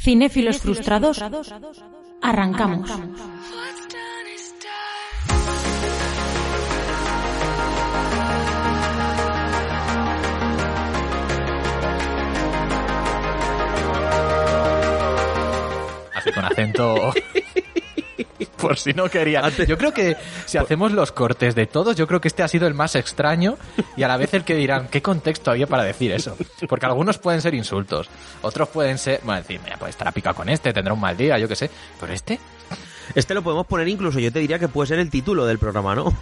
Cinéfilos frustrados, arrancamos. Así con acento. Por si no quería. Yo creo que si hacemos los cortes de todos, yo creo que este ha sido el más extraño y a la vez el que dirán, ¿qué contexto había para decir eso? Porque algunos pueden ser insultos, otros pueden ser, bueno, decir, mira, puede estar a pica con este, tendrá un mal día, yo qué sé, pero este, Este lo podemos poner incluso, yo te diría que puede ser el título del programa, ¿no?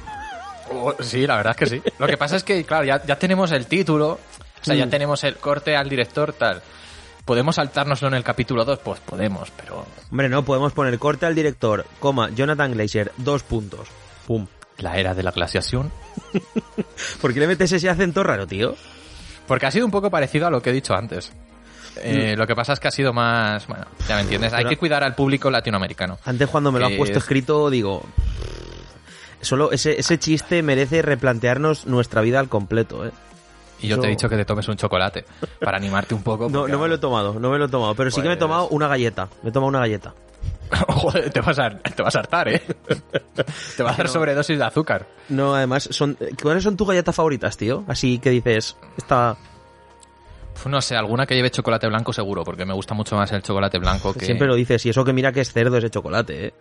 Oh, sí, la verdad es que sí. Lo que pasa es que, claro, ya, ya tenemos el título, o sea, ya Mm. tenemos el corte al director, tal. ¿Podemos saltárnoslo en el capítulo 2? Pues podemos, pero Hombre, no, podemos poner corte al director, coma, Jonathan Glazer, dos puntos. Pum. la era de la glaciación. ¿Por qué le metes ese acento raro, tío? Porque ha sido un poco parecido a lo que he dicho antes. Eh, Mm. Lo que pasa es que ha sido más. Bueno, ya me entiendes. Hay Pero- que cuidar al público latinoamericano. Antes cuando me lo has puesto es- escrito, digo... Solo ese, ese chiste merece replantearnos nuestra vida al completo, ¿eh? Y yo te he dicho que te tomes un chocolate para animarte un poco. No, no me lo he tomado, no me lo he tomado, pero sí que me he Pues- tomado una galleta. Me he tomado una galleta. Joder, te vas, a, te vas a hartar, ¿eh? te va a hacer sobredosis de azúcar. No, además, son ¿cuáles son tus galletas favoritas, tío? Así que dices, esta... No sé, alguna que lleve chocolate blanco seguro, porque me gusta mucho más el chocolate blanco que... Siempre lo dices, y eso que mira que es cerdo ese chocolate, ¿eh?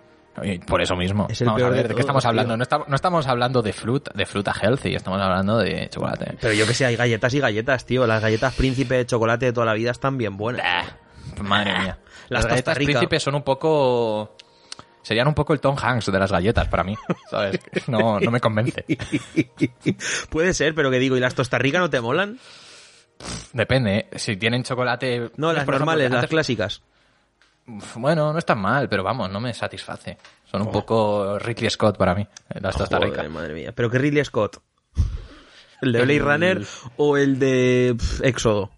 Por eso mismo. Es Vamos a ver, de ¿de, qué estamos hablando? No, estamos- no estamos hablando de fruta, de fruta healthy, estamos hablando de chocolate. Pero yo que sé, hay galletas y galletas, tío. Las galletas príncipe de chocolate de toda la vida están bien buenas. Bah, Madre mía. Las Las galletas príncipes son un poco... Serían un poco el Tom Hanks de las galletas para mí, ¿sabes? No, no me convence. Puede ser, pero que digo, ¿y las tostarricas no te molan? Depende, ¿eh? si tienen chocolate... No, las ejemplo, normales, las clásicas. Bueno, no están mal, pero vamos, no me satisface. Son un poco Ridley Scott para mí, eh, las Costa Rica. Madre mía. ¿Pero qué Ridley Scott? ¿El de Blade Runner o el de Éxodo?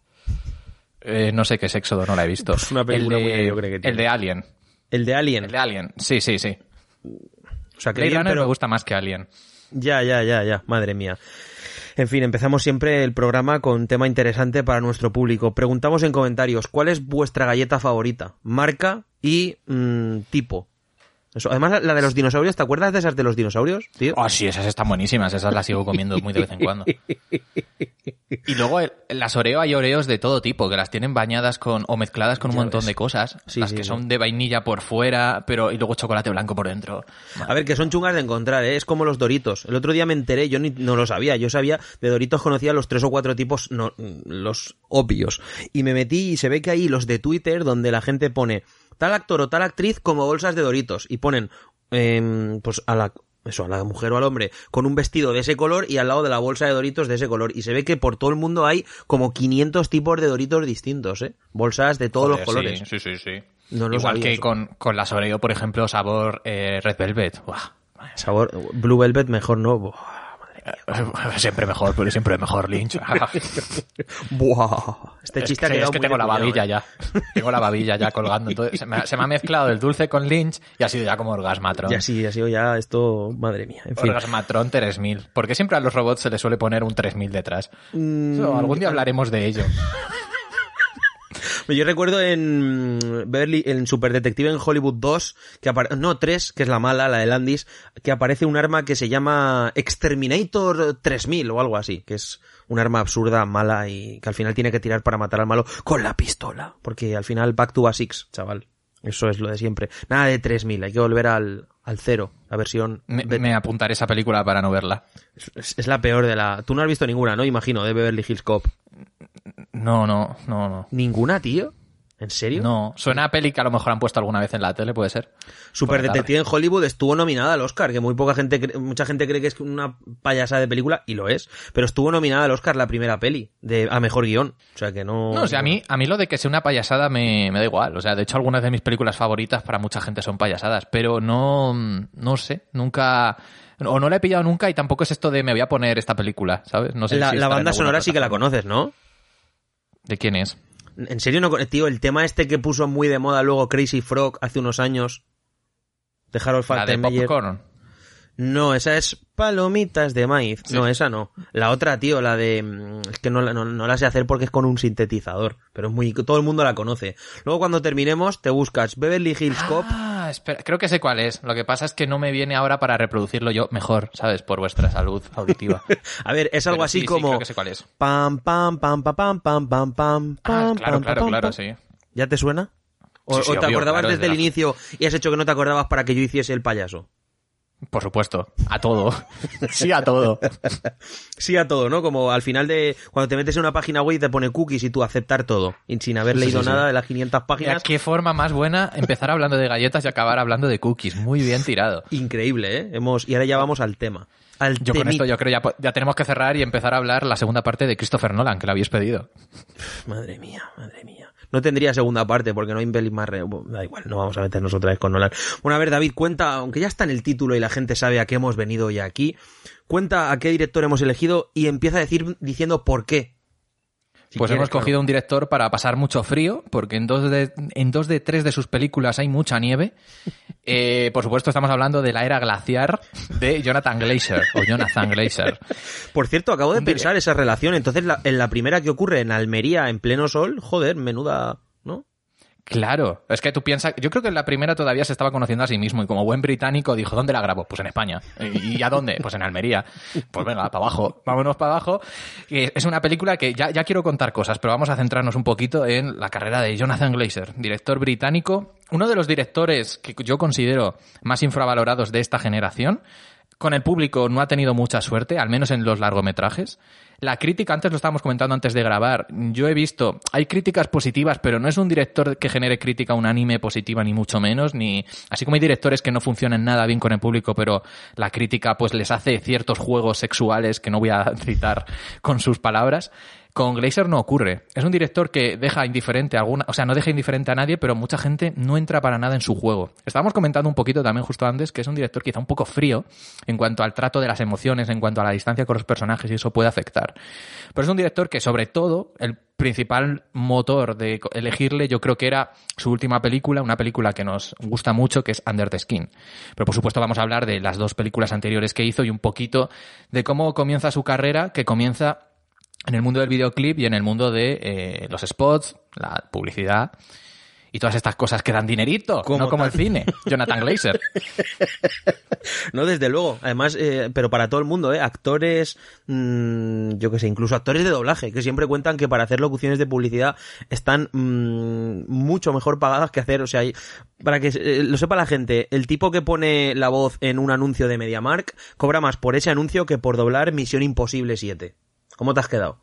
Eh, no sé qué es Éxodo, no la he visto. Es una película el de, muy mediocre que tiene. El de Alien. ¿El de Alien? El de Alien, sí, sí, sí. O sea, que Blade Runner pero... me gusta más que Alien. Ya, ya, ya, ya. Madre mía. En fin, empezamos siempre el programa con tema interesante para nuestro público. Preguntamos en comentarios, ¿cuál es vuestra galleta favorita? Marca y mm, tipo. Eso. Además, la- de los dinosaurios, ¿te acuerdas de esas de los dinosaurios, tío? Oh, sí, esas están buenísimas, esas las sigo comiendo muy de vez en cuando. Y luego el- las Oreo hay Oreos de todo tipo, que las tienen bañadas con o mezcladas con un Ya montón ves. de cosas. Sí, las sí, que sí. son de vainilla por fuera, pero y luego chocolate blanco por dentro. A ver, que son chungas de encontrar, ¿eh? Es como los Doritos. El otro día me enteré, yo ni, no lo sabía. Yo sabía, de Doritos conocía los tres o cuatro tipos, no, los obvios. Y me metí y se ve que hay los de Twitter donde la gente pone tal actor o tal actriz como bolsas de Doritos. Y ponen, em, pues a la, eso, a la mujer o al hombre con un vestido de ese color y al lado de la bolsa de Doritos de ese color. Y se ve que por todo el mundo hay como 500 tipos de Doritos distintos, ¿eh? Bolsas de todos Joder, los colores. Sí, sí, sí. No Igual que eso. con, con las Oreo, por ejemplo, sabor eh, Red Velvet. Buah, Sabor, Blue Velvet mejor no. Buah. Siempre mejor, pero siempre mejor, Lynch. Buah, este Es chiste ha que, es que tengo la babilla ¿eh? ya. Tengo la babilla ya colgando. Entonces, se, me, ha- se me ha mezclado el dulce con Lynch y ha sido ya como orgasmatron. Ya sí, ha sido ya esto, madre mía. En fin. Orgasmatron 3000. Porque siempre a los robots se les suele poner un 3000 detrás. Mm, Eso, algún día hablaremos de ello. Yo recuerdo en Beverly, en Super Detective en Hollywood 2, que no 3, que es la mala, la de Landis, que aparece un arma que se llama Exterminator 3000 o algo así, que es un arma absurda, mala y que al final tiene que tirar para matar al malo con la pistola, porque al final back to basics, chaval. Eso es lo de siempre. Nada de 3000, hay que volver al, al cero, la versión Me, apuntaré esa película para no verla. Es, es la peor de la... Tú no has visto ninguna, ¿no? Imagino, de Beverly Hills Cop. No, no, no, no. ¿Ninguna, tío? ¿En serio? No, suena a peli que a lo mejor han puesto alguna vez en la tele, puede ser. Super Detective en Hollywood estuvo nominada al Oscar, que muy poca gente, mucha gente cree que es una payasa de película, y lo es, pero estuvo nominada al Oscar la primera peli, de, a mejor guion. O sea que no... No, o sea, a mí, a mí lo de que sea una payasada me, me da igual. O sea, de hecho, algunas de mis películas favoritas para mucha gente son payasadas, pero no, no sé, nunca. O no la he pillado nunca y tampoco es esto de me voy a poner esta película, ¿sabes? No sé la, si la banda sonora sí que la conoces, ¿no? ¿De quién es? En serio, no, tío, el tema este que puso muy de moda luego Crazy Frog hace unos años, de Harold La de Faltermeyer. Popcorn. No, esa es palomitas de maíz. No, esa no. La otra, tío, la de... mm, Es que no, la- no, no la sé hacer porque es con un sintetizador. Pero es muy... Todo el mundo la conoce. Luego cuando terminemos te buscas Beverly Hills Cop. Ah, espera, creo que sé cuál es. Lo que pasa es que no me viene ahora para reproducirlo yo mejor, ¿sabes? Por vuestra salud auditiva. A ver, es algo Pero así sí, sí, como... creo que sé cuál es. Pam, pam, pam, pam, pam, pam, pam, pam, Ah, pam, claro, pam, claro, pam, claro, pam. sí. ¿Ya te suena? ¿O, Sí, sí, o te obvio, acordabas claro, desde el desde la- inicio y has hecho que no te acordabas para que yo hiciese el payaso? Por supuesto. A todo. sí, a todo. Sí a todo, ¿no? Como al final de... Cuando te metes en una página web y te pone cookies y tú aceptar todo. Y sin haber leído sí, sí. nada de las 500 Mira, páginas. qué forma más buena empezar hablando de galletas y acabar hablando de cookies. Muy bien tirado. Increíble, ¿eh? Hemos... Y ahora ya vamos al tema. Al Yo con esto yo creo ya, ya tenemos que cerrar y empezar a hablar la segunda parte de Christopher Nolan, que la habéis pedido. Madre mía, madre mía. No tendría segunda parte porque no hay más... re- Da igual, no vamos a meternos otra vez con Nolan. Bueno, a ver, David, cuenta, aunque ya está en el título y la gente sabe a qué hemos venido hoy aquí, cuenta a qué director hemos elegido y empieza a decir diciendo por qué. Si pues quieres, hemos claro. cogido un director para pasar mucho frío, porque en dos de, en dos de tres de sus películas hay mucha nieve. Eh, por supuesto, estamos hablando de la era glaciar de Jonathan Glazer, o Jonathan Glazer. Por cierto, acabo de pensar esa relación. Entonces, la- en la primera que ocurre en Almería, en pleno sol, joder, menuda, ¿no? Claro, es que tú piensas, yo creo que en la primera todavía se estaba conociendo a sí mismo y como buen británico dijo, ¿dónde la grabo? Pues en España. ¿Y a dónde? Pues en Almería. Pues venga, para abajo, vámonos para abajo. Es una película que ya, ya quiero contar cosas, pero vamos a centrarnos un poquito en la carrera de Jonathan Glazer, director británico, uno de los directores que yo considero más infravalorados de esta generación. Con el público no ha tenido mucha suerte, al menos en los largometrajes. La crítica, antes lo estábamos comentando antes de grabar, yo he visto, hay críticas positivas, pero no es un director que genere crítica unánime positiva, ni mucho menos, ni así como hay directores que no funcionan nada bien con el público, pero la crítica pues les hace ciertos juegos sexuales que no voy a citar con sus palabras. Con Glazer no ocurre. Es un director que deja indiferente a alguna, o sea, no deja indiferente a nadie, pero mucha gente no entra para nada en su juego. Estábamos comentando un poquito también justo antes que es un director quizá un poco frío en cuanto al trato de las emociones, en cuanto a la distancia con los personajes y eso puede afectar. Pero es un director que sobre todo el principal motor de elegirle yo creo que era su última película, una película que nos gusta mucho que es Under the Skin. Pero por supuesto vamos a hablar de las dos películas anteriores que hizo y un poquito de cómo comienza su carrera, que comienza en el mundo del videoclip y en el mundo de eh, los spots, la publicidad y todas estas cosas que dan dinerito, Como no como tal. el cine. Jonathan Glazer. No, desde luego. Además, eh, pero para todo el mundo, ¿eh? Actores, mm, yo que sé, incluso actores de doblaje, que siempre cuentan que para hacer locuciones de publicidad están mm, mucho mejor pagadas que hacer, o sea, para que eh, lo sepa la gente, el tipo que pone la voz en un anuncio de MediaMark cobra más por ese anuncio que por doblar Misión Imposible 7. ¿Cómo te has quedado?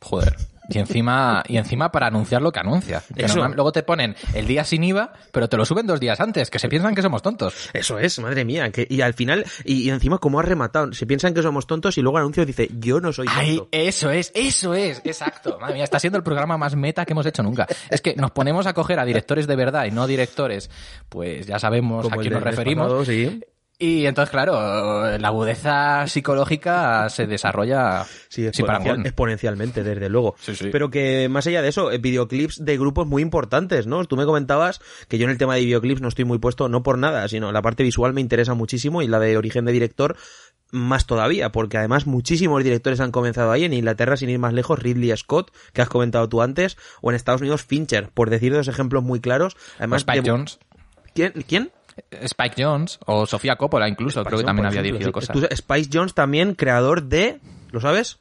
Joder. Y encima, y encima para anunciar lo que anuncia. Que normal- luego te ponen el día sin IVA, pero te lo suben dos días antes, que se piensan que somos tontos. Eso es, madre mía. Que, y al final, y, y encima, ¿cómo has rematado? Se piensan que somos tontos y luego el anuncio dice, yo no soy tonto. Ay, eso es, eso es, exacto. Madre mía, está siendo el programa más meta que hemos hecho nunca. Es que nos ponemos a coger a directores de verdad y no directores, pues ya sabemos Como a quién nos referimos. pasado, sí. Y entonces, claro, la agudeza psicológica se desarrolla Sí, exponencial- exponencialmente, desde luego. Sí, sí. Pero que más allá de eso, eh, videoclips de grupos muy importantes, ¿no? Tú me comentabas que yo en el tema de videoclips no estoy muy puesto, no por nada, sino la parte visual me interesa muchísimo y la de origen de director más todavía, porque además muchísimos directores han comenzado ahí, en Inglaterra sin ir más lejos, Ridley Scott, que has comentado tú antes, o en Estados Unidos Fincher, por decir dos ejemplos muy claros. Además, Spike de- Jones. ¿Quién? ¿Quién? Spike Jones o Sofía Coppola incluso, creo que también había ejemplo, dirigido sí. cosas. Spice Jones también, creador de... ¿Lo sabes?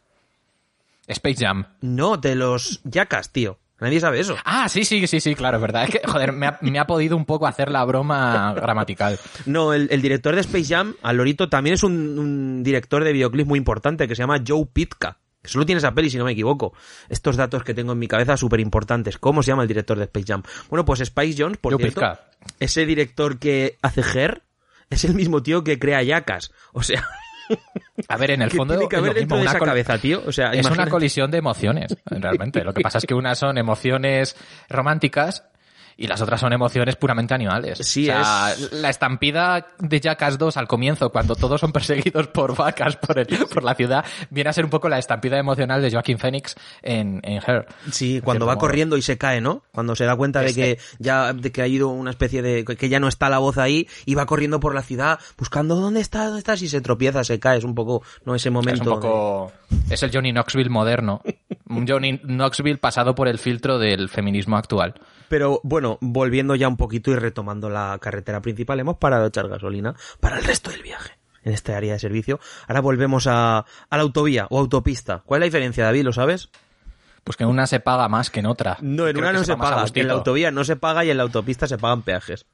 Space Jam. No, de los Jackass, tío. Nadie sabe eso. Ah, sí, sí, sí, sí, claro, es verdad. Es que, joder, me ha, me ha podido un poco hacer la broma gramatical. No, el, el director de Space Jam, al Lorito, también es un, un director de videoclips muy importante que se llama Joe Pitka. Que solo tiene esa peli, si no me equivoco. Estos datos que tengo en mi cabeza súper importantes. ¿Cómo se llama el director de Space Jam? Bueno, pues Spice Jones, por cierto, ese director que hace Her, es el mismo tío que crea Jackass. O sea, A ver, en el ¿qué fondo tiene que es haber lo mismo, de esa col- cabeza, tío? O sea, es una colisión de emociones, realmente. Lo que pasa es que unas son emociones románticas y las otras son emociones puramente animales. Sí, o sea, es- la estampida de Jackass 2 al comienzo, cuando todos son perseguidos por vacas por, el- por la ciudad, viene a ser un poco la estampida emocional de Joaquin Phoenix en, en Her. Sí, cuando va modo. corriendo y se cae, ¿no? Cuando se da cuenta de que ya de que ha ido una especie de que ya no está la voz ahí y va corriendo por la ciudad buscando dónde está, dónde estás y se tropieza, se cae, es un poco no ese Es momento. un poco. Es el Johnny Knoxville moderno. Un Johnny Knoxville pasado por el filtro del feminismo actual. Pero bueno, volviendo ya un poquito y retomando la carretera principal, hemos parado a echar gasolina para el resto del viaje en este área de servicio. Ahora volvemos a, a la autovía o autopista. ¿Cuál es la diferencia, David? ¿Lo sabes? Pues que en una se paga más que en otra. No, en Creo una no se a paga. En la autovía no se paga y en la autopista se pagan peajes.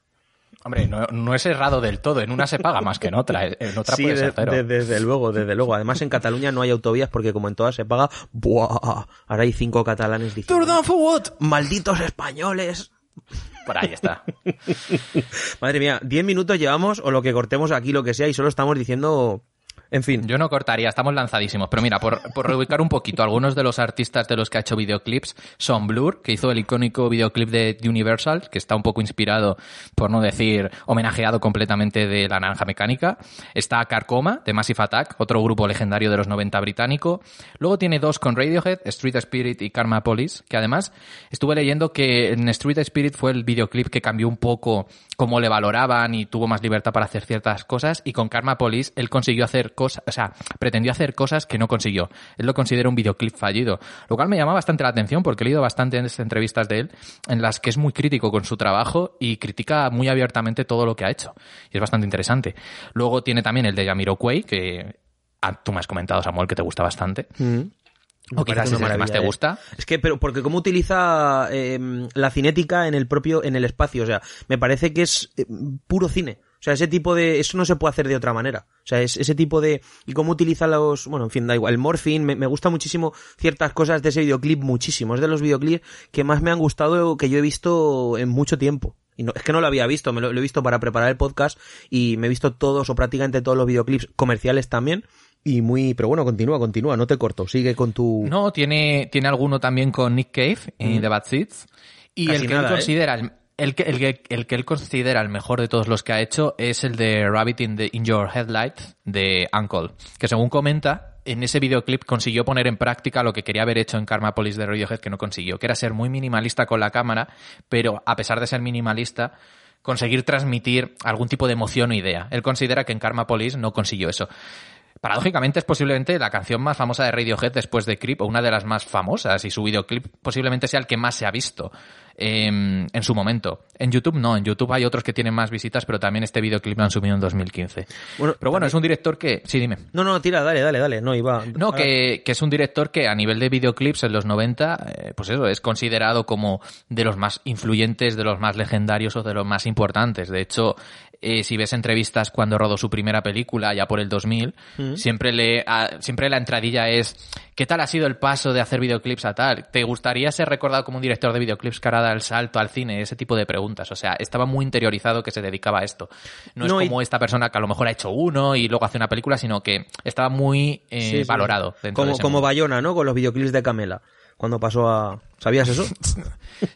Hombre, no, no es errado del todo. En una se paga más que en otra. En otra Sí, puede de- ser cero. de- desde luego, desde luego. Además, en Cataluña no hay autovías porque como en todas se paga, ¡buah! Ahora hay cinco catalanes diciendo, for what? ¡malditos españoles! Por ahí está. Madre mía, diez minutos llevamos o lo que cortemos aquí, lo que sea, y solo estamos diciendo... En fin, Yo no cortaría, estamos lanzadísimos. Pero mira, por, por reubicar un poquito, algunos de los artistas de los que ha hecho videoclips son Blur, que hizo el icónico videoclip de Universal, que está un poco inspirado, por no decir homenajeado completamente de La Naranja Mecánica. Está Carcoma, de Massive Attack, otro grupo legendario de los 90 británico. Luego tiene dos con Radiohead, Street Spirit y Karma Police, que además estuve leyendo que en Street Spirit fue el videoclip que cambió un poco cómo le valoraban y tuvo más libertad para hacer ciertas cosas. Y con Karma Police él consiguió hacer cosas, o sea, pretendió hacer cosas que no consiguió. Él lo considera un videoclip fallido. Lo cual me llama bastante la atención porque he leído bastantes entrevistas de él en las que es muy crítico con su trabajo y critica muy abiertamente todo lo que ha hecho. Y es bastante interesante. Luego tiene también el de Jamiroquai, que ah, tú me has comentado, Samuel, que te gusta bastante. Me O quizás es el que más te ¿eh? gusta. Es que, pero porque cómo utiliza eh, la cinética en el propio, en el espacio, o sea, me parece que es eh, puro cine. O sea, ese tipo de, eso no se puede hacer de otra manera. O sea, es ese tipo de, y cómo utiliza los, bueno, en fin, da igual, el morphing, me, me gusta muchísimo ciertas cosas de ese videoclip, muchísimo. Es de los videoclips que más me han gustado, que yo he visto en mucho tiempo. Y no, es que no lo había visto, me lo, lo he visto para preparar el podcast y me he visto todos o prácticamente todos los videoclips comerciales también. Y muy, pero bueno, continúa, continúa, no te corto, sigue con tu... No, tiene, tiene alguno también con Nick Cave en The Bad Seeds. Y Casi el que nada, él ¿eh? considera el, el que, el, que, el que él considera el mejor de todos los que ha hecho es el de Rabbit in, the, in Your Headlights de Uncle, que según comenta, en ese videoclip consiguió poner en práctica lo que quería haber hecho en Karma Police de Radiohead que no consiguió, que era ser muy minimalista con la cámara, pero a pesar de ser minimalista, conseguir transmitir algún tipo de emoción o idea. Él considera que en Karma Police no consiguió eso. Paradójicamente es posiblemente la canción más famosa de Radiohead después de Creep, o una de las más famosas, y su videoclip posiblemente sea el que más se ha visto eh, en su momento. En YouTube no, en YouTube hay otros que tienen más visitas, pero también este videoclip lo han subido en 2015. Bueno, pero bueno, es un director que... Sí, dime. No, no, tira, dale, dale, dale. No, iba. No, que es un director que a nivel de videoclips en los 90, eh, pues eso, es considerado como de los más influyentes, de los más legendarios o de los más importantes. De hecho, eh, si ves entrevistas cuando rodó su primera película, ya por el 2000, siempre, le, a- siempre la entradilla es, ¿qué tal ha sido el paso de hacer videoclips a tal? ¿Te gustaría ser recordado como un director de videoclips que ahora el salto al cine? Ese tipo de preguntas. O sea, estaba muy interiorizado que se dedicaba a esto. No, es como esta persona que a lo mejor ha hecho uno y luego hace una película, sino que estaba muy eh, Sí, sí. valorado. de Como, como mundo. Bayona, ¿no? Con los videoclips de Camela. Cuando pasó a. ¿Sabías eso?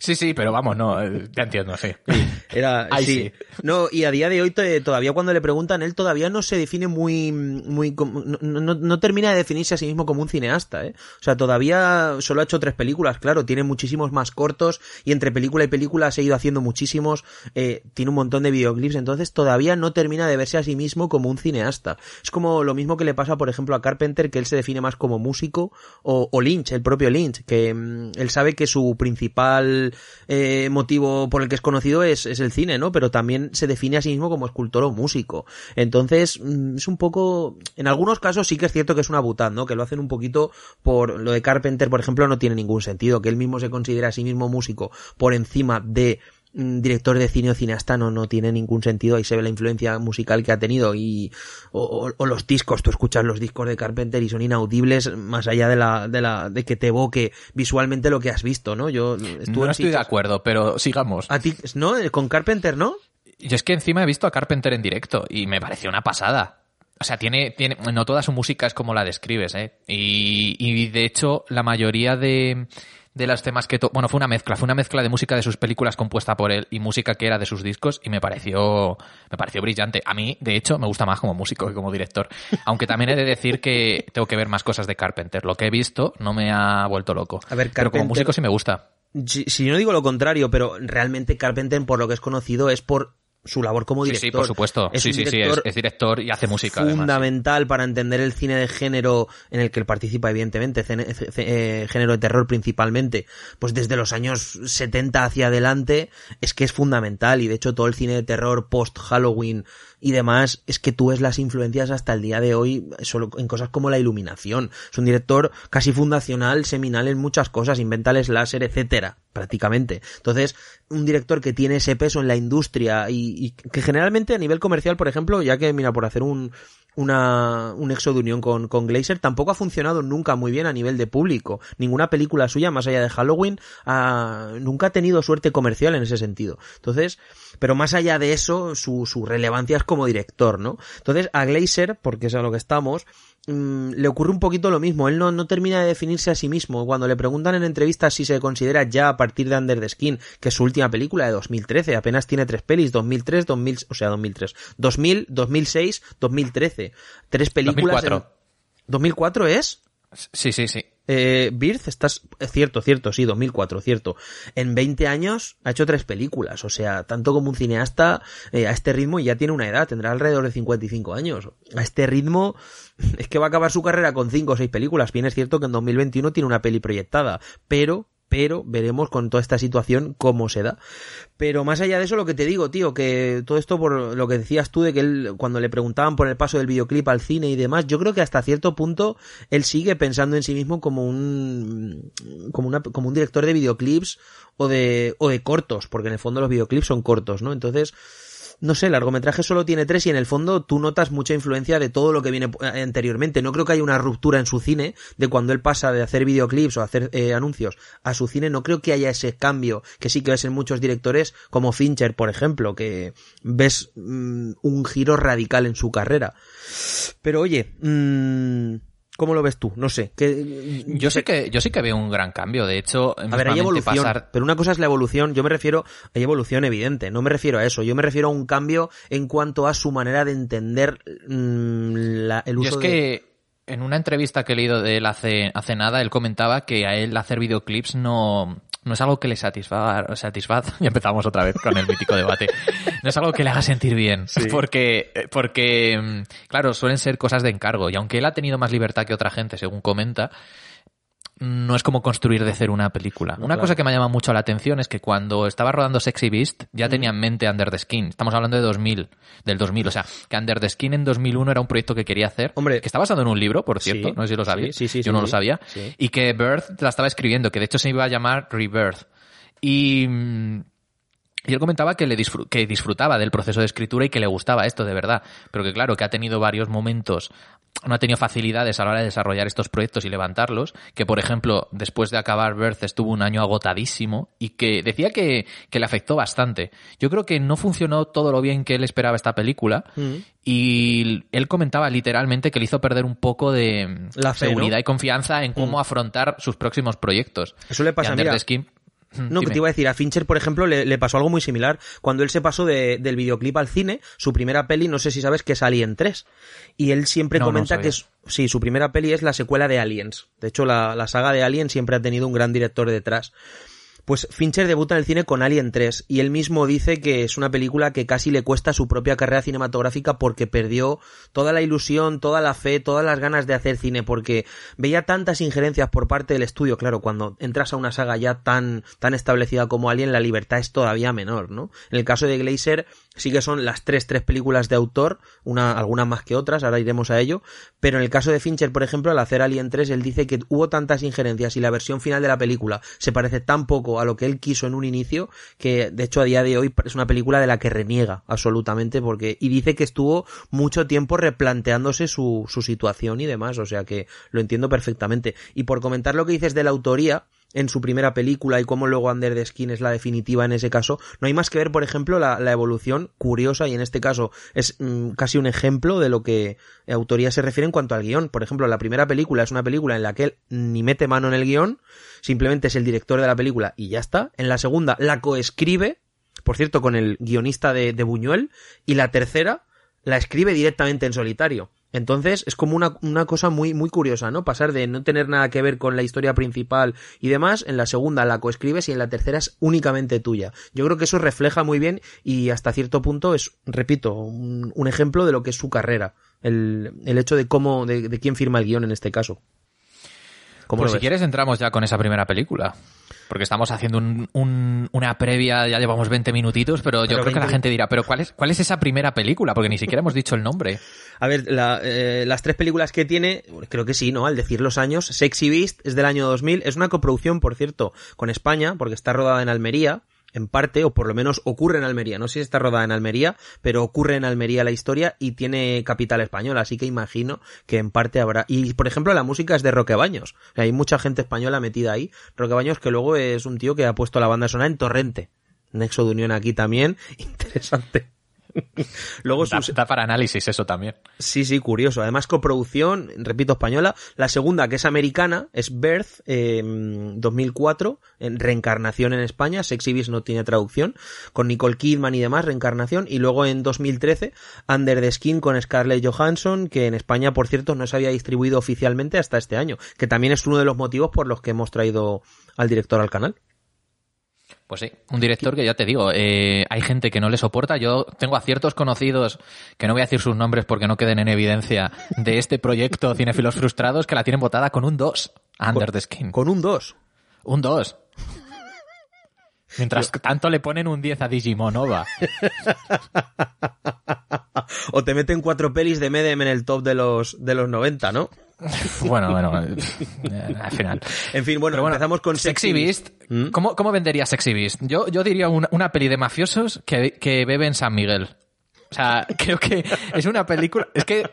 Sí, sí, pero vamos, no, eh, ya entiendo, sí. Era. Ahí sí. sí. No, y a día de hoy te- todavía cuando le preguntan, él todavía no se define muy. muy como- no, no- no termina de definirse a sí mismo como un cineasta, ¿eh? O sea, todavía solo ha hecho tres películas, claro, tiene muchísimos más cortos y entre película y película se ha ido haciendo muchísimos, eh, tiene un montón de videoclips, entonces todavía no termina de verse a sí mismo como un cineasta. Es como lo mismo que le pasa, por ejemplo, a Carpenter, que él se define más como músico, o, o Lynch, el propio Lynch, que mm, él sabe que su principal eh, motivo por el que es conocido es, es el cine, ¿no? Pero también se define a sí mismo como escultor o músico. Entonces, mm, es un poco, en algunos casos sí que es cierto que es una butad, ¿no? Que lo hacen un poquito por, lo de Carpenter, por ejemplo, no tiene ningún sentido, que él mismo se considera a sí mismo músico por encima de director de cine o cineasta no, no tiene ningún sentido, ahí se ve la influencia musical que ha tenido y o, o- o los discos, tú escuchas los discos de Carpenter y son inaudibles más allá de la, de la, de que te evoque visualmente lo que has visto, ¿no? Yo estuve No estoy de acuerdo, pero sigamos. a ti, ¿no? Con Carpenter, ¿no? Yo es que encima he visto a Carpenter en directo y me pareció una pasada. O sea, tiene, tiene, no toda su música es como la describes, ¿eh? Y, y de hecho, la mayoría de, de los temas que... Bueno, fue una mezcla, fue una mezcla de música de sus películas compuesta por él y música que era de sus discos y me pareció, me pareció brillante. A mí, de hecho, me gusta más como músico que como director. Aunque también he de decir que tengo que ver más cosas de Carpenter. Lo que he visto no me ha vuelto loco. A ver, Pero como músico sí me gusta. Si, si, no digo lo contrario, pero realmente Carpenter, por lo que es conocido, es por su labor como director. Sí, por supuesto. Es sí, sí, sí, es, director y hace música. Fundamental para entender el cine de género en el que él participa, evidentemente, eh, género de terror principalmente, pues desde los años 70 hacia adelante, es que es fundamental y de hecho todo el cine de terror post-Halloween y demás, es que tú ves las influencias hasta el día de hoy solo en cosas como la iluminación. Es un director casi fundacional, seminal en muchas cosas, inventales láser, etcétera, prácticamente. Entonces, un director que tiene ese peso en la industria y, y que generalmente a nivel comercial, por ejemplo, ya que, mira, por hacer un, una, un exo de unión con, con Glazer, tampoco ha funcionado nunca muy bien a nivel de público. Ninguna película suya, más allá de Halloween, nunca ha tenido suerte comercial en ese sentido. Entonces, pero más allá de eso, su, su relevancia es como director, ¿no? Entonces, a Glazer, porque es a lo que estamos, Mm, le ocurre un poquito lo mismo. Él no, no, termina de definirse a sí mismo. Cuando le preguntan en entrevistas si se considera ya a partir de Under the Skin, que es su última película de 2013, apenas tiene tres pelis, 2003, 2000, o sea, 2003, 2000, 2006, 2013. Tres películas. 2004. ¿2004 es? Sí, sí, sí. Eh, Birth, estás, cierto, cierto, sí, 2004, cierto. En 20 años ha hecho tres películas, o sea, tanto como un cineasta eh, a este ritmo ya tiene una edad, tendrá alrededor de 55 años. A este ritmo es que va a acabar su carrera con cinco o seis películas. Bien es cierto que en 2021 tiene una peli proyectada, pero pero veremos con toda esta situación cómo se da. Pero más allá de eso, lo que te digo, tío, que todo esto por lo que decías tú de que él, cuando le preguntaban por el paso del videoclip al cine y demás, yo creo que hasta cierto punto él sigue pensando en sí mismo como un, como una, como un director de videoclips o de, o de cortos, porque en el fondo los videoclips son cortos, ¿no? Entonces, no sé, el largometraje solo tiene tres y en el fondo tú notas mucha influencia de todo lo que viene eh, anteriormente. No creo que haya una ruptura en su cine de cuando él pasa de hacer videoclips o hacer eh, anuncios a su cine. No creo que haya ese cambio que sí que ves en muchos directores como Fincher, por ejemplo, que ves mm, un giro radical en su carrera. Pero oye, mmm, ¿Cómo lo ves tú? No sé. Que... Yo sé que yo sí que veo un gran cambio. De hecho, a ver, hay evolución, pero una cosa es la evolución. Yo me refiero, hay evolución evidente. No me refiero a eso. Yo me refiero a un cambio en cuanto a su manera de entender mm, la, el uso. Yo es que en una entrevista que he leído de él hace hace nada, él comentaba que a él hacer videoclips no no es algo que le satisfaga, satisfaz, y empezamos otra vez con el mítico debate, no es algo que le haga sentir bien, porque, porque, mm, claro, suelen ser cosas de encargo, y aunque él ha tenido más libertad que otra gente, según comenta, no es como construir de cero una película. una cosa que me llama mucho la atención es que cuando estaba rodando Sexy Beast ya tenía en mente Under the Skin. Estamos hablando de 2000, del 2000. O sea, que Under the Skin en 2001 era un proyecto que quería hacer. Hombre, que está basado en un libro, por cierto. no sé si lo sabía. Sí, Yo no lo sabía. Y que Birth la estaba escribiendo, que de hecho se iba a llamar Rebirth. Y... Y él comentaba que, le que disfrutaba del proceso de escritura y que le gustaba esto de verdad, pero que claro, que ha tenido varios momentos no ha tenido facilidades a la hora de desarrollar estos proyectos y levantarlos, que por ejemplo, después de acabar Birth estuvo un año agotadísimo y que decía que, le afectó bastante. Yo creo que no funcionó todo lo bien que él esperaba esta película mm. y él comentaba literalmente que le hizo perder un poco de la seguridad y confianza en cómo mm. afrontar sus próximos proyectos. Eso le pasa a no, que te iba a decir, a Fincher, por ejemplo, le, pasó algo muy similar. Cuando él se pasó del videoclip al cine, su primera peli, no sé si sabes que es Alien 3. Y él siempre comenta que es, sí, su primera peli es la secuela de Aliens. De hecho, la, la saga de Alien siempre ha tenido un gran director detrás. Pues Fincher debuta en el cine con Alien 3 y él mismo dice que es una película que casi le cuesta su propia carrera cinematográfica porque perdió toda la ilusión, toda la fe, todas las ganas de hacer cine porque veía tantas injerencias por parte del estudio. Claro, cuando entras a una saga ya tan, tan establecida como Alien, la libertad es todavía menor, ¿no? En el caso de Glazer, sí que son las tres, tres películas de autor, una, algunas más que otras, ahora iremos a ello, pero en el caso de Fincher, por ejemplo, al hacer Alien 3, él dice que hubo tantas injerencias y la versión final de la película se parece tan poco a lo que él quiso en un inicio, que de hecho a día de hoy es una película de la que reniega absolutamente, porque, y dice que estuvo mucho tiempo replanteándose su, su situación y demás, o sea que lo entiendo perfectamente. Y por comentar lo que dices de la autoría, en su primera película y cómo luego Under the Skin es la definitiva en ese caso, no hay más que ver, por ejemplo, la, evolución curiosa y en este caso es mm, casi un ejemplo de lo que autoría se refiere en cuanto al guion. Por ejemplo, la primera película es una película en la que él ni mete mano en el guion, simplemente es el director de la película y ya está. En la segunda la coescribe, por cierto, con el guionista de, de Buñuel, y la tercera la escribe directamente en solitario. Entonces es como una, una, cosa muy, muy curiosa, ¿no? Pasar de no tener nada que ver con la historia principal y demás, en la segunda la coescribes y en la tercera es únicamente tuya. Yo creo que eso refleja muy bien y hasta cierto punto es, repito, un, un ejemplo de lo que es su carrera. El, el hecho de cómo, de, de quién firma el guion en este caso. Pues si quieres entramos ya con esa primera película. Porque estamos haciendo un, una previa, ya llevamos 20 minutitos, pero yo creo que la gente dirá, pero ¿cuál es, ¿cuál es esa primera película? Porque ni siquiera hemos dicho el nombre. A ver, eh, las tres películas que tiene, creo que sí, ¿no? Al decir los años, Sexy Beast es del año 2000, es una coproducción, por cierto, con España, porque está rodada en Almería, en parte, o por lo menos ocurre en Almería. No sé si está rodada en Almería, pero ocurre en Almería la historia y tiene capital española, así que imagino que en parte habrá. Y por ejemplo, la música es de Roquebaños. hay mucha gente española metida ahí. Roquebaños, que luego es un tío que ha puesto la banda sonora en Torrente. Nexo de Unión aquí también. Interesante. Luego da, para análisis eso también. Sí, sí, curioso. Además, coproducción, repito, española. La segunda, que es americana, es Birth, 2004, en reencarnación en España. Sexy Beast no tiene traducción. Con Nicole Kidman y demás, reencarnación. Y luego en 2013, Under the Skin con Scarlett Johansson, que en España, por cierto, no se había distribuido oficialmente hasta este año. Que también es uno de los motivos por los que hemos traído al director al canal. Pues sí, un director que ya te digo, eh, hay gente que no le soporta. Yo tengo a ciertos conocidos, que no voy a decir sus nombres porque no queden en evidencia, de este proyecto Cinefilos Frustrados, que la tienen votada con un 2, Under the Skin. ¿Con un 2? Un 2. Mientras tanto le ponen un 10 a Digimonova. o te meten cuatro pelis de Medem en el top de los, de los 90, ¿no? bueno, bueno, eh, al final. En fin, bueno, empezamos con Sexy, Beast. ¿Mm? ¿Cómo, ¿Cómo, vendería Sexy Beast? Yo, yo diría una, una peli de mafiosos que, que bebe en San Miguel. O sea, creo que es una película. Es que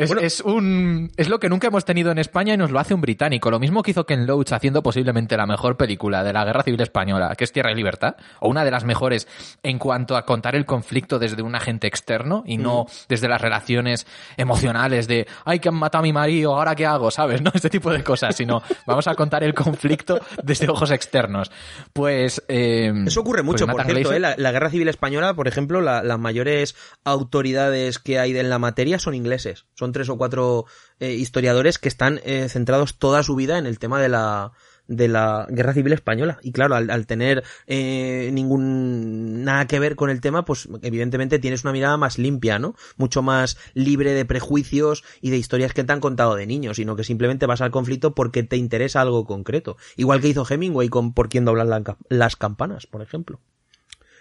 es, un, es lo que nunca hemos tenido en España y nos lo hace un británico. Lo mismo que hizo Ken Loach haciendo posiblemente la mejor película de la Guerra Civil Española, que es Tierra y Libertad, o una de las mejores en cuanto a contar el conflicto desde un agente externo y no desde las relaciones emocionales de, ay, que han matado a mi marido, ahora qué hago, ¿sabes? No, este tipo de cosas, sino vamos a contar el conflicto desde ojos externos. Pues... Eh, Eso ocurre mucho, pues por cierto, ¿eh? la, Guerra Civil Española, por ejemplo, las mayores autoridades que hay en la materia son ingleses, son tres o cuatro eh, historiadores que están eh, centrados toda su vida en el tema de la de la guerra civil española. Y claro al, tener eh, ningún nada que ver con el tema pues evidentemente tienes una mirada más limpia no mucho más libre de prejuicios y de historias que te han contado de niños sino que simplemente vas al conflicto porque te interesa algo concreto. Igual que hizo Hemingway con por quién doblan las campanas por ejemplo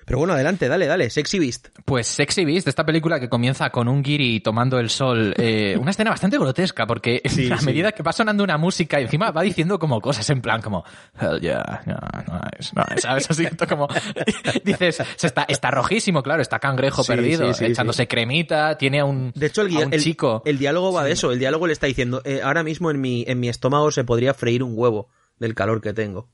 pero bueno, adelante, dale, dale, Sexy Beast. Pues Sexy Beast, esta película que comienza con un guiri tomando el sol, eh, una escena bastante grotesca, porque a medida que va sonando una música y encima va diciendo como cosas en plan como, hell yeah, no, nice, nice, ¿sabes? Así como, dices, está, está rojísimo, claro, está cangrejo perdido, echándose cremita, tiene a un, de hecho, el, chico. El, diálogo va de eso, el diálogo le está diciendo, eh, ahora mismo en mi, en mi estómago se podría freír un huevo del calor que tengo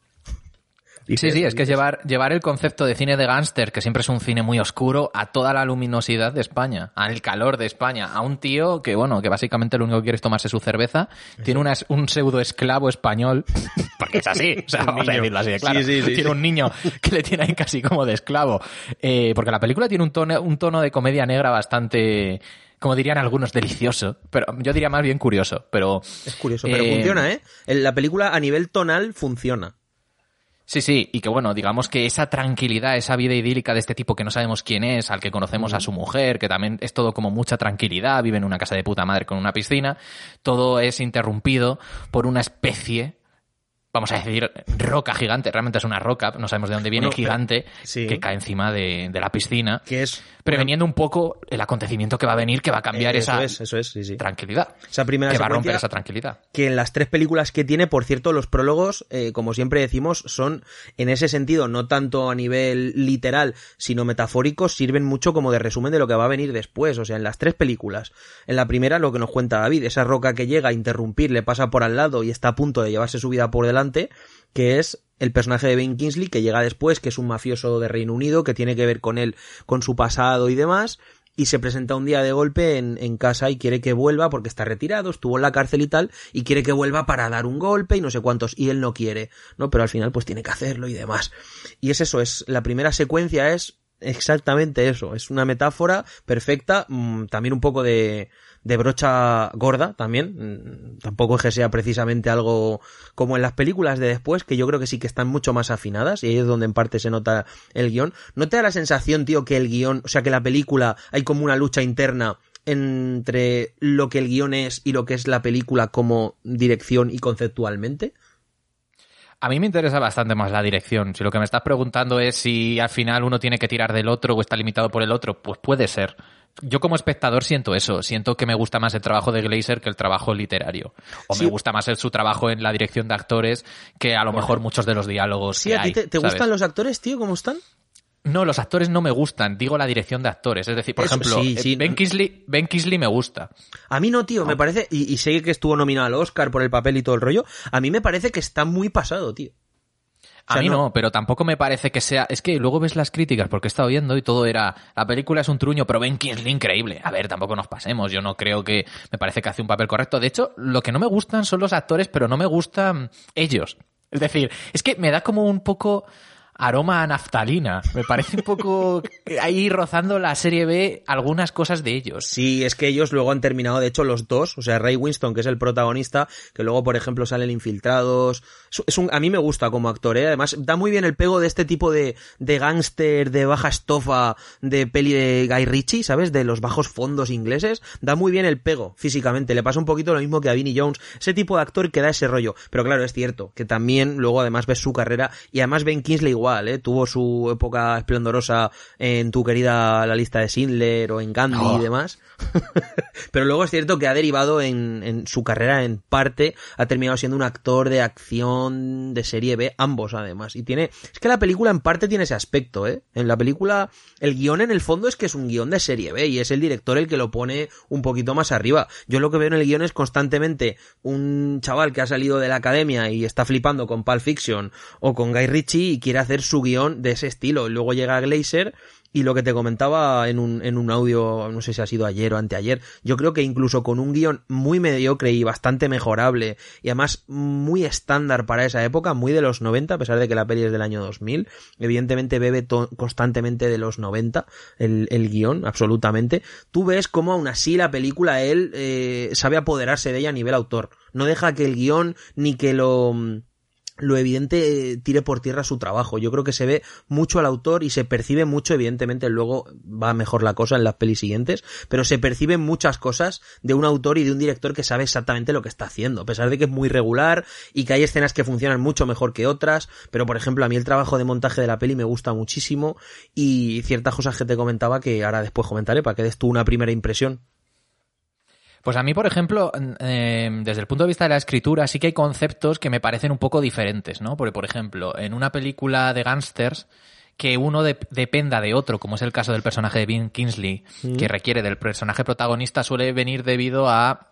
sí, sí, es que es llevar, llevar el concepto de cine de gángster, que siempre es un cine muy oscuro, a toda la luminosidad de España, al calor de España, a un tío que, bueno, que básicamente lo único que quiere es tomarse su cerveza, tiene una, un pseudo esclavo español, porque es así, o sea, vamos a decirlo así claro, tiene un niño que le tiene ahí casi como de esclavo, eh, porque la película tiene un tono, un tono de comedia negra bastante como dirían algunos, delicioso, pero yo diría más bien curioso, pero... Es curioso, pero eh, funciona, ¿eh? La película a nivel tonal funciona. Sí, sí, y que bueno, digamos que esa tranquilidad, esa vida idílica de este tipo que no sabemos quién es, al que conocemos a su mujer, que también es todo como mucha tranquilidad, vive en una casa de puta madre con una piscina, todo es interrumpido por una especie vamos a decir, roca gigante, realmente es una roca, no sabemos de dónde viene, gigante, que cae encima de, la piscina, que es preveniendo un poco el acontecimiento que va a venir, que va a cambiar esa eso es, tranquilidad, esa primera que va a romper esa tranquilidad. Que en las tres películas que tiene, por cierto, los prólogos, eh, como siempre decimos, son en ese sentido, no tanto a nivel literal, sino metafórico, sirven mucho como de resumen de lo que va a venir después, o sea, en las tres películas. En la primera, lo que nos cuenta David, esa roca que llega a interrumpir, le pasa por al lado y está a punto de llevarse su vida por delante, que es el personaje de Ben Kingsley que llega después, que es un mafioso de Reino Unido, que tiene que ver con él, con su pasado y demás, y se presenta un día de golpe en, en, casa y quiere que vuelva porque está retirado, estuvo en la cárcel y tal, y quiere que vuelva para dar un golpe y no sé cuántos, y él no quiere, ¿no? Pero al final pues tiene que hacerlo y demás. Y es eso, es, la primera secuencia es exactamente eso, es una metáfora perfecta, mmm, también un poco de, de brocha gorda también. Tampoco es que sea precisamente algo como en las películas de después, que yo creo que sí que están mucho más afinadas y ahí es donde en parte se nota el guion. ¿No te da la sensación, tío, que el guion, o sea, que la película hay como una lucha interna entre lo que el guion es y lo que es la película como dirección y conceptualmente? A mí me interesa bastante más la dirección. Si lo que me estás preguntando es si al final uno tiene que tirar del otro o está limitado por el otro, pues puede ser yo como espectador siento eso, siento que me gusta más el trabajo de Glazer que el trabajo literario. O sí. me gusta más el, su trabajo en la dirección de actores que a lo bueno. mejor muchos de los diálogos. Sí, que ¿a ti hay, te, te gustan los actores, tío? ¿Cómo están? No, los actores no me gustan, digo la dirección de actores. Es decir, por Eso, ejemplo, sí, sí. Ben, Kingsley, ben Kingsley me gusta. A mí no, tío, no. me parece, y, y sé que estuvo nominado al Oscar por el papel y todo el rollo, a mí me parece que está muy pasado, tío. O sea, a mí no, no, pero tampoco me parece que sea. Es que luego ves las críticas, porque he estado viendo y todo era. La película es un truño, pero Ben Kingsley increíble. A ver, tampoco nos pasemos. Yo no creo que. Me parece que hace un papel correcto. De hecho, lo que no me gustan son los actores, pero no me gustan ellos. Es decir, es que me da como un poco aroma a naftalina. Me parece un poco ahí rozando la serie B algunas cosas de ellos. Sí, es que ellos luego han terminado, de hecho, los dos, o sea, Ray Winston, que es el protagonista, que luego, por ejemplo, salen infiltrados. Es un, a mí me gusta como actor, ¿eh? Además, da muy bien el pego de este tipo de, de gángster, de baja estofa, de peli de Guy Ritchie, ¿sabes? De los bajos fondos ingleses. Da muy bien el pego físicamente. Le pasa un poquito lo mismo que a Vinnie Jones. Ese tipo de actor que da ese rollo. Pero claro, es cierto, que también luego además ves su carrera y además Ben Kingsley igual, ¿eh? Tuvo su época esplendorosa en tu querida La lista de Schindler o en Gandhi oh. y demás. Pero luego es cierto que ha derivado en, en, su carrera en parte, ha terminado siendo un actor de acción de serie B, ambos además. Y tiene, es que la película en parte tiene ese aspecto, ¿eh? En la película, el guion en el fondo es que es un guion de serie B y es el director el que lo pone un poquito más arriba. Yo lo que veo en el guion es constantemente un chaval que ha salido de la academia y está flipando con Pulp Fiction o con Guy Ritchie y quiere hacer su guion de ese estilo. Luego llega Glazer y lo que te comentaba en un, en un audio, no sé si ha sido ayer o anteayer, yo creo que incluso con un guion muy mediocre y bastante mejorable, y además muy estándar para esa época, muy de los 90, a pesar de que la peli es del año 2000, evidentemente bebe constantemente de los 90 el, el guion, absolutamente, tú ves cómo aún así la película él eh, sabe apoderarse de ella a nivel autor, no deja que el guion ni que lo lo evidente eh, tire por tierra su trabajo. Yo creo que se ve mucho al autor y se percibe mucho, evidentemente luego va mejor la cosa en las pelis siguientes, pero se perciben muchas cosas de un autor y de un director que sabe exactamente lo que está haciendo, a pesar de que es muy regular y que hay escenas que funcionan mucho mejor que otras, pero por ejemplo a mí el trabajo de montaje de la peli me gusta muchísimo y ciertas cosas que te comentaba que ahora después comentaré para que des tú una primera impresión. Pues a mí, por ejemplo, eh, desde el punto de vista de la escritura, sí que hay conceptos que me parecen un poco diferentes, ¿no? Porque, por ejemplo, en una película de gángsters, que uno de, dependa de otro, como es el caso del personaje de Ben Kingsley, mm. que requiere del personaje protagonista, suele venir debido a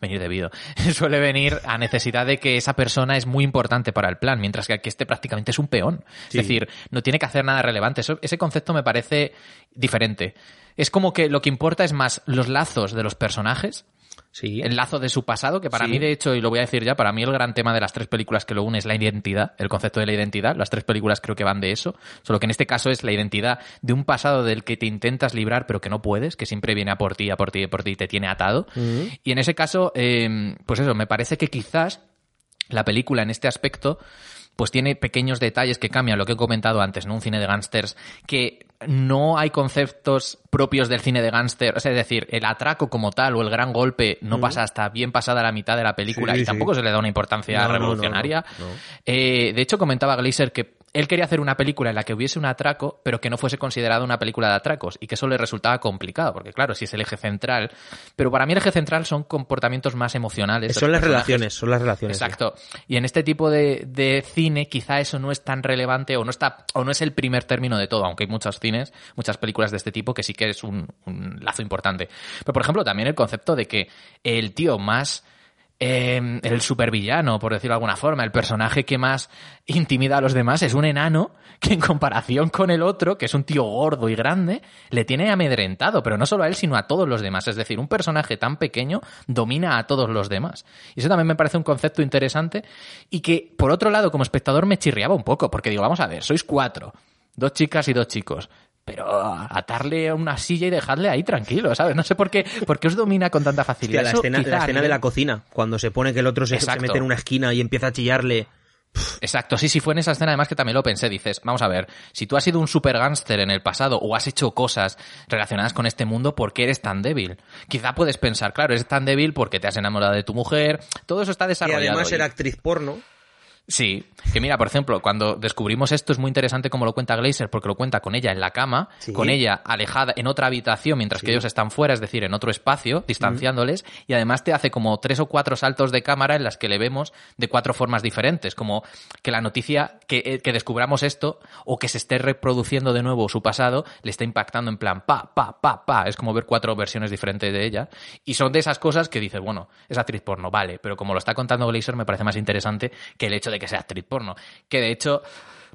venir debido. Suele venir a necesidad de que esa persona es muy importante para el plan, mientras que aquí este prácticamente es un peón. Sí. Es decir, no tiene que hacer nada relevante. Eso, ese concepto me parece diferente. Es como que lo que importa es más los lazos de los personajes Sí. El lazo de su pasado, que para sí. mí, de hecho, y lo voy a decir ya, para mí el gran tema de las tres películas que lo une es la identidad, el concepto de la identidad. Las tres películas creo que van de eso. Solo que en este caso es la identidad de un pasado del que te intentas librar, pero que no puedes, que siempre viene a por ti, a por ti, a por ti y te tiene atado. Uh -huh. Y en ese caso, eh, pues eso, me parece que quizás la película en este aspecto pues tiene pequeños detalles que cambian lo que he comentado antes, ¿no? Un cine de gángsters que no hay conceptos propios del cine de gángster, es decir, el atraco como tal o el gran golpe no pasa hasta bien pasada la mitad de la película sí, y tampoco sí. se le da una importancia no, revolucionaria. No, no, eh, de hecho, comentaba Glazer que él quería hacer una película en la que hubiese un atraco, pero que no fuese considerada una película de atracos, y que eso le resultaba complicado, porque claro, si es el eje central, pero para mí el eje central son comportamientos más emocionales. Son las relaciones, son las relaciones. Exacto. Y en este tipo de, de, cine quizá eso no es tan relevante o no está, o no es el primer término de todo, aunque hay muchos cines, muchas películas de este tipo que sí que es un, un lazo importante. Pero por ejemplo, también el concepto de que el tío más eh, el supervillano, por decirlo de alguna forma, el personaje que más intimida a los demás es un enano que en comparación con el otro, que es un tío gordo y grande, le tiene amedrentado, pero no solo a él, sino a todos los demás. Es decir, un personaje tan pequeño domina a todos los demás. Y eso también me parece un concepto interesante y que, por otro lado, como espectador me chirriaba un poco, porque digo, vamos a ver, sois cuatro, dos chicas y dos chicos pero atarle a una silla y dejarle ahí tranquilo, ¿sabes? No sé por qué, por qué os domina con tanta facilidad. la escena, la escena de la cocina, cuando se pone que el otro se, mete en una esquina y empieza a chillarle. Exacto, sí, sí, fue en esa escena además que también lo pensé, dices, vamos a ver, si tú has sido un super gánster en el pasado o has hecho cosas relacionadas con este mundo, ¿por qué eres tan débil? Quizá puedes pensar, claro, eres tan débil porque te has enamorado de tu mujer, todo eso está desarrollado. Y además era actriz porno. Sí, que mira, por ejemplo, cuando descubrimos esto es muy interesante como lo cuenta Glazer, porque lo cuenta con ella en la cama, con ella alejada en otra habitación mientras que ellos están fuera, es decir, en otro espacio, distanciándoles, y además te hace como tres o cuatro saltos de cámara en las que le vemos de cuatro formas diferentes, como que la noticia, que, eh, que descubramos esto, o que se esté reproduciendo de nuevo su pasado, le está impactando en plan pa, pa, pa, pa, es como ver cuatro versiones diferentes de ella, y son de esas cosas que dices, bueno, es actriz porno, vale, pero como lo está contando Glazer me parece más interesante que el hecho de que sea actriz porno. Que de hecho,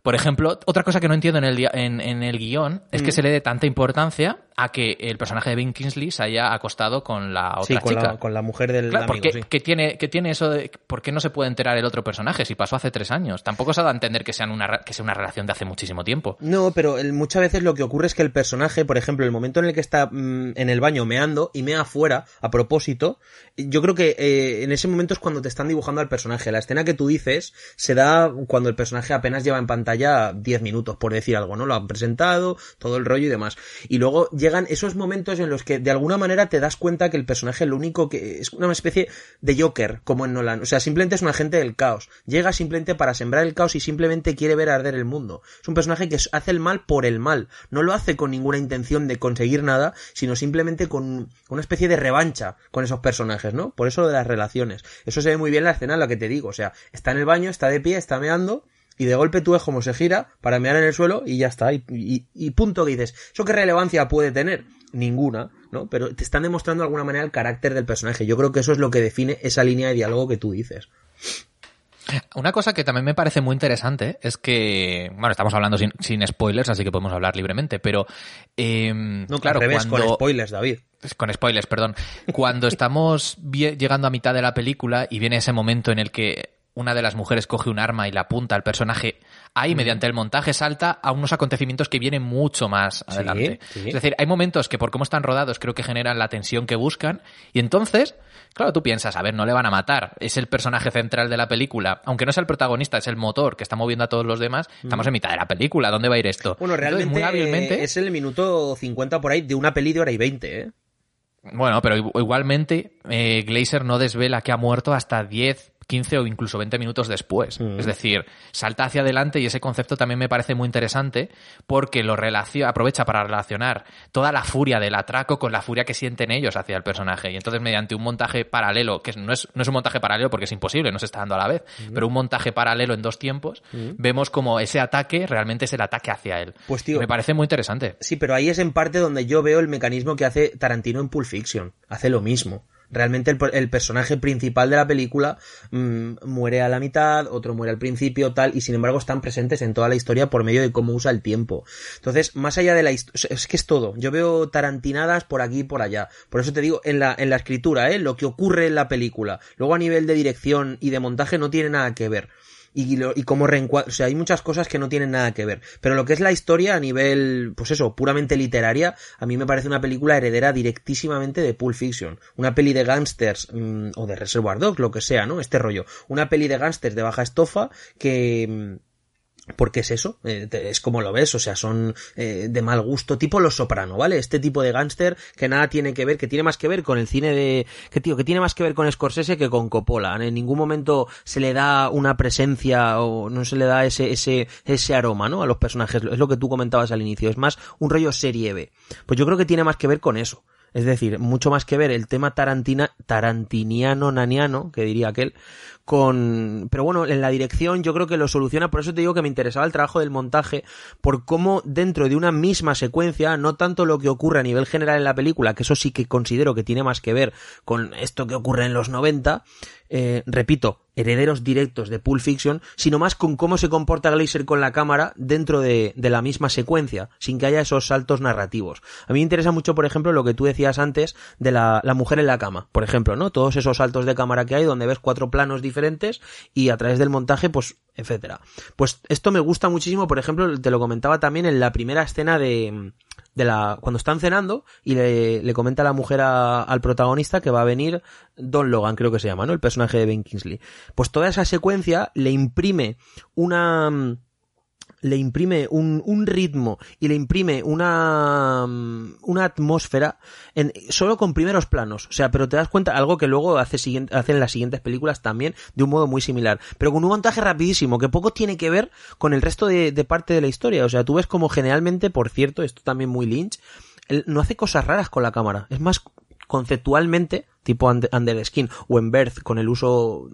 por ejemplo, otra cosa que no entiendo en el, en, en el guion es que mm. se le dé tanta importancia a que el personaje de Ben Kingsley se haya acostado con la otra con chica. La, con la mujer del claro, amigo, porque, que tiene, que tiene eso de por qué no se puede enterar el otro personaje si pasó hace tres años. Tampoco se ha dado a entender que, sean una, que sea una relación de hace muchísimo tiempo. No, pero muchas veces lo que ocurre es que el personaje, por ejemplo, el momento en el que está mm, en el baño meando y mea afuera a propósito, yo creo que eh, en ese momento es cuando te están dibujando al personaje. La escena que tú dices se da cuando el personaje apenas lleva en pantalla 10 minutos, por decir algo, ¿no? Lo han presentado, todo el rollo y demás. Y luego llegan esos momentos en los que de alguna manera te das cuenta que el personaje lo único que es una especie de Joker, como en Nolan. O sea, simplemente es un agente del caos. Llega simplemente para sembrar el caos y simplemente quiere ver arder el mundo. Es un personaje que hace el mal por el mal. No lo hace con ninguna intención de conseguir nada, sino simplemente con una especie de revancha con esos personajes, ¿no? Por eso lo de las relaciones. Eso se ve muy bien en la escena, lo que te digo. O sea, está en el baño, está de pie, está meando y de golpe tú ves cómo se gira para mear en el suelo y ya está. Y, punto que dices, ¿eso qué relevancia puede tener? Ninguna, ¿no? Pero te están demostrando de alguna manera el carácter del personaje. Yo creo que eso es lo que define esa línea de diálogo que tú dices. Una cosa que también me parece muy interesante es que, bueno, estamos hablando sin, spoilers, así que podemos hablar libremente, pero... Em, no, claro, con spoilers, David. Con spoilers, perdón. Cuando estamos llegando a mitad de la película y viene ese momento en el que una de las mujeres coge un arma y la apunta al personaje, ahí mediante el montaje salta a unos acontecimientos que vienen mucho más adelante. Es decir, hay momentos que por cómo están rodados creo que generan la tensión que buscan y entonces, claro, tú piensas, a ver, no le van a matar, es el personaje central de la película, aunque no es el protagonista, es el motor que está moviendo a todos los demás, estamos en mitad de la película, ¿dónde va a ir esto? Bueno, realmente es el minuto 50 por ahí de una peli de hora y 20, ¿eh? Bueno, pero igualmente eh, Glazer no desvela que ha muerto hasta 10, 15 o incluso 20 minutos después. Mm. Es decir, salta hacia adelante y ese concepto también me parece muy interesante porque lo aprovecha para relacionar toda la furia del atraco con la furia que sienten ellos hacia el personaje. Y entonces, mediante un montaje paralelo, que no es, no es un montaje paralelo porque es imposible, no se está dando a la vez, mm. pero un montaje paralelo en dos tiempos, mm. vemos como ese ataque realmente es el ataque hacia él. Pues tío, me parece muy interesante. Sí, pero ahí es en parte donde yo veo el mecanismo que hace Tarantino en Pulp Fiction. Hace lo mismo. Realmente el, personaje principal de la película mm, muere a la mitad, otro muere al principio, tal, y sin embargo están presentes en toda la historia por medio de cómo usa el tiempo. Entonces, más allá de la historia, es que es todo. Yo veo tarantinadas por aquí y por allá. Por eso te digo, en la, en la escritura, ¿eh? lo que ocurre en la película. Luego a nivel de dirección y de montaje no tiene nada que ver y, y cómo reencuadra, o sea, hay muchas cosas que no tienen nada que ver. Pero lo que es la historia a nivel, pues eso, puramente literaria, a mí me parece una película heredera directísimamente de Pulp Fiction. Una peli de gangsters, mm, o de Reservoir Dogs, lo que sea, ¿no? Este rollo. Una peli de gangsters de baja estofa que, mm, porque es eso, eh, es como lo ves, o sea, son eh, de mal gusto, tipo Los Soprano, ¿vale? Este tipo de gángster que nada tiene que ver, que tiene más que ver con el cine de... que tío, que tiene más que ver con Scorsese que con Coppola. En ningún momento se le da una presencia o no se le da ese, ese, ese aroma, ¿no? A los personajes, es lo que tú comentabas al inicio, es más un rollo serie B. Pues yo creo que tiene más que ver con eso Es decir, mucho más que ver el tema tarantina, tarantiniano, naniano, que diría aquel, con... Pero bueno, en la dirección yo creo que lo soluciona, por eso te digo que me interesaba el trabajo del montaje, por cómo dentro de una misma secuencia, no tanto lo que ocurre a nivel general en la película, que eso sí que considero que tiene más que ver con esto que ocurre en los 90, eh, repito, herederos directos de Pulp Fiction, sino más con cómo se comporta Glazer con la cámara dentro de, la misma secuencia, sin que haya esos saltos narrativos. A mí me interesa mucho, por ejemplo, lo que tú decías antes de la, la mujer en la cama, por ejemplo, ¿no? Todos esos saltos de cámara que hay donde ves cuatro planos diferentes y a través del montaje, pues, etcétera. Pues esto me gusta muchísimo, por ejemplo, te lo comentaba también en la primera escena de, de la cuando están cenando y le, le comenta la mujer al protagonista que va a venir Don Logan, creo que se llama, ¿no? El personaje de Ben Kingsley. Pues toda esa secuencia le imprime una le imprime un, un, ritmo y le imprime una, una atmósfera en, solo con primeros planos. O sea, pero te das cuenta algo que luego hace hacen las siguientes películas también de un modo muy similar. Pero con un montaje rapidísimo que poco tiene que ver con el resto de, de parte de la historia. O sea, tú ves como generalmente, por cierto, esto también muy Lynch, él no hace cosas raras con la cámara. Es más conceptualmente, tipo Under Skin o en Birth con el uso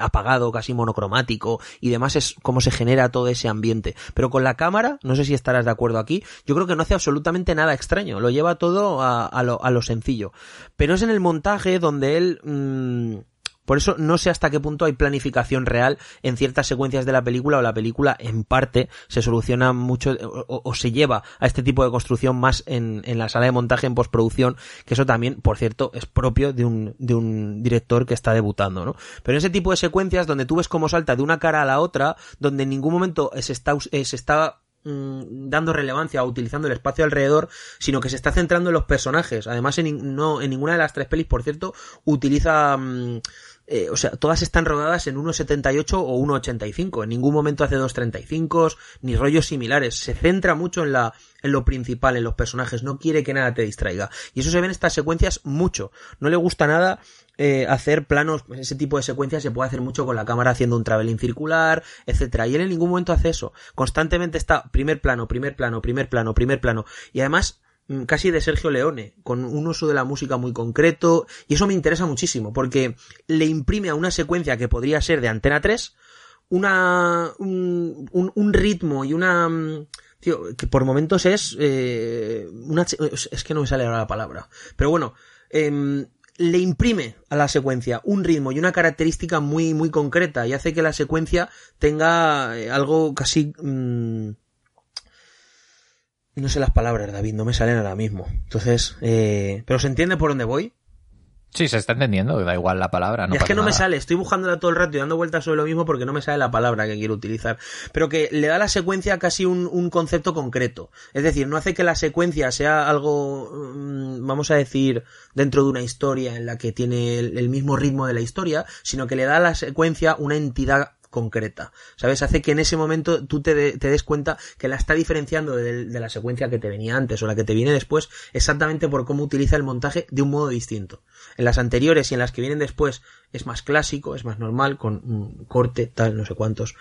apagado, casi monocromático y demás es cómo se genera todo ese ambiente. Pero con la cámara, no sé si estarás de acuerdo aquí, yo creo que no hace absolutamente nada extraño, lo lleva todo a, a, lo, a lo, sencillo. Pero es en el montaje donde él... Mmm, por eso no sé hasta qué punto hay planificación real en ciertas secuencias de la película o la película en parte se soluciona mucho o, se lleva a este tipo de construcción más en, la sala de montaje en postproducción, que eso también, por cierto, es propio de un, director que está debutando, ¿no? Pero en ese tipo de secuencias donde tú ves cómo salta de una cara a la otra, donde en ningún momento se está, se está dando relevancia o utilizando el espacio alrededor, sino que se está centrando en los personajes. Además, en, no, en ninguna de las tres pelis, por cierto, utiliza mmm, eh, o sea, todas están rodadas en 1.78 o 1.85. En ningún momento hace 2.35 ni rollos similares. Se centra mucho en la, en lo principal, en los personajes. No quiere que nada te distraiga. Y eso se ve en estas secuencias mucho. No le gusta nada eh, hacer planos, ese tipo de secuencias se puede hacer mucho con la cámara haciendo un traveling circular, etcétera. Y él en ningún momento hace eso. Constantemente está primer plano, primer plano, primer plano, primer plano. Y además casi de Sergio Leone, con un uso de la música muy concreto, y eso me interesa muchísimo, porque le imprime a una secuencia que podría ser de Antena 3 una, un, un, un ritmo y una... Tío, que por momentos es... Eh, una, es que no me sale ahora la palabra. Pero bueno, eh, le imprime a la secuencia un ritmo y una característica muy, muy concreta y hace que la secuencia tenga algo casi... Mmm, no sé las palabras, David, no me salen ahora mismo. Entonces, eh, pero se entiende por dónde voy. Sí, se está entendiendo, da igual la palabra. No es que no nada. me sale, estoy buscándola todo el rato y dando vueltas sobre lo mismo porque no me sale la palabra que quiero utilizar. Pero que le da a la secuencia casi un, un concepto concreto. Es decir, no hace que la secuencia sea algo, mmm, vamos a decir, dentro de una historia en la que tiene el, el mismo ritmo de la historia, sino que le da a la secuencia una entidad concreta, ¿sabes? Hace que en ese momento tú te, de, te des cuenta que la está diferenciando de, la secuencia que te venía antes o la que te viene después exactamente por cómo utiliza el montaje de un modo distinto. En las anteriores y en las que vienen después es más clásico, es más normal, con un corte, tal, no sé cuántos.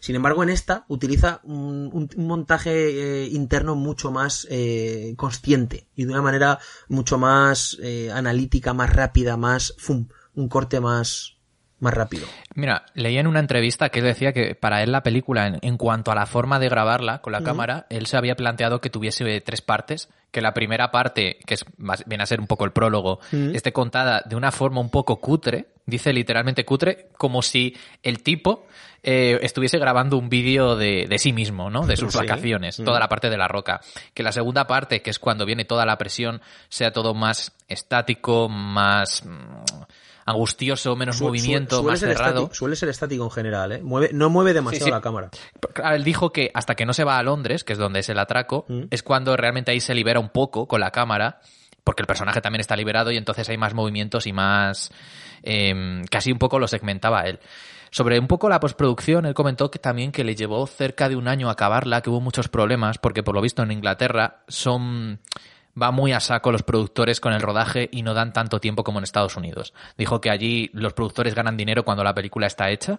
Sin embargo, en esta utiliza un montaje eh, interno mucho más eh, consciente y de una manera mucho más eh, analítica, más rápida, más, fum, un corte más, más rápido. Mira, leí en una entrevista que él decía que para él la película, en, en cuanto a la forma de grabarla con la uh -huh. cámara, él se había planteado que tuviese tres partes, que la primera parte, que es más, viene a ser un poco el prólogo, uh -huh. esté contada de una forma un poco cutre, dice literalmente cutre, como si el tipo eh, estuviese grabando un vídeo de, de, sí mismo, ¿no? De sus sí. vacaciones, toda la parte de la roca. Que la segunda parte, que es cuando viene toda la presión, sea todo más estático, más angustioso, menos Su, movimiento, suele más cerrado. Estático, suele ser estático en general, ¿eh? Mueve, no mueve demasiado sí, sí. la cámara. Él dijo que hasta que no se va a Londres, que es donde es el atraco, mm. es cuando realmente ahí se libera un poco con la cámara, porque el personaje también está liberado y entonces hay más movimientos y más... Eh, casi un poco lo segmentaba él. Sobre un poco la postproducción, él comentó que también que le llevó cerca de un año acabarla, que hubo muchos problemas, porque por lo visto en Inglaterra son va muy a saco los productores con el rodaje y no dan tanto tiempo como en Estados Unidos. Dijo que allí los productores ganan dinero cuando la película está hecha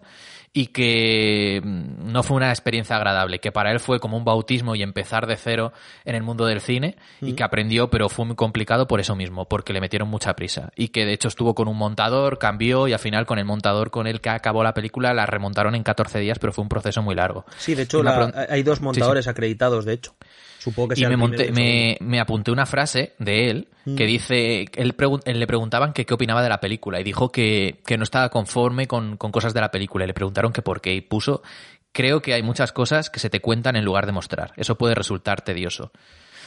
y que mm, no fue una experiencia agradable, que para él fue como un bautismo y empezar de cero en el mundo del cine y que aprendió, pero fue muy complicado por eso mismo, porque le metieron mucha prisa y que de hecho estuvo con un montador, cambió y al final con el montador con el que acabó la película la remontaron en 14 días, pero fue un proceso muy largo. Sí, de hecho hay dos montadores acreditados, de hecho. Supongo que y me, me, apunté una frase de él que mm. dice, él, le preguntaban que qué opinaba de la película y dijo que, no estaba conforme con, cosas de la película y le preguntaron que por qué y puso, creo que hay muchas cosas que se te cuentan en lugar de mostrar, eso puede resultar tedioso.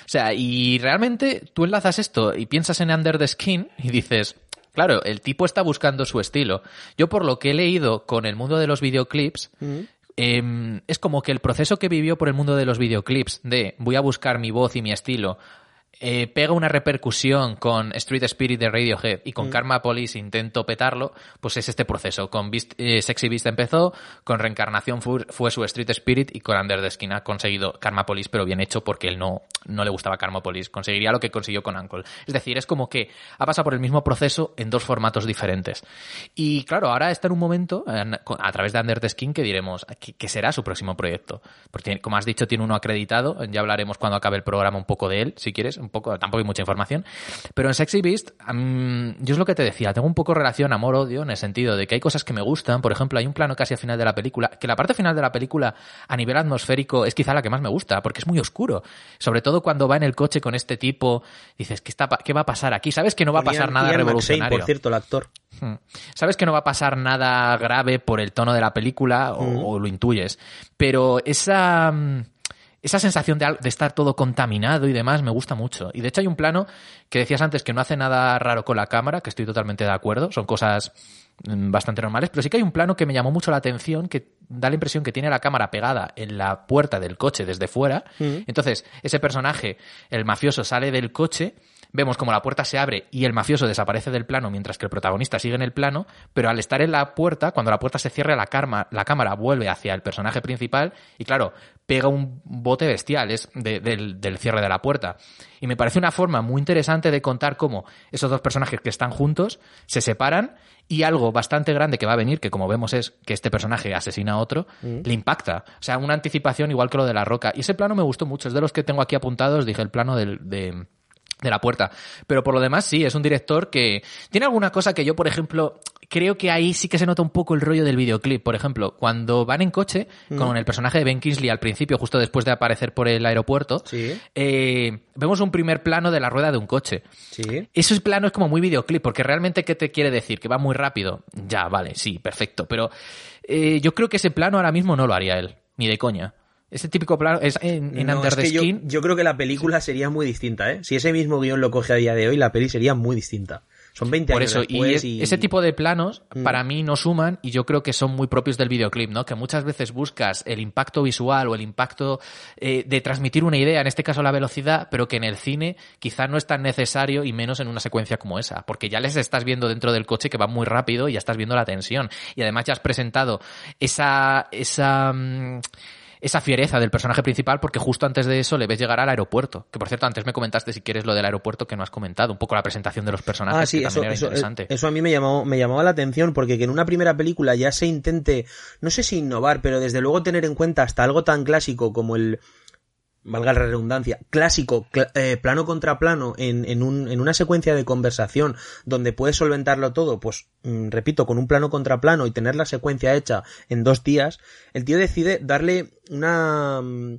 O sea, y realmente tú enlazas esto y piensas en Under the Skin y dices, claro, el tipo está buscando su estilo. Yo por lo que he leído con el mundo de los videoclips, mm. Em, es como que el proceso que vivió por el mundo de los videoclips, de voy a buscar mi voz y mi estilo, eh, pega una repercusión con Street Spirit de Radiohead y con mm. Karma Police intento petarlo, pues es este proceso. Con eh, Sexy Beast empezó, con Reencarnación fue, su Street Spirit y con Under the Skin ha conseguido Karma Police, pero bien hecho porque él no, no le gustaba Karma Police. Conseguiría lo que consiguió con Uncle. Es decir, es como que ha pasado por el mismo proceso en dos formatos diferentes. Y claro, ahora está en un momento, a través de Under the Skin, que diremos, ¿qué, será su próximo proyecto? Porque, como has dicho, tiene uno acreditado. Ya hablaremos cuando acabe el programa un poco de él, si quieres poco, tampoco hay mucha información. Pero en Sexy Beast, yo es lo que te decía, tengo un poco relación amor-odio en el sentido de que hay cosas que me gustan. Por ejemplo, hay un plano casi al final de la película, que la parte final de la película a nivel atmosférico es quizá la que más me gusta, porque es muy oscuro. Sobre todo cuando va en el coche con este tipo, dices, ¿qué, está, qué va a pasar aquí? Sabes que no va a pasar nada revolucionario. por cierto, el actor. Hmm. Sabes que no va a pasar nada grave por el tono de la película o, o lo intuyes. Pero esa mm, esa sensación de, estar todo contaminado y demás me gusta mucho. Y de hecho hay un plano que decías antes que no hace nada raro con la cámara, que estoy totalmente de acuerdo, son cosas mm, bastante normales, pero sí que hay un plano que me llamó mucho la atención, que da la impresión que tiene la cámara pegada en la puerta del coche desde fuera. Mm. Entonces, ese personaje, el mafioso, sale del coche vemos como la puerta se abre y el mafioso desaparece del plano mientras que el protagonista sigue en el plano, pero al estar en la puerta, cuando la puerta se cierra, la, la cámara vuelve hacia el personaje principal y claro, pega un bote bestial es del, del cierre de la puerta. Y me parece una forma muy interesante de contar cómo esos dos personajes que están juntos se separan y algo bastante grande que va a venir, que como vemos es que este personaje asesina a otro, mm. le impacta. O sea, una anticipación igual que lo de la roca. Y ese plano me gustó mucho, es de los que tengo aquí apuntados, dije el plano del, de, de la puerta. Pero por lo demás, sí, es un director que tiene alguna cosa que yo, por ejemplo, creo que ahí sí que se nota un poco el rollo del videoclip. Por ejemplo, cuando van en coche mm. con el personaje de Ben Kingsley al principio, justo después de aparecer por el aeropuerto, eh, vemos un primer plano de la rueda de un coche. Sí. Ese plano es como muy videoclip, porque realmente, ¿qué te quiere decir? Que va muy rápido. Ya, vale, sí, perfecto. Pero eh, yo creo que ese plano ahora mismo no lo haría él, ni de coña. Ese típico plano es en, Under the Skin. Yo, creo que la película sería muy distinta, ¿eh? Si ese mismo guion lo coge a día de hoy, la peli sería muy distinta. Son 20 Por años eso, y, ese tipo de planos mm. para mí no suman y yo creo que son muy propios del videoclip, ¿no? Que muchas veces buscas el impacto visual o el impacto eh, de transmitir una idea, en este caso la velocidad, pero que en el cine quizá no es tan necesario y menos en una secuencia como esa, porque ya les estás viendo dentro del coche que va muy rápido y ya estás viendo la tensión y además ya has presentado esa esa mm, esa fiereza del personaje principal porque justo antes de eso le ves llegar al aeropuerto. Que por cierto, antes me comentaste si quieres lo del aeropuerto que no has comentado, un poco la presentación de los personajes, ah, sí, que eso, también era interesante. Eso a mí me llamó, me llamaba la atención porque que en una primera película ya se intente, no sé si innovar, pero desde luego tener en cuenta hasta algo tan clásico como el valga la redundancia, clásico, eh, plano contra plano, en, en, un, en, una secuencia de conversación donde puedes solventarlo todo, pues, mm, repito, con un plano contra plano y tener la secuencia hecha en dos días, el tío decide darle una... Mm,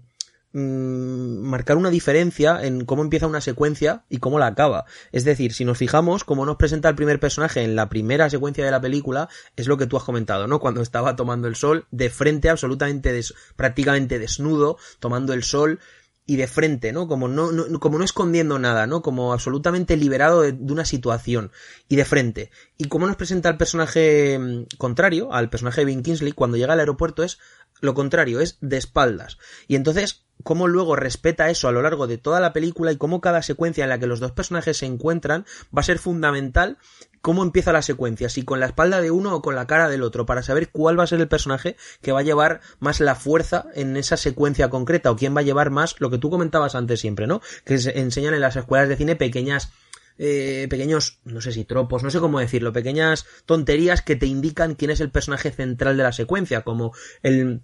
marcar una diferencia en cómo empieza una secuencia y cómo la acaba. Es decir, si nos fijamos, cómo nos presenta el primer personaje en la primera secuencia de la película, es lo que tú has comentado, ¿no? Cuando estaba tomando el sol, de frente, absolutamente, prácticamente desnudo, tomando el sol, y de frente, ¿no? Como no, como no escondiendo nada, ¿no? Como absolutamente liberado de, una situación y de frente. Y cómo nos presenta el personaje mm, contrario, al personaje de Vin Kingsley, cuando llega al aeropuerto es lo contrario, es de espaldas. Y entonces cómo luego respeta eso a lo largo de toda la película y cómo cada secuencia en la que los dos personajes se encuentran va a ser fundamental cómo empieza la secuencia, si con la espalda de uno o con la cara del otro, para saber cuál va a ser el personaje que va a llevar más la fuerza en esa secuencia concreta o quién va a llevar más lo que tú comentabas antes siempre, ¿no? Que se enseñan en las escuelas de cine pequeñas eh, pequeños, no sé si tropos, no sé cómo decirlo, pequeñas tonterías que te indican quién es el personaje central de la secuencia, como el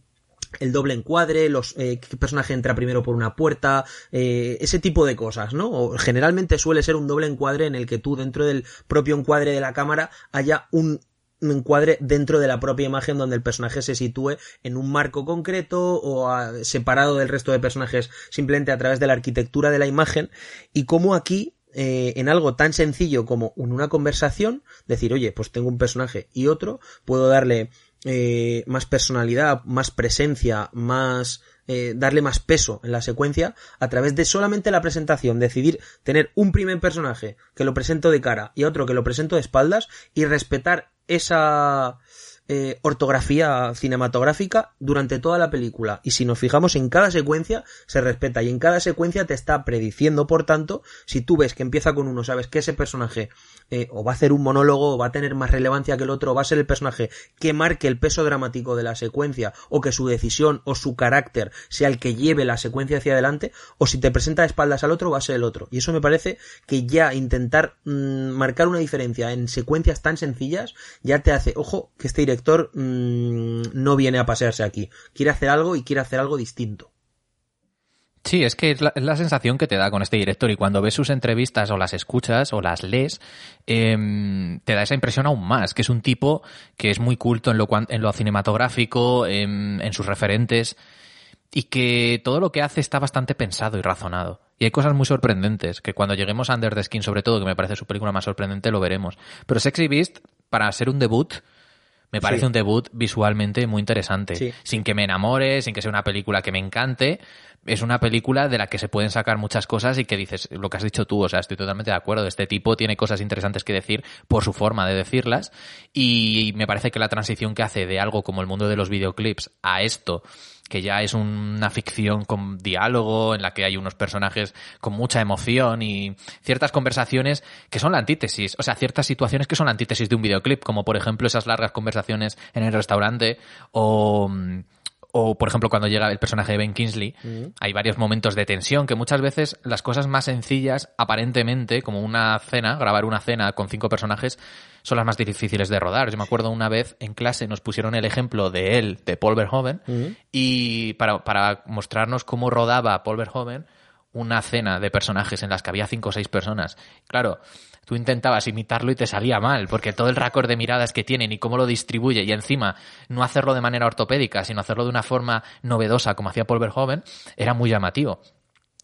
el doble encuadre, los eh, qué personaje entra primero por una puerta, eh, ese tipo de cosas, ¿no? O generalmente suele ser un doble encuadre en el que tú dentro del propio encuadre de la cámara haya un encuadre dentro de la propia imagen donde el personaje se sitúe en un marco concreto o separado del resto de personajes simplemente a través de la arquitectura de la imagen y como aquí eh, en algo tan sencillo como en una conversación decir oye pues tengo un personaje y otro puedo darle eh, más personalidad, más presencia, más eh, darle más peso en la secuencia a través de solamente la presentación, decidir tener un primer personaje que lo presento de cara y otro que lo presento de espaldas y respetar esa eh, ortografía cinematográfica durante toda la película. Y si nos fijamos en cada secuencia, se respeta. Y en cada secuencia te está prediciendo, por tanto, si tú ves que empieza con uno, sabes que ese personaje eh, o va a hacer un monólogo, o va a tener más relevancia que el otro, o va a ser el personaje que marque el peso dramático de la secuencia, o que su decisión o su carácter sea el que lleve la secuencia hacia adelante, o si te presenta de espaldas al otro, va a ser el otro. Y eso me parece que ya intentar mm, marcar una diferencia en secuencias tan sencillas ya te hace, ojo, que este director mmm, no viene a pasearse aquí. Quiere hacer algo y quiere hacer algo distinto. Sí, es que es la, sensación que te da con este director y cuando ves sus entrevistas o las escuchas o las lees, eh, te da esa impresión aún más, que es un tipo que es muy culto en lo, en lo cinematográfico, en, en sus referentes y que todo lo que hace está bastante pensado y razonado. Y hay cosas muy sorprendentes, que cuando lleguemos a Under the Skin, sobre todo, que me parece su película más sorprendente, lo veremos. Pero Sexy Beast, para ser un debut, me parece sí. un debut visualmente muy interesante. Sí. Sin que me enamore, sin que sea una película que me encante. Es una película de la que se pueden sacar muchas cosas y que dices lo que has dicho tú. O sea, estoy totalmente de acuerdo. Este tipo tiene cosas interesantes que decir por su forma de decirlas. Y me parece que la transición que hace de algo como el mundo de los videoclips a esto que ya es una ficción con diálogo, en la que hay unos personajes con mucha emoción y ciertas conversaciones que son la antítesis, o sea, ciertas situaciones que son la antítesis de un videoclip, como por ejemplo esas largas conversaciones en el restaurante o o por ejemplo cuando llega el personaje de Ben Kingsley, hay varios momentos de tensión que muchas veces las cosas más sencillas, aparentemente, como una cena, grabar una cena con cinco personajes, son las más difíciles de rodar. Yo me acuerdo una vez en clase nos pusieron el ejemplo de él, de Paul Verhoeven, y para, para mostrarnos cómo rodaba Paul Verhoeven una cena de personajes en las que había cinco o seis personas. Claro, tú intentabas imitarlo y te salía mal, porque todo el récord de miradas que tienen y cómo lo distribuye, y encima no hacerlo de manera ortopédica, sino hacerlo de una forma novedosa, como hacía Paul Verhoeven, era muy llamativo.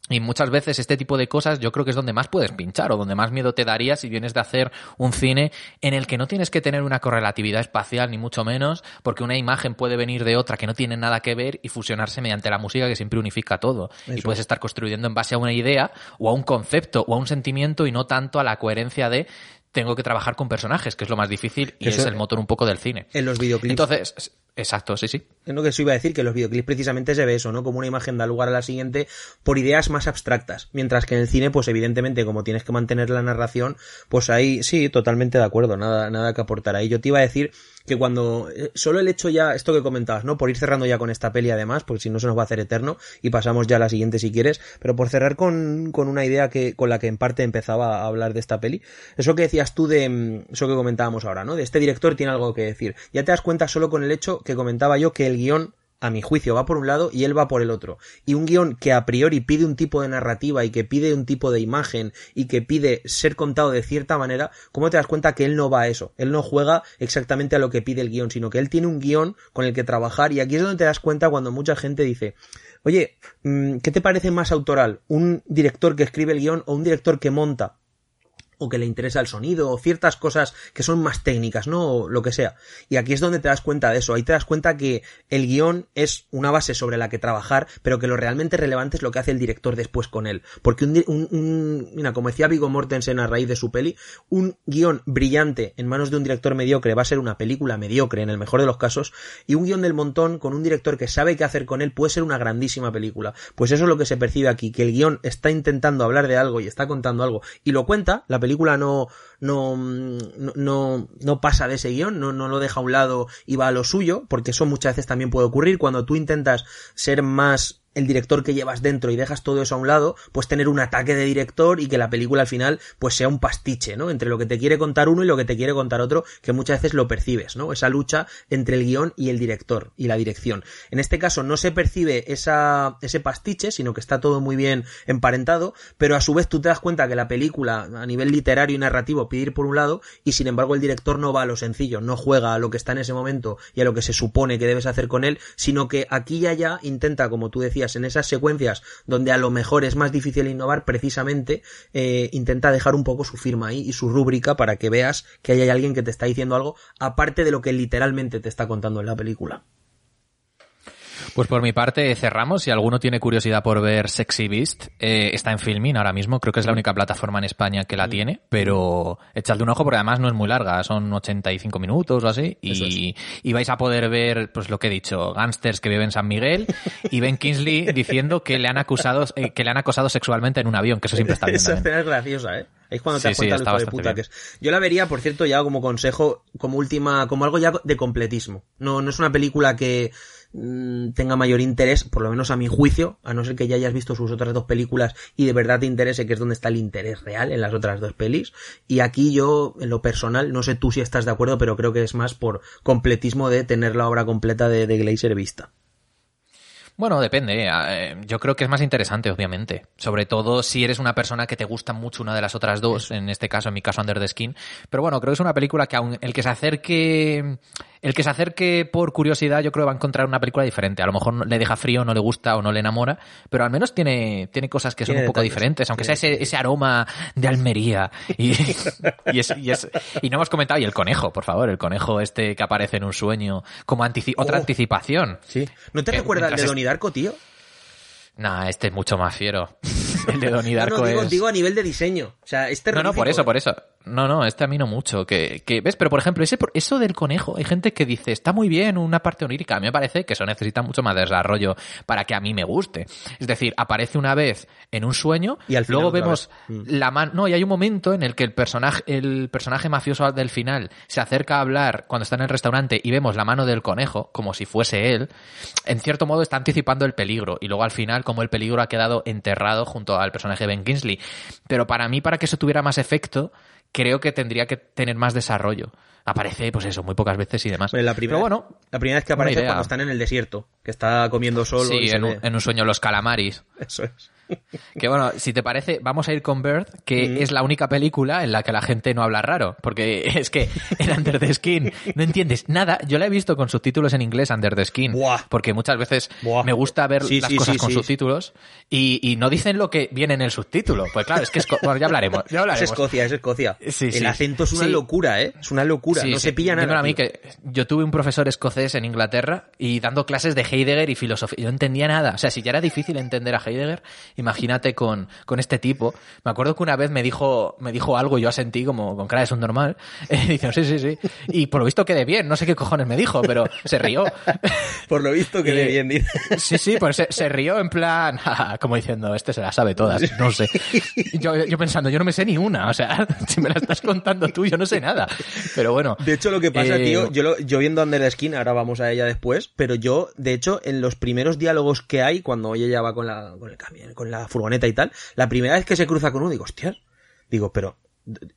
Y muchas veces este tipo de cosas yo creo que es donde más puedes pinchar o donde más miedo te daría si vienes de hacer un cine en el que no tienes que tener una correlatividad espacial ni mucho menos, porque una imagen puede venir de otra que no tiene nada que ver y fusionarse mediante la música que siempre unifica todo. Eso. Y puedes estar construyendo en base a una idea o a un concepto o a un sentimiento y no tanto a la coherencia de tengo que trabajar con personajes, que es lo más difícil y Eso, es el motor un poco del cine. En los videoclips. Entonces, exacto, sí, sí. Es lo que se iba a decir, que los videoclips precisamente se ve eso, ¿no? Como una imagen da lugar a la siguiente por ideas más abstractas. Mientras que en el cine, pues evidentemente, como tienes que mantener la narración, pues ahí sí, totalmente de acuerdo, nada, nada que aportar ahí. Yo te iba a decir que cuando solo el hecho ya, esto que comentabas, ¿no? Por ir cerrando ya con esta peli además, porque si no se nos va a hacer eterno y pasamos ya a la siguiente si quieres, pero por cerrar con, con una idea que, con la que en parte empezaba a hablar de esta peli, eso que decías tú de, eso que comentábamos ahora, ¿no? De este director tiene algo que decir. Ya te das cuenta solo con el hecho que comentaba yo que el guion a mi juicio, va por un lado y él va por el otro. Y un guion que a priori pide un tipo de narrativa y que pide un tipo de imagen y que pide ser contado de cierta manera, ¿cómo te das cuenta que él no va a eso? Él no juega exactamente a lo que pide el guion, sino que él tiene un guion con el que trabajar y aquí es donde te das cuenta cuando mucha gente dice, oye, mm, ¿qué te parece más autoral? ¿Un director que escribe el guion o un director que monta? O que le interesa el sonido, o ciertas cosas que son más técnicas, ¿no? O lo que sea. Y aquí es donde te das cuenta de eso. Ahí te das cuenta que el guion es una base sobre la que trabajar, pero que lo realmente relevante es lo que hace el director después con él. Porque un, un, como decía Vigo Mortensen a raíz de su peli, un guion brillante en manos de un director mediocre va a ser una película mediocre en el mejor de los casos, y un guion del montón con un director que sabe qué hacer con él puede ser una grandísima película. Pues eso es lo que se percibe aquí, que el guion está intentando hablar de algo y está contando algo, y lo cuenta, la película no, no, no, no pasa de ese guion, no, no lo deja a un lado y va a lo suyo, porque eso muchas veces también puede ocurrir. Cuando tú intentas ser más el director que llevas dentro y dejas todo eso a un lado, pues tener un ataque de director y que la película al final pues sea un pastiche, ¿no? Entre lo que te quiere contar uno y lo que te quiere contar otro, que muchas veces lo percibes, ¿no? Esa lucha entre el guion y el director y la dirección. En este caso no se percibe esa, ese pastiche, sino que está todo muy bien emparentado, pero a su vez tú te das cuenta que la película a nivel literario y narrativo pide ir por un lado y sin embargo el director no va a lo sencillo, no juega a lo que está en ese momento y a lo que se supone que debes hacer con él, sino que aquí y allá intenta, como tú decías, en esas secuencias donde a lo mejor es más difícil innovar, precisamente eh, intenta dejar un poco su firma ahí y su rúbrica para que veas que hay alguien que te está diciendo algo aparte de lo que literalmente te está contando en la película. Pues por mi parte cerramos. Si alguno tiene curiosidad por ver Sexy Beast, eh, está en Filmin ahora mismo. Creo que es la única plataforma en España que la tiene, pero echadle un ojo porque además no es muy larga, son 85 minutos o así. Y, y, vais a poder ver, pues lo que he dicho, gángsters que viven en San Miguel y Ben Kingsley diciendo que le han acusado, eh, que le han acosado sexualmente en un avión, que eso siempre está bien. Esa escena es graciosa, ¿eh? Es cuando te das cuenta sí, de puta que es. Yo la vería, por cierto, ya como consejo, como última, como algo ya de completismo. No, no es una película que Mm, tenga mayor interés, por lo menos a mi juicio, a no ser que ya hayas visto sus otras dos películas y de verdad te interese, que es donde está el interés real en las otras dos pelis. Y aquí yo, en lo personal, no sé tú si estás de acuerdo, pero creo que es más por completismo de tener la obra completa de, de Glazer vista. Bueno, depende. Eh, yo creo que es más interesante, obviamente. Sobre todo si eres una persona que te gusta mucho una de las otras dos, en este caso, en mi caso, Under the Skin. Pero bueno, creo que es una película que aun el que se acerque el que se acerque por curiosidad, yo creo que va a encontrar una película diferente. A lo mejor le deja frío, no le gusta o no le enamora, pero al menos tiene, tiene cosas que son un poco diferentes, aunque sea ese, ese, aroma de Almería. Y, y, es, y, es, y, no hemos comentado, y el conejo, por favor, el conejo este que aparece en un sueño, como otra oh. anticipación. Sí. ¿No te recuerdas el de Donnie Darko, tío? Nah, este es mucho más fiero. El de Donnie Darko no, digo, es... digo a nivel de diseño. O sea, este No, no, por eso, por eso. No, no, este a mí no mucho. Que, que, ¿Ves? Pero por ejemplo, ese, eso del conejo, hay gente que dice, está muy bien una parte onírica. A mí me parece que eso necesita mucho más desarrollo para que a mí me guste. Es decir, aparece una vez en un sueño, y al luego vemos mm. la mano. No, y hay un momento en el que el personaje, el personaje mafioso del final se acerca a hablar cuando está en el restaurante y vemos la mano del conejo, como si fuese él. En cierto modo está anticipando el peligro. Y luego al final, como el peligro ha quedado enterrado junto al personaje Ben Kingsley. Pero para mí, para que eso tuviera más efecto, creo que tendría que tener más desarrollo. Aparece, pues eso, muy pocas veces y demás. la primera, Pero bueno, la primera vez que aparece cuando están en el desierto, que está comiendo solo. Sí, en, un, en un sueño los calamaris. Eso es. Que bueno, si te parece, vamos a ir con Bird, que es la única película en la que la gente no habla raro. Porque es que en Under the Skin no entiendes nada. Yo la he visto con subtítulos en inglés, Under the Skin. Porque muchas veces me gusta ver las cosas con subtítulos y, y, no dicen lo que viene en el subtítulo. Pues claro, es que es, bueno, ya hablaremos, ya hablaremos. Es Escocia, es Escocia. el acento es una locura, ¿eh? Es una locura. no se pilla nada. A mí que yo tuve un profesor escocés en Inglaterra y dando clases de Heidegger y filosofía. Yo no entendía nada. O sea, si ya era difícil entender a Heidegger, imagínate con, con este tipo. Me acuerdo que una vez me dijo, me dijo algo y yo asentí como con cara de un normal. Eh, dice, sí, sí, sí. Y por lo visto quedé bien. No sé qué cojones me dijo, pero se rió. por lo visto quedé bien, dice. Sí, sí, pues se, se rió en plan, como diciendo, este se la sabe todas. No sé. Yo, yo pensando, yo no me sé ni una. O sea, si me la estás contando tú, yo no sé nada. Pero bueno. De hecho, lo que pasa, eh, tío, yo, lo, yo viendo Under the Skin, ahora vamos a ella después, pero yo, de hecho, en los primeros diálogos que hay, cuando ella va con la, con el camión, con la furgoneta y tal, la primera vez que se cruza con uno, digo, hostia, digo, pero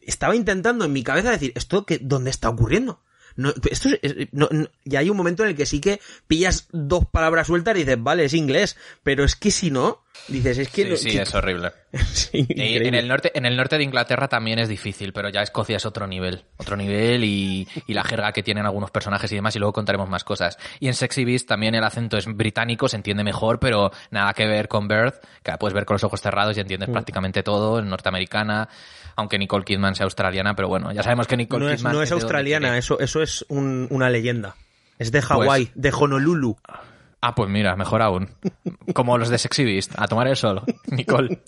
estaba intentando en mi cabeza decir, ¿esto qué, dónde está ocurriendo? No, esto es, no, y hay un momento en el que sí que pillas dos palabras sueltas y dices, vale, es inglés, pero es que si no, Dices, es que... Sí, no- sí, que- es horrible. Sí, Y increíble. en el norte, en el norte de Inglaterra también es difícil, pero ya Escocia es otro nivel, otro nivel y, y la jerga que tienen algunos personajes y demás, y luego contaremos más cosas. Y en Sexy Beast también el acento es británico, se entiende mejor, pero nada que ver con Birth, que la puedes ver con los ojos cerrados y Mm. entiendes prácticamente todo, norteamericana, aunque Nicole Kidman sea australiana, pero bueno, ya sabemos que Nicole No es, Kidman no es australiana, eso, eso es un- una leyenda. Es de Hawái, de Honolulu. Ah, pues mira, mejor aún. Como los de Sexy Beast, a tomar el sol. Nicole.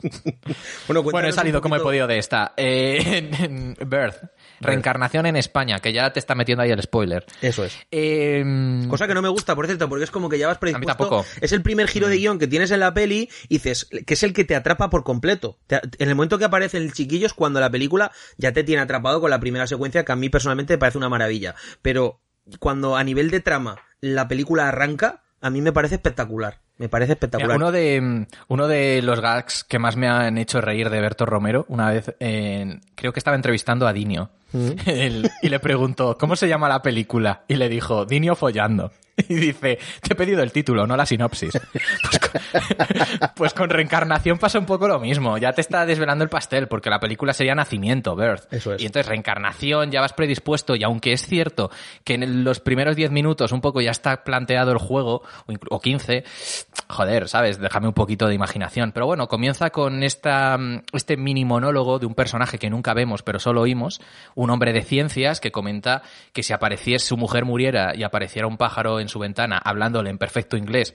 Bueno, Bueno, he salido como he podido de esta. Eh, Birth. Reencarnación en España, que ya te está metiendo ahí el spoiler. Eso es. Eh, Cosa que no me gusta, por cierto, porque es como que ya vas predispuesto. tampoco. Es el primer giro de guion que tienes en la peli y dices que es el que te atrapa por completo. Te- en el momento que aparece el chiquillo es cuando la película ya te tiene atrapado con la primera secuencia, que a mí personalmente me parece una maravilla. Pero cuando a nivel de trama la película arranca, a mí me parece espectacular. Me parece Mira, espectacular. uno, de, uno de los gags que más me han hecho reír de Berto Romero, una vez, en- creo que estaba entrevistando a Dinio, Mm. Y le preguntó, ¿cómo se llama la película? Y le dijo, Dinio follando. Y dice, te he pedido el título, no la sinopsis. Pues con, pues con Reencarnación pasa un poco lo mismo, ya te está desvelando el pastel, porque la película sería Nacimiento, Birth. Eso es. Y entonces Reencarnación ya vas predispuesto, y aunque es cierto que en los primeros 10 minutos un poco ya está planteado el juego, o, inclu- o 15, joder, ¿sabes? Déjame un poquito de imaginación. Pero bueno, comienza con esta, este mini monólogo de un personaje que nunca vemos, pero solo oímos, un hombre de ciencias que comenta que si apareciese su mujer muriera y apareciera un pájaro en su ventana hablándole en perfecto inglés,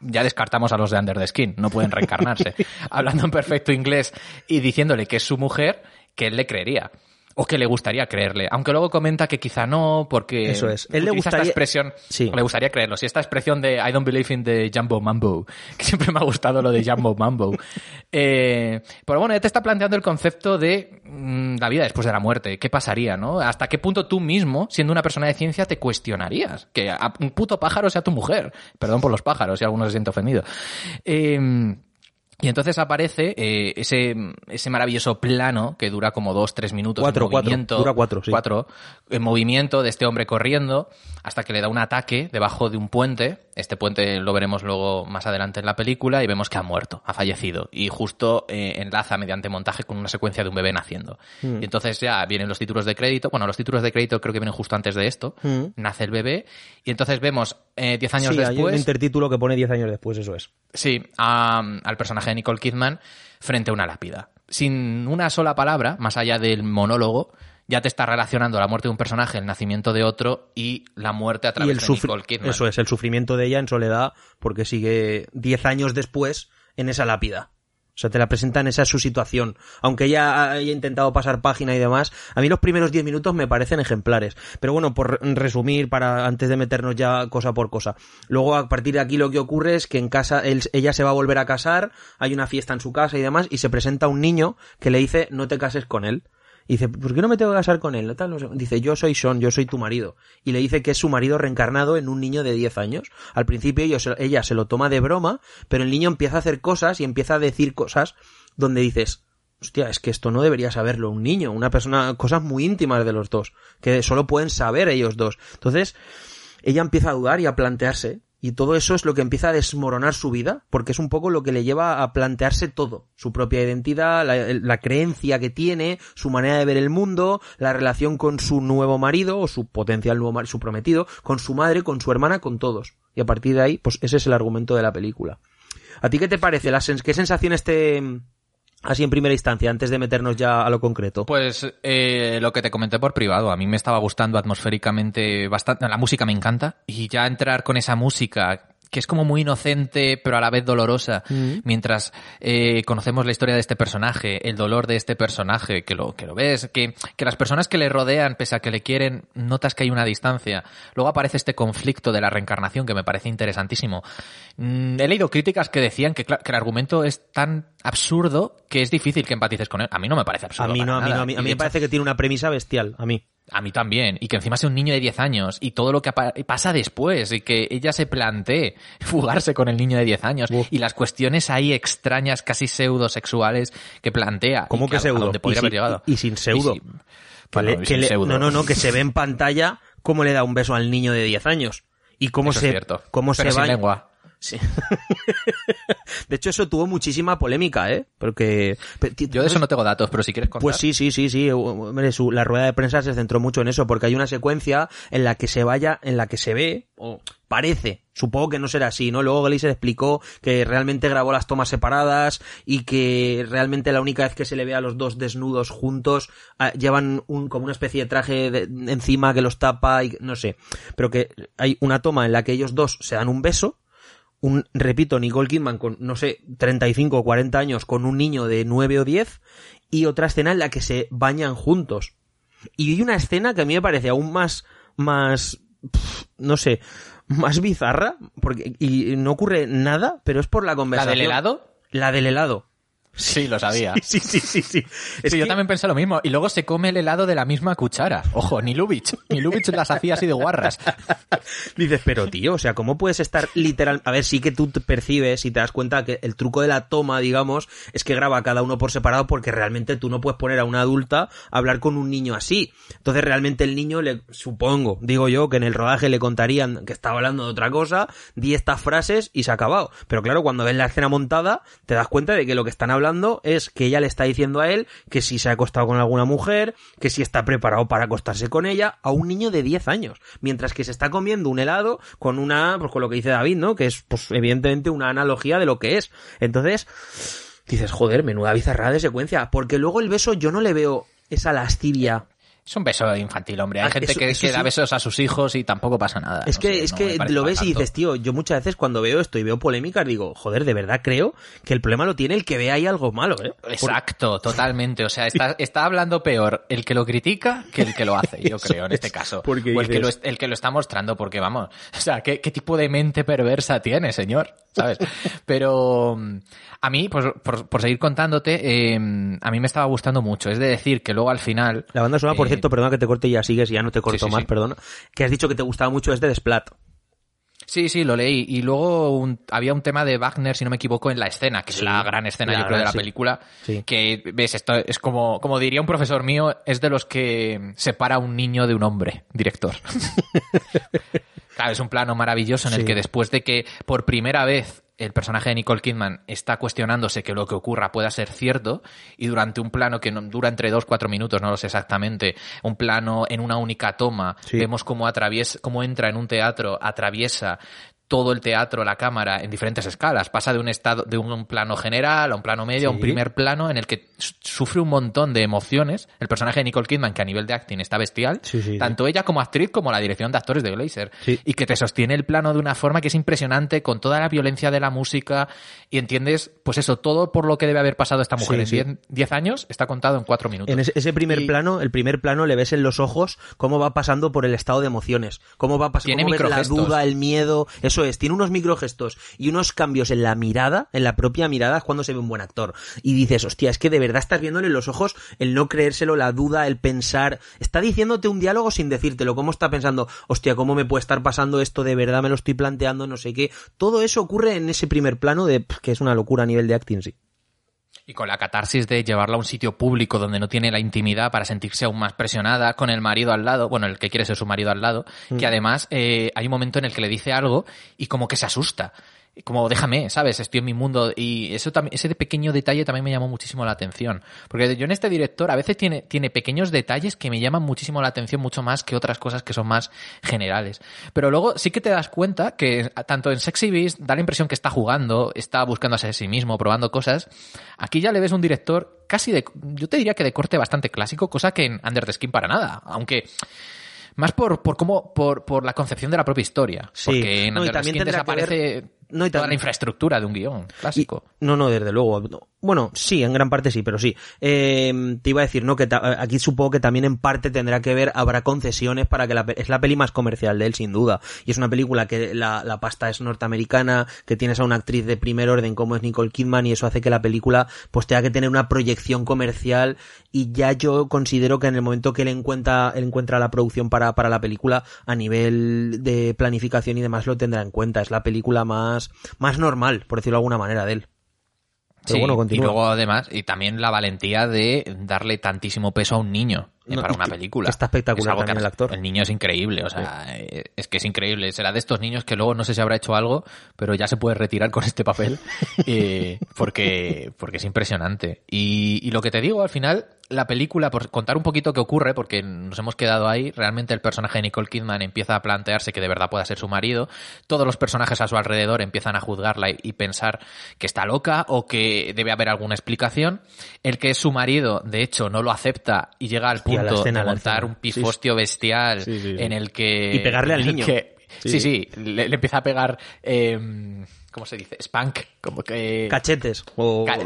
ya descartamos a los de Under the Skin, no pueden reencarnarse. Hablando en perfecto inglés y diciéndole que es su mujer, que él le creería. O que le gustaría creerle. Aunque luego comenta que quizá no, porque. Eso es. Él le gustaría- esta expresión. Sí. Le gustaría creerlo. Si esta expresión de I don't believe in the Jumbo Mambo. Que siempre me ha gustado lo de Jumbo Mambo. Eh, pero bueno, ya te está planteando el concepto de mm, la vida después de la muerte. ¿Qué pasaría, no? ¿Hasta qué punto tú mismo, siendo una persona de ciencia, te cuestionarías? Que a- un puto pájaro sea tu mujer. Perdón por los pájaros, si alguno se siente ofendido. Eh, y entonces aparece eh, ese, ese maravilloso plano que dura como dos, tres minutos Cuatro, en cuatro. movimiento. Dura cuatro, sí. Cuatro, en movimiento de este hombre corriendo hasta que le da un ataque debajo de un puente. Este puente lo veremos luego más adelante en la película y vemos que ha muerto, ha fallecido. Y justo eh, enlaza mediante montaje con una secuencia de un bebé naciendo. Mm. Y entonces ya vienen los títulos de crédito. Bueno, los títulos de crédito creo que vienen justo antes de esto. Mm. Nace el bebé. Y entonces vemos eh, diez años sí, hay un después. intertítulo que pone 10 años después, eso es. Sí, a- al personaje de Nicole Kidman frente a una lápida. Sin una sola palabra, más allá del monólogo, ya te está relacionando la muerte de un personaje, el nacimiento de otro y la muerte a través de Nicole Kidman. Eso es, el sufrimiento de ella en soledad, porque sigue 10 años después en esa lápida. O sea, te la presentan, esa es su situación. Aunque ella haya intentado pasar página y demás, a mí los primeros 10 minutos me parecen ejemplares. Pero bueno, por re- resumir, para antes de meternos ya cosa por cosa. Luego, a partir de aquí, lo que ocurre es que en casa, él- ella se va a volver a casar, hay una fiesta en su casa y demás, y se presenta un niño que le dice, no te cases con él. Y dice, ¿por qué no me tengo que casar con él? Tal, no. Dice, yo soy Sean, yo soy tu marido. Y le dice que es su marido reencarnado en un niño de 10 años. Al principio ella se lo toma de broma, pero el niño empieza a hacer cosas y empieza a decir cosas donde dices, hostia, es que esto no debería saberlo un niño, una persona, cosas muy íntimas de los dos, que solo pueden saber ellos dos. Entonces, ella empieza a dudar y a plantearse. Y todo eso es lo que empieza a desmoronar su vida, porque es un poco lo que le lleva a plantearse todo. Su propia identidad, la, creencia que tiene, su manera de ver el mundo, la relación con su nuevo marido, o su potencial nuevo marido, su prometido, con su madre, con su hermana, con todos. Y a partir de ahí, pues ese es el argumento de la película. ¿A ti qué te parece? ¿Qué sensaciones te... Así en primera instancia, antes de meternos ya a lo concreto. Pues eh, lo que te comenté por privado, a mí me estaba gustando atmosféricamente bastante, la música me encanta y ya entrar con esa música que es como muy inocente pero a la vez dolorosa, mientras eh, conocemos la historia de este personaje, el dolor de este personaje, que lo, que lo ves, que, que las personas que le rodean, pese a que le quieren, notas que hay una distancia. Luego aparece este conflicto de la reencarnación que me parece interesantísimo. Mm, he leído críticas que decían que, el argumento es tan absurdo que es difícil que empatices con él. A mí no me parece A absurdo. mí no, a mí no, a mí, a mí me hecho, parece que tiene una premisa bestial, a mí. A mí también. Y que encima sea un niño de 10 años y todo lo que pasa después y que ella se plantee fugarse con el niño de 10 años Uf. y las cuestiones ahí extrañas, casi pseudosexuales que plantea. ¿Cómo y que pseudo? donde podría Y haber sin- llegado. y- sin pseudo. Y sin- Que bueno, le- y que sin le- pseudo. no, no, no, que se ve en pantalla cómo le da un beso al niño de 10 años. Y cómo Eso se, es cierto. cómo Pero se sin va. lengua. Sí. De hecho, eso tuvo muchísima polémica, ¿eh? Porque... Yo de eso no tengo datos, pero si quieres contar. Pues sí, sí, sí, sí. la rueda de prensa se centró mucho en eso, porque hay una secuencia en la que se vaya, en la que se ve, o parece, supongo que no será así, ¿no? Luego Gleiser explicó que realmente grabó las tomas separadas y que realmente la única vez que se le ve a los dos desnudos juntos ah, llevan un, como una especie de traje encima que los tapa y no sé, pero que hay una toma en la que ellos dos se dan un beso un, repito, Nicole Kidman con, no sé, 35 o 40 años con un niño de 9 o 10 y otra escena en la que se bañan juntos. Y hay una escena que a mí me parece aún más, más, no sé, más bizarra, porque, y no ocurre nada, pero es por la conversación. ¿La del helado? La del helado. Sí, lo sabía. Sí, sí, sí, sí. sí. yo también pensé lo mismo. Y luego se come el helado de la misma cuchara. Ojo, ni Lubitsch. Ni Lubitsch las hacía así de guarras. Dices, pero tío, o sea, ¿cómo puedes estar literal... A ver, sí que tú te percibes y te das cuenta que el truco de la toma, digamos, es que graba cada uno por separado porque realmente tú no puedes poner a una adulta a hablar con un niño así. Entonces realmente el niño, le supongo, digo yo, que en el rodaje le contarían que estaba hablando de otra cosa, di estas frases y se ha acabado. Pero claro, cuando ves la escena montada, te das cuenta de que lo que están hablando es que ella le está diciendo a él que si se ha acostado con alguna mujer, que si está preparado para acostarse con ella, a un niño de 10 años, mientras que se está comiendo un helado con una, pues con lo que dice David, ¿no? Que es, pues evidentemente una analogía de lo que es. Entonces, dices, joder, menuda bizarrada de secuencia, porque luego el beso yo no le veo esa lascivia es un beso infantil, hombre. Hay ah, gente que, da besos a sus hijos y tampoco pasa nada. Es que, es que lo ves y dices, tío, yo muchas veces cuando veo esto y veo polémicas digo, joder, de verdad creo que el problema lo tiene el que ve ahí algo malo, ¿eh? Exacto, totalmente. O sea, está, está hablando peor el que lo critica que el que lo hace, yo creo, en este caso. Porque o el, que lo, el que lo está mostrando, porque vamos, o sea, ¿qué, qué tipo de mente perversa tiene, señor? ¿Sabes? Pero a mí, por, por, seguir contándote, eh, a mí me estaba gustando mucho. Es de decir que luego al final... La banda por eh, cierto, perdona que te corte y ya sigues, ya no te corto más, perdona. Que has dicho que te gustaba mucho es de Desplat. Sí, sí, lo leí. Y luego había un tema de Wagner, si no me equivoco, en la escena, que es la gran escena, yo creo, de la película. Que, ves, esto es como, como diría un profesor mío, es de los que separa a un niño de un hombre, director. claro, es un plano maravilloso en el que después de que por primera vez el personaje de Nicole Kidman está cuestionándose que lo que ocurra pueda ser cierto y durante un plano que dura entre dos cuatro minutos, no lo sé exactamente, un plano en una única toma, vemos cómo atraviesa, cómo entra en un teatro, atraviesa todo el teatro, la cámara, en diferentes escalas. Pasa de un estado, de un plano general a un plano medio, a un primer plano en el que sufre un montón de emociones. El personaje de Nicole Kidman, que a nivel de acting está bestial, tanto ella como actriz como la dirección de actores de Glazer. Y que te sostiene el plano de una forma que es impresionante, con toda la violencia de la música, y entiendes, pues eso, todo por lo que debe haber pasado esta mujer en 10 años, está contado en 4 minutos. En ese, primer plano, el primer plano le ves en los ojos cómo va pasando por el estado de emociones, cómo va pasando, la duda, el miedo, eso es, tiene unos microgestos y unos cambios en la mirada, en la propia mirada, es cuando se ve un buen actor. Y dices, hostia, es que de verdad estás viéndole en los ojos el no creérselo, la duda, el pensar. Está diciéndote un diálogo sin decírtelo. ¿Cómo está pensando, hostia, cómo me puede estar pasando esto de verdad? Me lo estoy planteando, no sé qué. Todo eso ocurre en ese primer plano de que es una locura a nivel de acting, sí. Y con la catarsis de llevarla a un sitio público donde no tiene la intimidad para sentirse aún más presionada, con el marido al lado, bueno, el que quiere ser su marido al lado, que mm. además eh, hay un momento en el que le dice algo y como que se asusta como déjame, ¿sabes? Estoy en mi mundo y eso también, ese pequeño detalle también me llamó muchísimo la atención. Porque yo en este director a veces tiene, tiene pequeños detalles que me llaman muchísimo la atención, mucho más que otras cosas que son más generales. Pero luego sí que te das cuenta que tanto en Sexy Beast da la impresión que está jugando, está buscándose a sí mismo, probando cosas. Aquí ya le ves un director casi de, yo te diría que de corte bastante clásico, cosa que en Under the Skin para nada. Aunque, más por, por cómo, por, por la concepción de la propia historia. Sí. Porque en no, the Skin desaparece no, toda la infraestructura de un guion clásico. no, no, desde luego. Bueno, sí, en gran parte sí, pero sí. Eh, te iba a decir, ¿no? Que aquí supongo que también en parte tendrá que ver, habrá concesiones para que la, es la peli más comercial de él, sin duda. Y es una película que la, la pasta es norteamericana, que tienes a una actriz de primer orden como es Nicole Kidman y eso hace que la película pues tenga que tener una proyección comercial y ya yo considero que en el momento que él encuentra, él encuentra la producción para, para la película a nivel de planificación y demás lo tendrá en cuenta. Es la película más, más normal, por decirlo de alguna manera, de él. Pero Sí, bueno, y continúa. luego además, y también la valentía de darle tantísimo peso a un niño eh, No, para y una película. está espectacular Es también el actor. El niño es increíble, o sea, eh, es que es increíble. Será de estos niños que luego no sé si habrá hecho algo, pero ya se puede retirar con este papel eh, porque, porque es impresionante. Y, y lo que te digo, al final, la película, por contar un poquito qué ocurre, porque nos hemos quedado ahí, realmente el personaje de Nicole Kidman empieza a plantearse que de verdad pueda ser su marido, todos los personajes a su alrededor empiezan a juzgarla y, y pensar que está loca o que debe haber alguna explicación. El que es su marido, de hecho, no lo acepta y llega al Hostia, punto escena, de montar un pifostio bestial Sí, sí, sí. en el que... Y pegarle al niño. que- Sí, sí, sí, le, le empieza a pegar... eh, ¿Cómo se dice? Spank. Como que... Cachetes. O... Ca-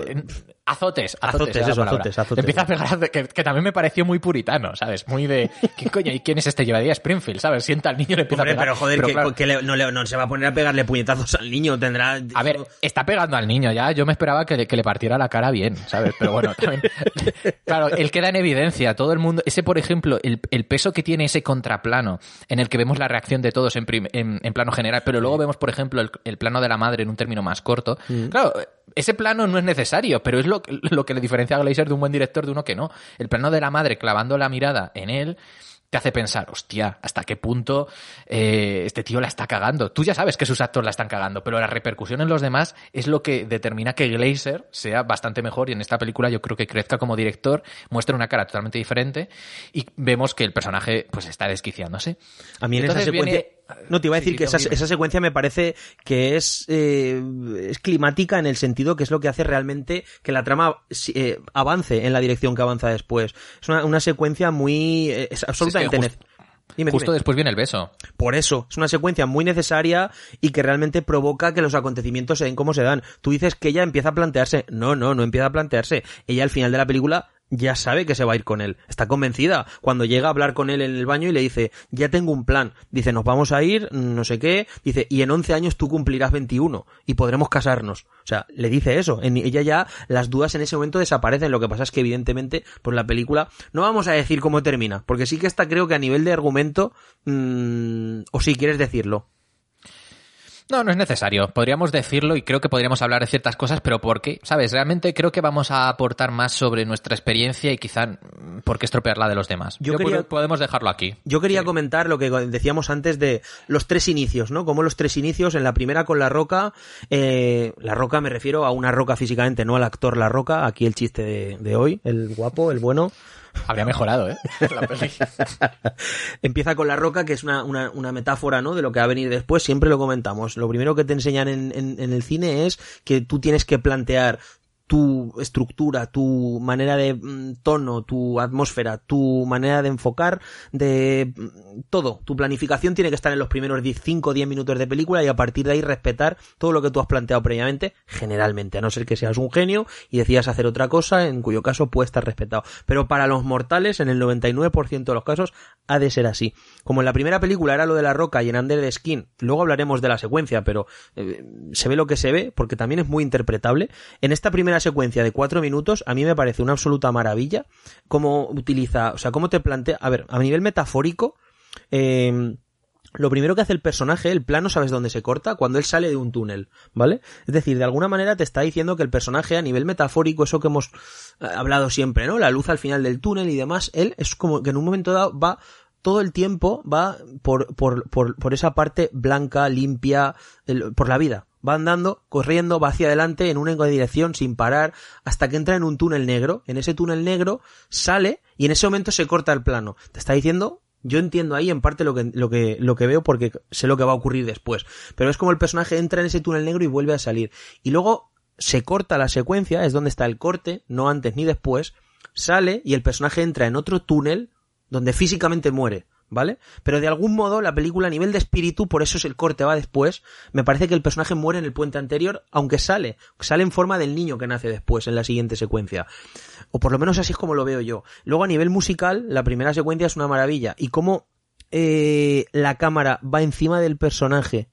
Azotes, azotes, Azotes, eso, azotes, azotes. Empieza a pegar, que, que también me pareció muy puritano, ¿sabes? Muy de, ¿qué coño? ¿Y quién es este? Llevaría Springfield, ¿sabes? Sienta al niño y le empieza Hombre, a pegar. pero joder, que, claro, que le- no, le- no se va a poner a pegarle puñetazos al niño, tendrá... a ver, está pegando al niño ya. Yo me esperaba que le, que le partiera la cara bien, ¿sabes? Pero bueno, también. Claro, él queda en evidencia. Todo el mundo. Ese, por ejemplo, el, el peso que tiene ese contraplano en el que vemos la reacción de todos en, prim- en, en plano general, pero luego vemos, por ejemplo, el, el plano de la madre en un término más corto. Claro, ese plano no es necesario, pero es lo, lo que le diferencia a Glazer de un buen director de uno que no. El plano de la madre clavando la mirada en él te hace pensar, hostia, hasta qué punto eh, este tío la está cagando. Tú ya sabes que sus actos la están cagando, pero la repercusión en los demás es lo que determina que Glazer sea bastante mejor y en esta película yo creo que crezca como director, muestra una cara totalmente diferente y vemos que el personaje pues está desquiciándose. A mí en esa Entonces secuencia... viene- No, te iba a Sí, decir que esa, esa secuencia me parece que es, eh, es climática en el sentido que es lo que hace realmente que la trama eh, avance en la dirección que avanza después. Es una, una secuencia muy... eh, es absolutamente... just- Dime, Justo dime. después viene el beso. Por eso, es una secuencia muy necesaria y que realmente provoca que los acontecimientos se den como se dan. Tú dices que ella empieza a plantearse. No, no, no empieza a plantearse. Ella al final de la película ya sabe que se va a ir con él. Está convencida. Cuando llega a hablar con él en el baño y le dice, ya tengo un plan. Dice, nos vamos a ir, no sé qué. Dice, y en 11 años tú cumplirás 21 y podremos casarnos. O sea, le dice eso. En ella ya las dudas en ese momento desaparecen. Lo que pasa es que evidentemente, por la película, no vamos a decir cómo termina. Porque sí que está creo que a nivel de argumento, mm, o si quieres decirlo. No, no es necesario. Podríamos decirlo y creo que podríamos hablar de ciertas cosas, pero ¿por qué? ¿Sabes? Realmente creo que vamos a aportar más sobre nuestra experiencia y quizá mm, por qué estropearla de los demás. Yo Yo quería- podemos dejarlo aquí. Yo quería comentar lo que decíamos antes de los tres inicios, ¿no? Como los tres inicios, en la primera con La Roca, eh, La Roca me refiero a una Roca físicamente, no al actor La Roca, aquí el chiste de, de hoy, el guapo, el bueno. Habría mejorado, ¿eh? La peli. Empieza con La Roca, que es una, una, una metáfora, ¿no? De lo que va a venir después, siempre lo comentamos. Lo primero que te enseñan en, en, en el cine es que tú tienes que plantear tu estructura, tu manera de mm, tono, tu atmósfera, tu manera de enfocar, de mm, todo. Tu planificación tiene que estar en los primeros 5 o 10 minutos de película y a partir de ahí respetar todo lo que tú has planteado previamente, generalmente, a no ser que seas un genio y decidas hacer otra cosa, en cuyo caso puede estar respetado. Pero para los mortales, en el 99% de los casos, ha de ser así. Como en la primera película era lo de la roca y en Under the Skin, luego hablaremos de la secuencia, pero eh, se ve lo que se ve, porque también es muy interpretable. En esta primera secuencia de cuatro minutos, a mí me parece una absoluta maravilla cómo utiliza, o sea, cómo te plantea, a ver, a nivel metafórico, eh, lo primero que hace el personaje, el plano, ¿sabes dónde se corta? Cuando él sale de un túnel, ¿vale? Es decir, de alguna manera te está diciendo que el personaje a nivel metafórico, eso que hemos eh, hablado siempre, ¿no? La luz al final del túnel y demás, él es como que en un momento dado va todo el tiempo va por, por, por, por esa parte blanca, limpia, por la vida. Va andando, corriendo, va hacia adelante en una dirección sin parar, hasta que entra en un túnel negro. En ese túnel negro sale y en ese momento se corta el plano. Te está diciendo, yo entiendo ahí en parte lo que, lo que, lo que veo porque sé lo que va a ocurrir después. Pero es como el personaje entra en ese túnel negro y vuelve a salir. Y luego se corta la secuencia, es donde está el corte, no antes ni después, sale y el personaje entra en otro túnel donde físicamente muere, ¿vale? Pero de algún modo la película a nivel de espíritu, por eso es el corte va después, me parece que el personaje muere en el puente anterior, aunque sale, sale en forma del niño que nace después en la siguiente secuencia. O por lo menos así es como lo veo yo. Luego a nivel musical, la primera secuencia es una maravilla. Y cómo eh, la cámara va encima del personaje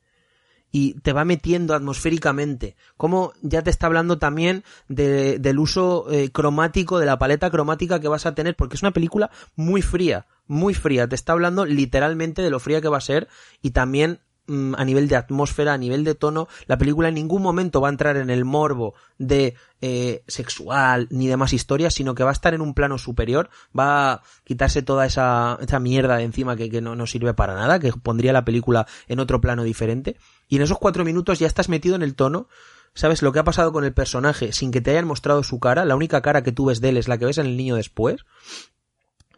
y te va metiendo atmosféricamente. Como ya te está hablando también de- del uso eh, cromático, de la paleta cromática que vas a tener, porque es una película muy fría, muy fría. Te está hablando literalmente de lo fría que va a ser y también a nivel de atmósfera, a nivel de tono. La película en ningún momento va a entrar en el morbo de eh, sexual ni demás historias, sino que va a estar en un plano superior, va a quitarse toda esa, esa mierda de encima que, que no, no sirve para nada, que pondría la película en otro plano diferente. Y en esos cuatro minutos ya estás metido en el tono sabes lo que ha pasado con el personaje sin que te hayan mostrado su cara, la única cara que tú ves de él es la que ves en el niño después,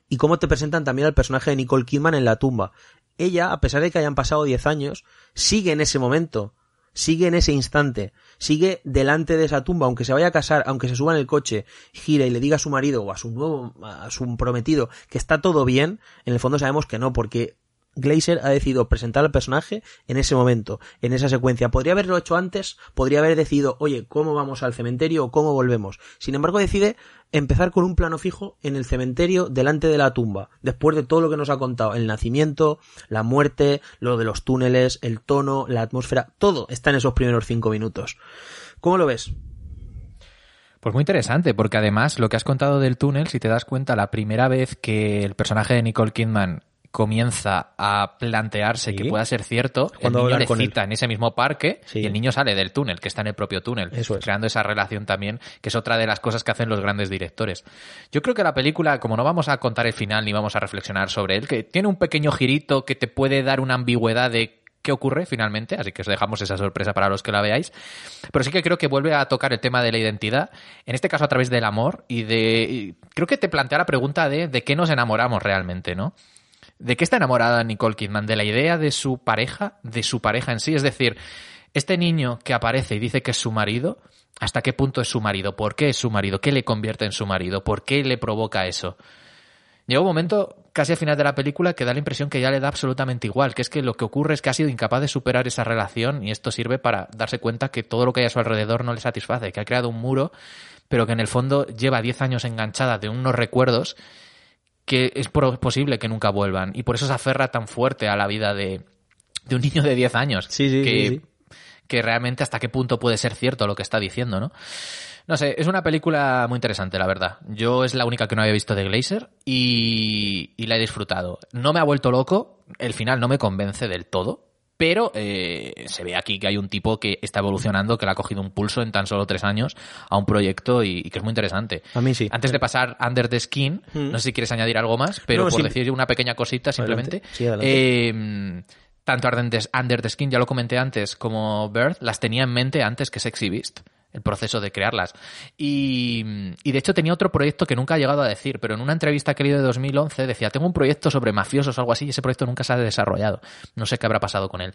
y cómo te presentan también al personaje de Nicole Kidman en la tumba. Ella, a pesar de que hayan pasado 10 años, sigue en ese momento, sigue en ese instante, sigue delante de esa tumba, aunque se vaya a casar, aunque se suba en el coche, gira y le diga a su marido o a su nuevo, a su prometido que está todo bien, en el fondo sabemos que no, porque Glazer ha decidido presentar al personaje en ese momento, en esa secuencia. Podría haberlo hecho antes, podría haber decidido, oye, ¿cómo vamos al cementerio o cómo volvemos? Sin embargo, decide empezar con un plano fijo en el cementerio delante de la tumba, después de todo lo que nos ha contado, el nacimiento, la muerte, lo de los túneles, el tono, la atmósfera, todo está en esos primeros cinco minutos. ¿Cómo lo ves? Pues muy interesante, porque además lo que has contado del túnel, si te das cuenta, la primera vez que el personaje de Nicole Kidman comienza a plantearse que pueda ser cierto, Cuando el niño le cita en ese mismo parque y el niño sale del túnel, que está en el propio túnel, creando esa relación también, que es otra de las cosas que hacen los grandes directores. Yo creo que la película, como no vamos a contar el final ni vamos a reflexionar sobre él, que tiene un pequeño girito que te puede dar una ambigüedad de qué ocurre finalmente, así que os dejamos esa sorpresa para los que la veáis. Pero sí que creo que vuelve a tocar el tema de la identidad, en este caso a través del amor y de... creo que te plantea la pregunta de de qué nos enamoramos realmente, ¿no? ¿De qué está enamorada Nicole Kidman? ¿De la idea de su pareja? ¿De su pareja en sí? Es decir, este niño que aparece y dice que es su marido, ¿hasta qué punto es su marido? ¿Por qué es su marido? ¿Qué le convierte en su marido? ¿Por qué le provoca eso? Llega un momento, casi al final de la película, que da la impresión que ya le da absolutamente igual, que es que lo que ocurre es que ha sido incapaz de superar esa relación y esto sirve para darse cuenta que todo lo que hay a su alrededor no le satisface, que ha creado un muro, pero que en el fondo lleva 10 años enganchada de unos recuerdos que es posible que nunca vuelvan. Y por eso se aferra tan fuerte a la vida de, de un niño de 10 años. Sí, sí, que, sí, que realmente hasta qué punto puede ser cierto lo que está diciendo, ¿no? No sé, es una película muy interesante, la verdad. Yo es la única que no había visto de Glazer y, y la he disfrutado. No me ha vuelto loco, el final no me convence del todo, pero eh, se ve aquí que hay un tipo que está evolucionando, que le ha cogido un pulso en tan solo tres años a un proyecto y, que es muy interesante. A mí sí. Antes de pasar Under the Skin, mm. no sé si quieres añadir algo más, pero por decir una pequeña cosita simplemente. Eh, tanto Under the Skin, ya lo comenté antes, como Birth, las tenía en mente antes que Sexy Beast el proceso de crearlas. Y, y, de hecho tenía otro proyecto que nunca ha llegado a decir, pero en una entrevista que leído de 2011 decía, tengo un proyecto sobre mafiosos o algo así y ese proyecto nunca se ha desarrollado. No sé qué habrá pasado con él.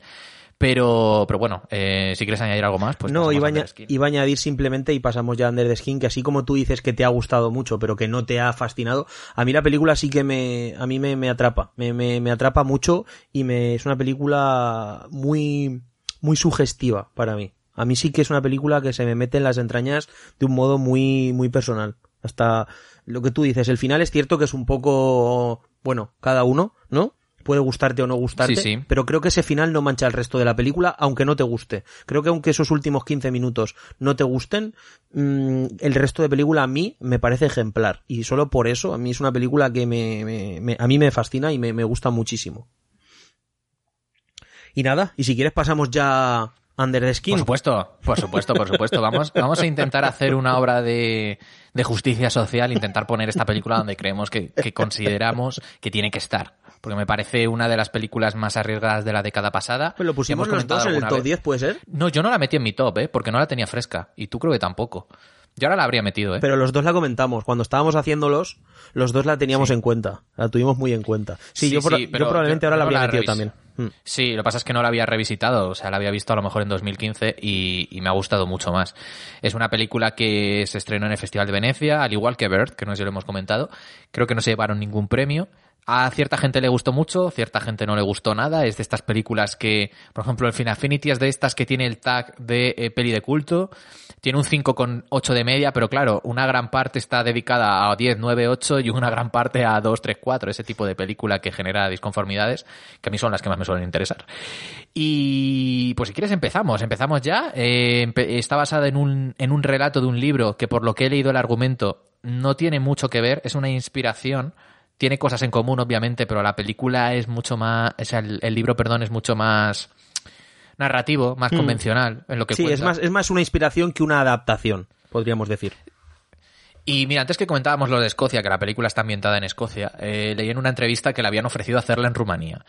Pero, pero bueno, eh, si quieres añadir algo más, pues... No, iba a, iba a, añadir simplemente y pasamos ya a Under the Skin, que así como tú dices que te ha gustado mucho, pero que no te ha fascinado, a mí la película sí que me, a mí me, me atrapa, me, me, me atrapa mucho y me, es una película muy, muy sugestiva para mí. A mí sí que es una película que se me mete en las entrañas de un modo muy, muy personal. Hasta lo que tú dices, el final es cierto que es un poco, bueno, cada uno, ¿no? Puede gustarte o no gustarte, sí, sí. pero creo que ese final no mancha el resto de la película, aunque no te guste. Creo que aunque esos últimos 15 minutos no te gusten, mmm, el resto de película a mí me parece ejemplar. Y solo por eso, a mí es una película que me, me, me a mí me fascina y me, me gusta muchísimo. Y nada, y si quieres pasamos ya Under the Skin. Por supuesto, por supuesto, por supuesto. Vamos, vamos a intentar hacer una obra de, de justicia social, intentar poner esta película donde creemos que, que, consideramos que tiene que estar. Porque me parece una de las películas más arriesgadas de la década pasada. Pero lo pusimos los dos en el top vez. 10, ¿puede ser? No, yo no la metí en mi top, ¿eh? Porque no la tenía fresca. Y tú creo que tampoco. Yo ahora la habría metido, ¿eh? Pero los dos la comentamos. Cuando estábamos haciéndolos, los dos la teníamos sí. en cuenta. La tuvimos muy en cuenta. Sí, sí yo, sí, yo, probablemente ahora la habría metido también. Mm. Sí, lo que pasa es que no la había revisitado, o sea, la había visto a lo mejor en 2015 y, y, me ha gustado mucho más. Es una película que se estrenó en el Festival de Venecia, al igual que Bird, que no sé si lo hemos comentado. Creo que no se llevaron ningún premio. A cierta gente le gustó mucho, cierta gente no le gustó nada. Es de estas películas que, por ejemplo, el Final Affinity es de estas que tiene el tag de eh, peli de culto. Tiene un 5,8 de media, pero claro, una gran parte está dedicada a 10, 9, 8 y una gran parte a 2, 3, 4. Ese tipo de película que genera disconformidades, que a mí son las que más me suelen interesar. Y pues si quieres empezamos. Empezamos ya. Eh, está basada en un, en un relato de un libro que por lo que he leído el argumento no tiene mucho que ver. Es una inspiración tiene cosas en común, obviamente, pero la película es mucho más, o sea, el, el libro, perdón, es mucho más narrativo, más convencional en lo que Sí, cuenta. es más, es más una inspiración que una adaptación, podríamos decir. Y mira, antes que comentábamos lo de Escocia, que la película está ambientada en Escocia, eh, leí en una entrevista que le habían ofrecido hacerla en Rumanía.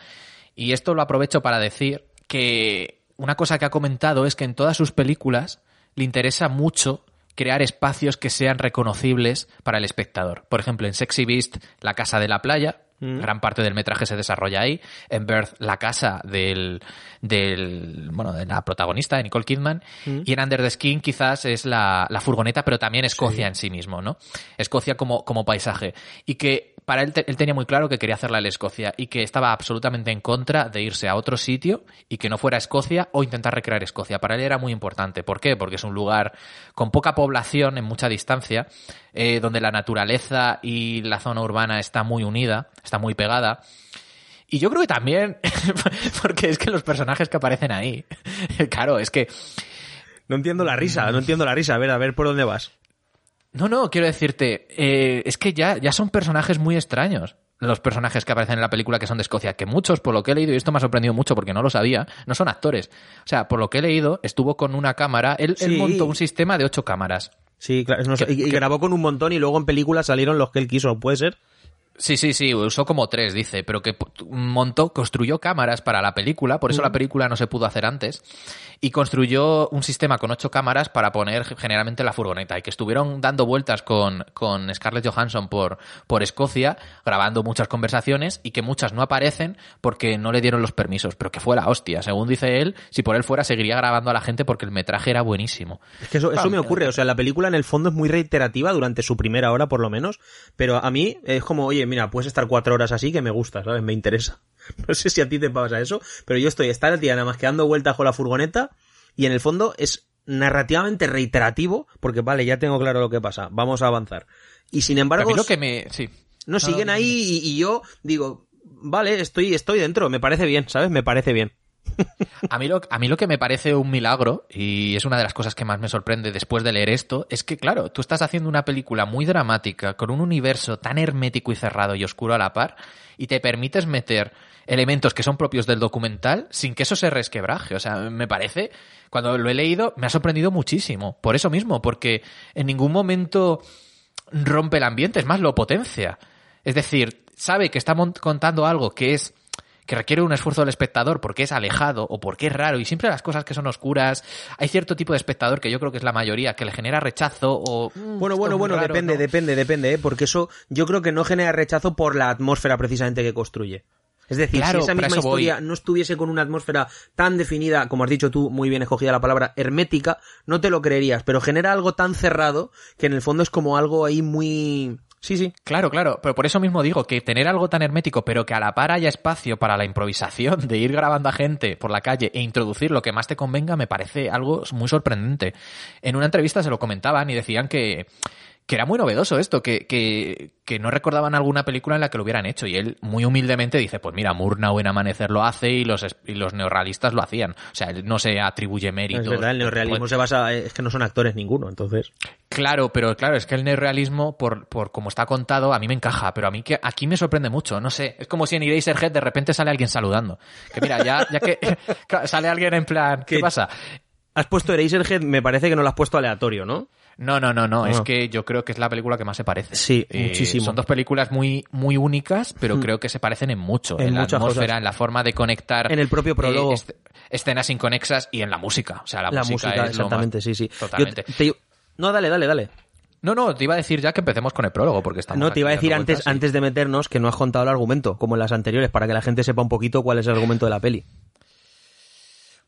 Y esto lo aprovecho para decir que una cosa que ha comentado es que en todas sus películas le interesa mucho crear espacios que sean reconocibles para el espectador. Por ejemplo, en Sexy Beast, la casa de la playa, gran parte del metraje se desarrolla ahí. En Birth, la casa del, del bueno, de la protagonista, de Nicole Kidman. Y en Under the Skin quizás es la, la furgoneta, pero también Escocia en sí mismo, ¿no? Escocia como, como paisaje. Y que para él, él tenía muy claro que quería hacerla en Escocia y que estaba absolutamente en contra de irse a otro sitio y que no fuera Escocia o intentar recrear Escocia. Para él era muy importante. ¿Por qué? Porque es un lugar con poca población en mucha distancia, eh, donde la naturaleza y la zona urbana está muy unida, está muy pegada. Y yo creo que también, porque es que los personajes que aparecen ahí, claro, es que No entiendo la risa, no entiendo la risa. A ver, a ver por dónde vas. No, no, quiero decirte, eh, es que ya, ya son personajes muy extraños. Los personajes que aparecen en la película que son de Escocia, que muchos, por lo que he leído, y esto me ha sorprendido mucho porque no lo sabía, no son actores. O sea, por lo que he leído, estuvo con una cámara, él, él montó un sistema de ocho cámaras. Sí, claro. no sé, Que- y, y grabó con un montón y luego en película salieron los que él quiso, ¿puede ser? Sí, sí, sí, usó como tres, dice, pero que montó, construyó cámaras para la película, por eso la película no se pudo hacer antes, y construyó un sistema con ocho cámaras para poner generalmente la furgoneta, y que estuvieron dando vueltas con, con Scarlett Johansson por, por Escocia, grabando muchas conversaciones, y que muchas no aparecen porque no le dieron los permisos, pero que fue la hostia, según dice él, si por él fuera seguiría grabando a la gente porque el metraje era buenísimo. Es que eso, eso me ocurre. O sea, la película en el fondo es muy reiterativa durante su primera hora, por lo menos. Pero a mí es como, oye, mira, puedes estar cuatro horas así que me gusta, ¿sabes? Me interesa. No sé si a ti te pasa eso, pero yo estoy, está el tía nada más que dando vueltas con la furgoneta y en el fondo es narrativamente reiterativo porque, vale, ya tengo claro lo que pasa, vamos a avanzar. Y sin embargo, lo que me... Sí. no siguen ahí y, y yo digo, vale, estoy, estoy dentro, me parece bien, ¿sabes? Me parece bien. A mí, lo, que me parece un milagro, y es una de las cosas que más me sorprende después de leer esto, es que, claro, tú estás haciendo una película muy dramática, con un universo tan hermético y cerrado y oscuro a la par, y te permites meter elementos que son propios del documental sin que eso se resquebraje. O sea, me parece, cuando lo he leído, me ha sorprendido muchísimo. Por eso mismo, porque en ningún momento rompe el ambiente, es más, lo potencia. Es decir, sabe que está contando algo que es que requiere un esfuerzo del espectador porque es alejado o porque es raro y siempre las cosas que son oscuras hay cierto tipo de espectador que yo creo que es la mayoría que le genera rechazo o "Mm, Bueno, bueno, bueno, raro", depende, ¿no? depende, depende, ¿eh? porque eso yo creo que no genera rechazo por la atmósfera precisamente que construye. Es decir, Claro, si esa misma voy. historia no estuviese con una atmósfera tan definida, como has dicho tú, muy bien escogida la palabra, hermética, no te lo creerías, pero genera algo tan cerrado que en el fondo es como algo ahí muy... Sí, sí. Claro, claro, pero por eso mismo digo que tener algo tan hermético, pero que a la par haya espacio para la improvisación de ir grabando a gente por la calle e introducir lo que más te convenga, me parece algo muy sorprendente. En una entrevista se lo comentaban y decían que, que era muy novedoso esto, que, que, que no recordaban alguna película en la que lo hubieran hecho. Y él muy humildemente dice, pues mira, Murnau en Amanecer lo hace y los, y los neorrealistas lo hacían. O sea, él no se atribuye méritos. Es verdad, el neorrealismo Pues- se basa... Es que no son actores ninguno, entonces... Claro, pero claro, es que el neorrealismo, por, por como está contado, a mí me encaja, pero a mí que aquí me sorprende mucho, no sé, es como si en Eraserhead de repente sale alguien saludando. Que mira, ya, ya que sale alguien en plan, ¿qué Que- pasa? Has puesto Eraserhead, me parece que no lo has puesto aleatorio, ¿no? No, no, no, no, Ah. es que yo creo que es la película que más se parece. Sí, Eh, muchísimo. Son dos películas muy, muy únicas, pero creo que se parecen en mucho. En En, la atmósfera, cosas. en la forma de conectar. En el propio prólogo. eh, escenas inconexas y en la música. O sea, la, La música, música, es lo más- exactamente, sí, sí. Yo Totalmente. te- No, dale, dale, dale. No, no, te iba a decir ya que empecemos con el prólogo, porque estamos. No, te iba a decir antes, vueltas antes de meternos que no has contado el argumento, como en las anteriores, para que la gente sepa un poquito cuál es el argumento de la peli.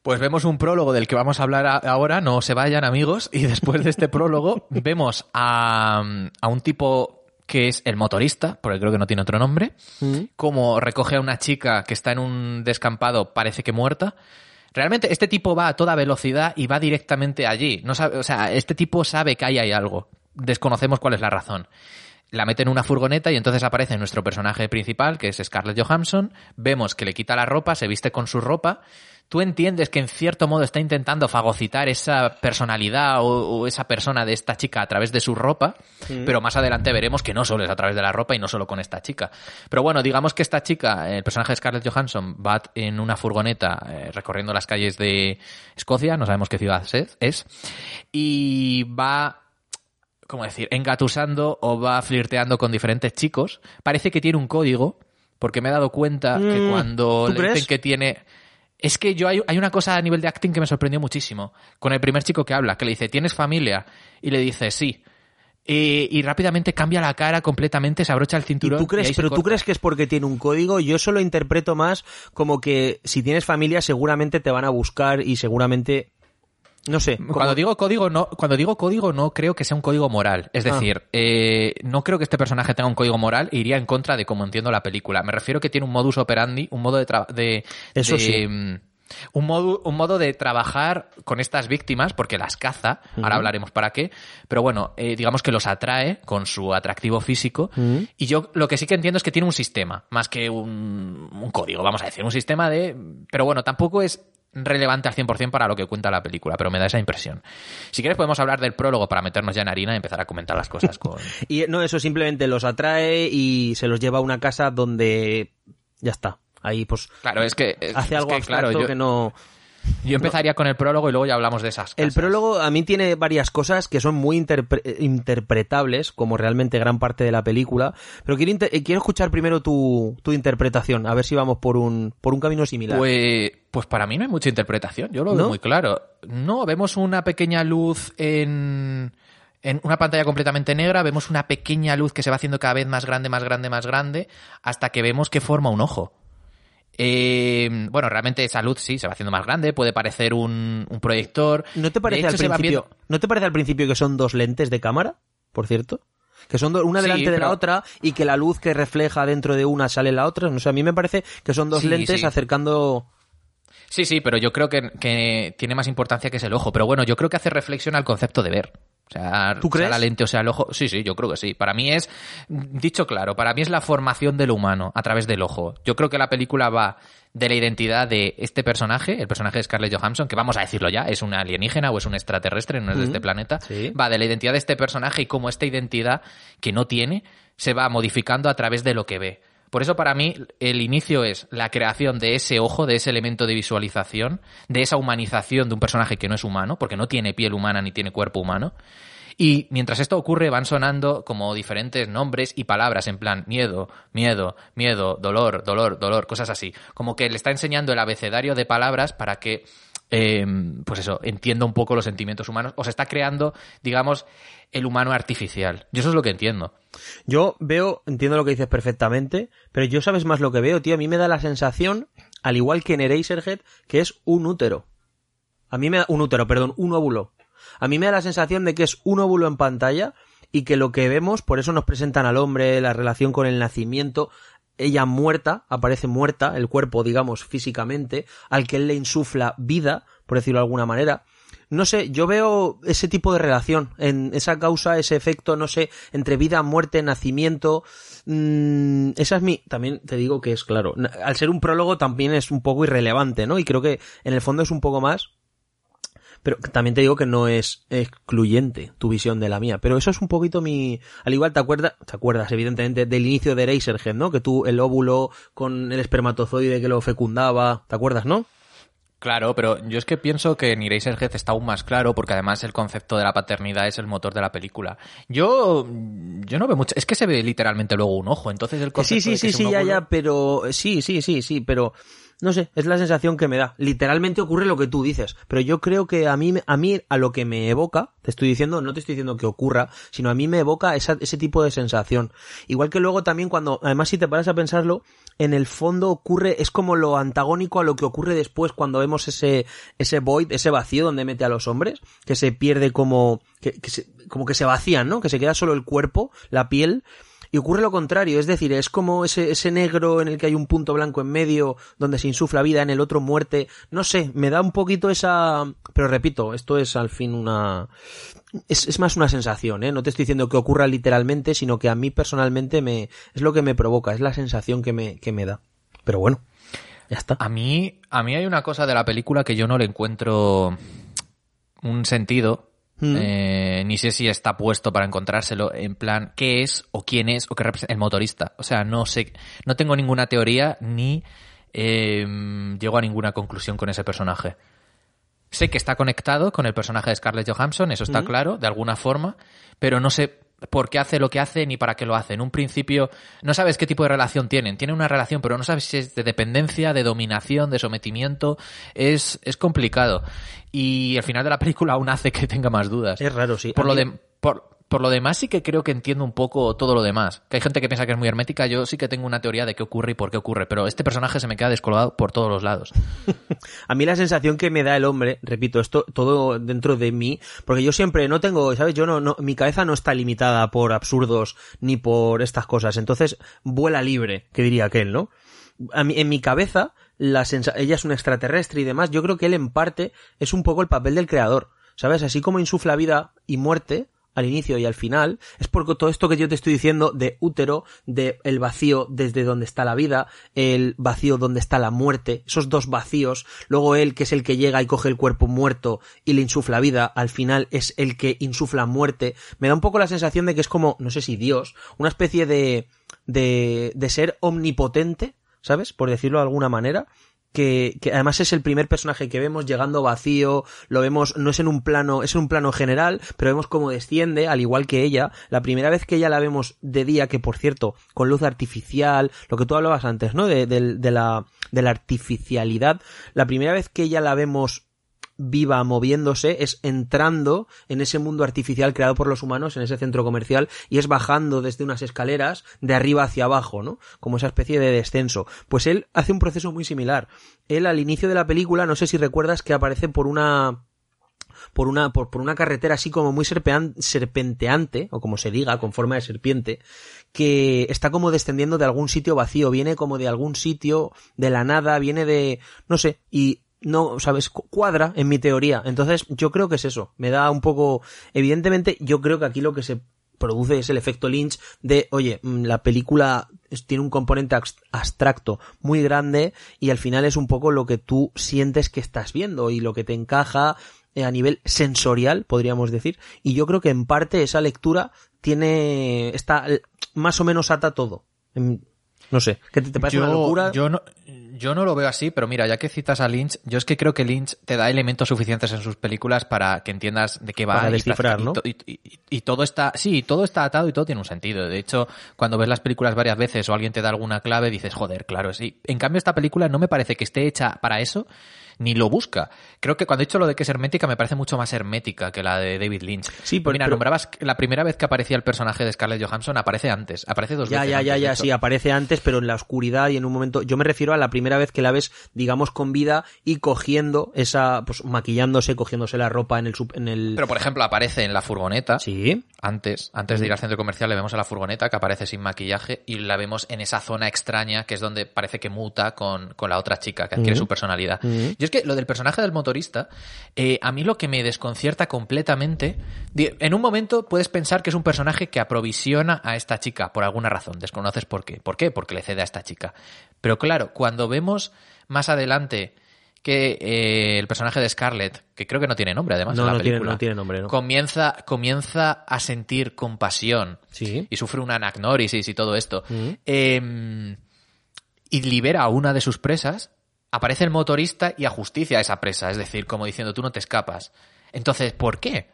Pues vemos un prólogo del que vamos a hablar a- ahora, no se vayan amigos, y después de este prólogo vemos a, a un tipo que es el motorista, porque creo que no tiene otro nombre, como recoge a una chica que está en un descampado, parece que muerta. Realmente este tipo va a toda velocidad y va directamente allí. No sabe, o sea, este tipo sabe que ahí hay algo. Desconocemos cuál es la razón. La mete en una furgoneta y entonces aparece nuestro personaje principal, que es Scarlett Johansson. Vemos que le quita la ropa, se viste con su ropa. Tú entiendes que en cierto modo está intentando fagocitar esa personalidad o, esa persona de esta chica a través de su ropa, pero más adelante veremos que no solo es a través de la ropa y no solo con esta chica. Pero bueno, digamos que esta chica, el personaje de Scarlett Johansson, va en una furgoneta eh, recorriendo las calles de Escocia, no sabemos qué ciudad es, y va ¿cómo decir?, engatusando o va flirteando con diferentes chicos. Parece que tiene un código, porque me he dado cuenta que mm, cuando le dicen que tiene... Es que yo hay, hay, una cosa a nivel de acting que me sorprendió muchísimo. Con el primer chico que habla, que le dice, ¿tienes familia? Y le dice, sí. Y, rápidamente cambia la cara completamente, se abrocha el cinturón. tú crees, pero tú crees que es porque tiene un código. Yo solo interpreto más como que si tienes familia seguramente te van a buscar y seguramente no sé. Cuando digo código, no, cuando digo código, no creo que sea un código moral. Es ah. decir, eh, no creo que este personaje tenga un código moral e iría en contra de cómo entiendo la película. Me refiero que tiene un modus operandi, un modo de, de Eso sí. Mm, un modo, un modo de trabajar con estas víctimas, porque las caza, ahora hablaremos para qué, pero bueno, eh, digamos que los atrae con su atractivo físico, y yo lo que sí que entiendo es que tiene un sistema, más que un, un, código, vamos a decir, un sistema de... Pero bueno, tampoco es relevante al 100% para lo que cuenta la película, pero me da esa impresión. Si quieres podemos hablar del prólogo para meternos ya en harina y empezar a comentar las cosas con... y no, eso simplemente los atrae y se los lleva a una casa donde ya está. Ahí pues... Claro, es que... Hace algo claro, que no... Yo empezaría con el prólogo y luego ya hablamos de esas. El prólogo a mí tiene varias cosas que son muy interpretables, como realmente gran parte de la película, pero quiero, eh, quiero escuchar primero tu, tu, interpretación, a ver si vamos por un, por un camino similar. Pues, pues para mí no hay mucha interpretación, yo lo veo muy claro. No, vemos una pequeña luz en en una pantalla completamente negra vemos una pequeña luz que se va haciendo cada vez más grande, más grande, más grande, hasta que vemos que forma un ojo. Eh, bueno, realmente esa luz sí se va haciendo más grande, puede parecer un, proyector. ¿No te parece al principio? ¿No te parece al principio que son dos lentes de cámara? Por cierto. Que son una delante de la otra y que la luz que refleja dentro de una sale en la otra. No sé, a mí me parece que son dos lentes acercando. Sí, sí, pero yo creo que, que, tiene más importancia que es el ojo. Pero bueno, yo creo que hace reflexión al concepto de ver. O sea, ¿Tú crees? sea la lente o sea el ojo. Sí, sí, yo creo que sí. Para mí es, dicho claro, para mí es la formación del humano a través del ojo. Yo creo que la película va de la identidad de este personaje, el personaje de Scarlett Johansson, que vamos a decirlo ya, es una alienígena o es un extraterrestre, no es de este planeta. Va de la identidad de este personaje y cómo esta identidad que no tiene se va modificando a través de lo que ve. Por eso para mí el inicio es la creación de ese ojo, de ese elemento de visualización, de esa humanización de un personaje que no es humano, porque no tiene piel humana ni tiene cuerpo humano. Y mientras esto ocurre van sonando como diferentes nombres y palabras en plan miedo, miedo, miedo, dolor, dolor, dolor, cosas así. Como que le está enseñando el abecedario de palabras para que Em, pues eso, entiendo un poco los sentimientos humanos, o se está creando, digamos, el humano artificial. Yo eso es lo que entiendo. Yo veo, entiendo lo que dices perfectamente, pero yo sabes más lo que veo, tío. A mí me da la sensación, al igual que en Eraserhead, que es un útero. A mí me da, un útero, perdón, un óvulo. A mí me da la sensación de que es un óvulo en pantalla y que lo que vemos, por eso nos presentan al hombre, la relación con el nacimiento, ella muerta, aparece muerta, el cuerpo, digamos, físicamente, al que él le insufla vida, por decirlo de alguna manera. No sé, yo veo ese tipo de relación, en esa causa, ese efecto, no sé, entre vida, muerte, nacimiento. Mm, esa es mi. También te digo que es claro. Al ser un prólogo también es un poco irrelevante, ¿no? Y creo que en el fondo es un poco más pero también te digo que no es excluyente tu visión de la mía. Pero eso es un poquito mi... Al igual te acuerdas, te acuerdas evidentemente del inicio de Eraserhead, ¿no? Que tú el óvulo con el espermatozoide que lo fecundaba, ¿te acuerdas, no? Claro, pero yo es que pienso que en Eraserhead está aún más claro porque además el concepto de la paternidad es el motor de la película. Yo yo no veo mucho, es que se ve literalmente luego un ojo, entonces el concepto Sí, sí, sí, sí, ya ya, pero sí, sí, sí, sí, pero no sé, es la sensación que me da. Literalmente ocurre lo que tú dices, pero yo creo que a mí, a mí, a lo que me evoca, te estoy diciendo, no te estoy diciendo que ocurra, sino a mí me evoca ese tipo de sensación. Igual que luego también cuando, además si te paras a pensarlo, en el fondo ocurre, es como lo antagónico a lo que ocurre después cuando vemos ese, ese void, ese vacío donde mete a los hombres, que se pierde como, que, que se, como que se vacían, ¿no? Que se queda solo el cuerpo, la piel, y ocurre lo contrario, es decir, es como ese, ese negro en el que hay un punto blanco en medio, donde se insufla vida, en el otro muerte, no sé, me da un poquito esa... Pero repito, esto es al fin una... Es, es más una sensación, ¿eh? No te estoy diciendo que ocurra literalmente, sino que a mí personalmente me... es lo que me provoca, es la sensación que me, que me da. Pero bueno, ya está. A mí, a mí hay una cosa de la película que yo no le encuentro un sentido. Mm. eh, ni sé si está puesto para encontrárselo en plan qué es o quién es o qué representa el motorista. O sea, no sé, no tengo ninguna teoría ni eh, llego a ninguna conclusión con ese personaje. Sé que está conectado con el personaje de Scarlett Johansson, eso está Mm. claro, de alguna forma, pero no sé por qué hace lo que hace ni para qué lo hace. En un principio no sabes qué tipo de relación tienen. Tienen una relación, pero no sabes si es de dependencia, de dominación, de sometimiento. Es, es complicado. Y al final de la película aún hace que tenga más dudas. Es raro, sí. Por lo, de, por, por lo demás sí que creo que entiendo un poco todo lo demás. Que hay gente que piensa que es muy hermética, yo sí que tengo una teoría de qué ocurre y por qué ocurre, pero este personaje se me queda descolgado por todos los lados. A mí la sensación que me da el hombre, repito, esto todo dentro de mí, porque yo siempre no tengo, ¿sabes? Yo no, no mi cabeza no está limitada por absurdos ni por estas cosas, entonces vuela libre, que diría aquel, ¿no? A mí, en mi cabeza, la ella es un extraterrestre y demás, yo creo que él en parte es un poco el papel del creador, ¿sabes? Así como insufla vida y muerte, al inicio y al final, es porque todo esto que yo te estoy diciendo de útero, de el vacío desde donde está la vida, el vacío donde está la muerte, esos dos vacíos, luego él que es el que llega y coge el cuerpo muerto y le insufla vida, al final es el que insufla muerte, me da un poco la sensación de que es como, no sé si Dios, una especie de, de, de ser omnipotente, ¿sabes? Por decirlo de alguna manera, que, que además es el primer personaje que vemos llegando vacío, lo vemos, no es en un plano, es en un plano general, pero vemos cómo desciende, al igual que ella. La primera vez que ella la vemos de día, que por cierto, con luz artificial, lo que tú hablabas antes, ¿no? De, de- de la, de la artificialidad, la primera vez que ella la vemos viva moviéndose es entrando en ese mundo artificial creado por los humanos en ese centro comercial y es bajando desde unas escaleras de arriba hacia abajo, ¿no? Como esa especie de descenso. Pues él hace un proceso muy similar. Él al inicio de la película, no sé si recuerdas que aparece por una por una, por, por una carretera así como muy serpenteante, o como se diga, con forma de serpiente, que está como descendiendo de algún sitio vacío, viene como de algún sitio de la nada, viene de, no sé, y no, sabes, Cu- cuadra en mi teoría. Entonces, yo creo que es eso. Me da un poco, evidentemente, yo creo que aquí lo que se produce es el efecto Lynch de, oye, mm, la película tiene un componente abs- abstracto muy grande y al final es un poco lo que tú sientes que estás viendo y lo que te encaja eh, a nivel sensorial, podríamos decir. Y yo creo que en parte esa lectura tiene, está más o menos ata todo. Em, No sé, ¿qué te, te parece una locura? Yo no, yo no lo veo así, pero mira, ya que citas a Lynch, yo es que creo que Lynch te da elementos suficientes en sus películas para que entiendas de qué va. Para descifrar, y ¿no? to- Y, y- y todo está, sí, todo está atado y todo tiene un sentido. De hecho, cuando ves las películas varias veces o alguien te da alguna clave, dices, joder, claro, sí. En cambio, esta película no me parece que esté hecha para eso, ni lo busca. Creo que cuando he dicho lo de que es hermética, me parece mucho más hermética que la de David Lynch. Sí, pero- Mira, pero- nombrabas la primera vez que aparecía el personaje de Scarlett Johansson, aparece antes, aparece dos Ya, veces. ya, ya, ya, sí, aparece antes, pero en la oscuridad y en un momento. Yo me refiero a la primera vez que la ves, digamos, con vida y cogiendo esa, pues maquillándose, cogiéndose la ropa en el. En el... Pero, por ejemplo, aparece en la furgoneta. Sí. Antes, antes de ir al centro comercial, le vemos a la furgoneta que aparece sin maquillaje y la vemos en esa zona extraña que es donde parece que muta con, con la otra chica, que adquiere su personalidad. Ujú. Yo es que lo del personaje del motorista, eh, a mí lo que me desconcierta completamente, en un momento puedes pensar que es un personaje que aprovisiona a esta chica por alguna razón, desconoces por qué. ¿Por qué? Porque le cede a esta chica. Pero claro, cuando vemos más adelante que eh, el personaje de Scarlett, que creo que no tiene nombre además No, en la no tiene- película, no tiene nombre, ¿no? comienza, comienza a sentir compasión Sí. y sufre una anagnórisis y todo esto. Eh, y libera a una de sus presas, aparece el motorista y ajusticia a esa presa, es decir, como diciendo, tú no te escapas. Entonces, ¿por qué?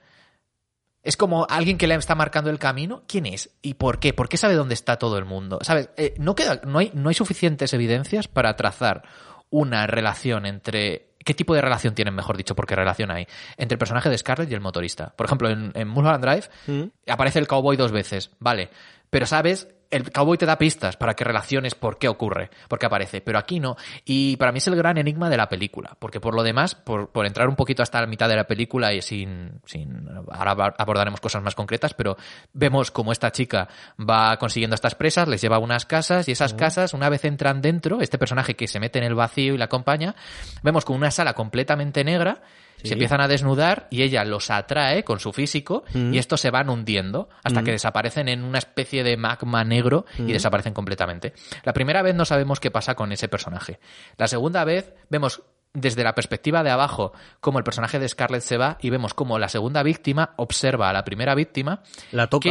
Es como alguien que le está marcando el camino. ¿Quién es? ¿Y por qué? ¿Por qué sabe dónde está todo el mundo? ¿Sabes? Eh, no, queda, no, hay, no hay suficientes evidencias para trazar una relación entre... ¿Qué tipo de relación tienen, mejor dicho? Porque relación hay. Entre el personaje de Scarlett y el motorista. Por ejemplo, en, en Mulholland Drive Mm. aparece el cowboy dos veces, vale. Pero sabes el cowboy te da pistas para que relaciones por qué ocurre, por qué aparece, pero aquí no. Y para mí es el gran enigma de la película, porque por lo demás, por, por entrar un poquito hasta la mitad de la película y sin, sin, ahora abordaremos cosas más concretas, pero vemos como esta chica va consiguiendo estas presas, les lleva a unas casas y esas casas, una vez entran dentro, este personaje que se mete en el vacío y la acompaña, vemos con una sala completamente negra se empiezan a desnudar y ella los atrae con su físico y estos se van hundiendo hasta que desaparecen en una especie de magma negro y desaparecen completamente. La primera vez no sabemos qué pasa con ese personaje. La segunda vez vemos desde la perspectiva de abajo cómo el personaje de Scarlett se va y vemos cómo la segunda víctima observa a la primera víctima. La toca.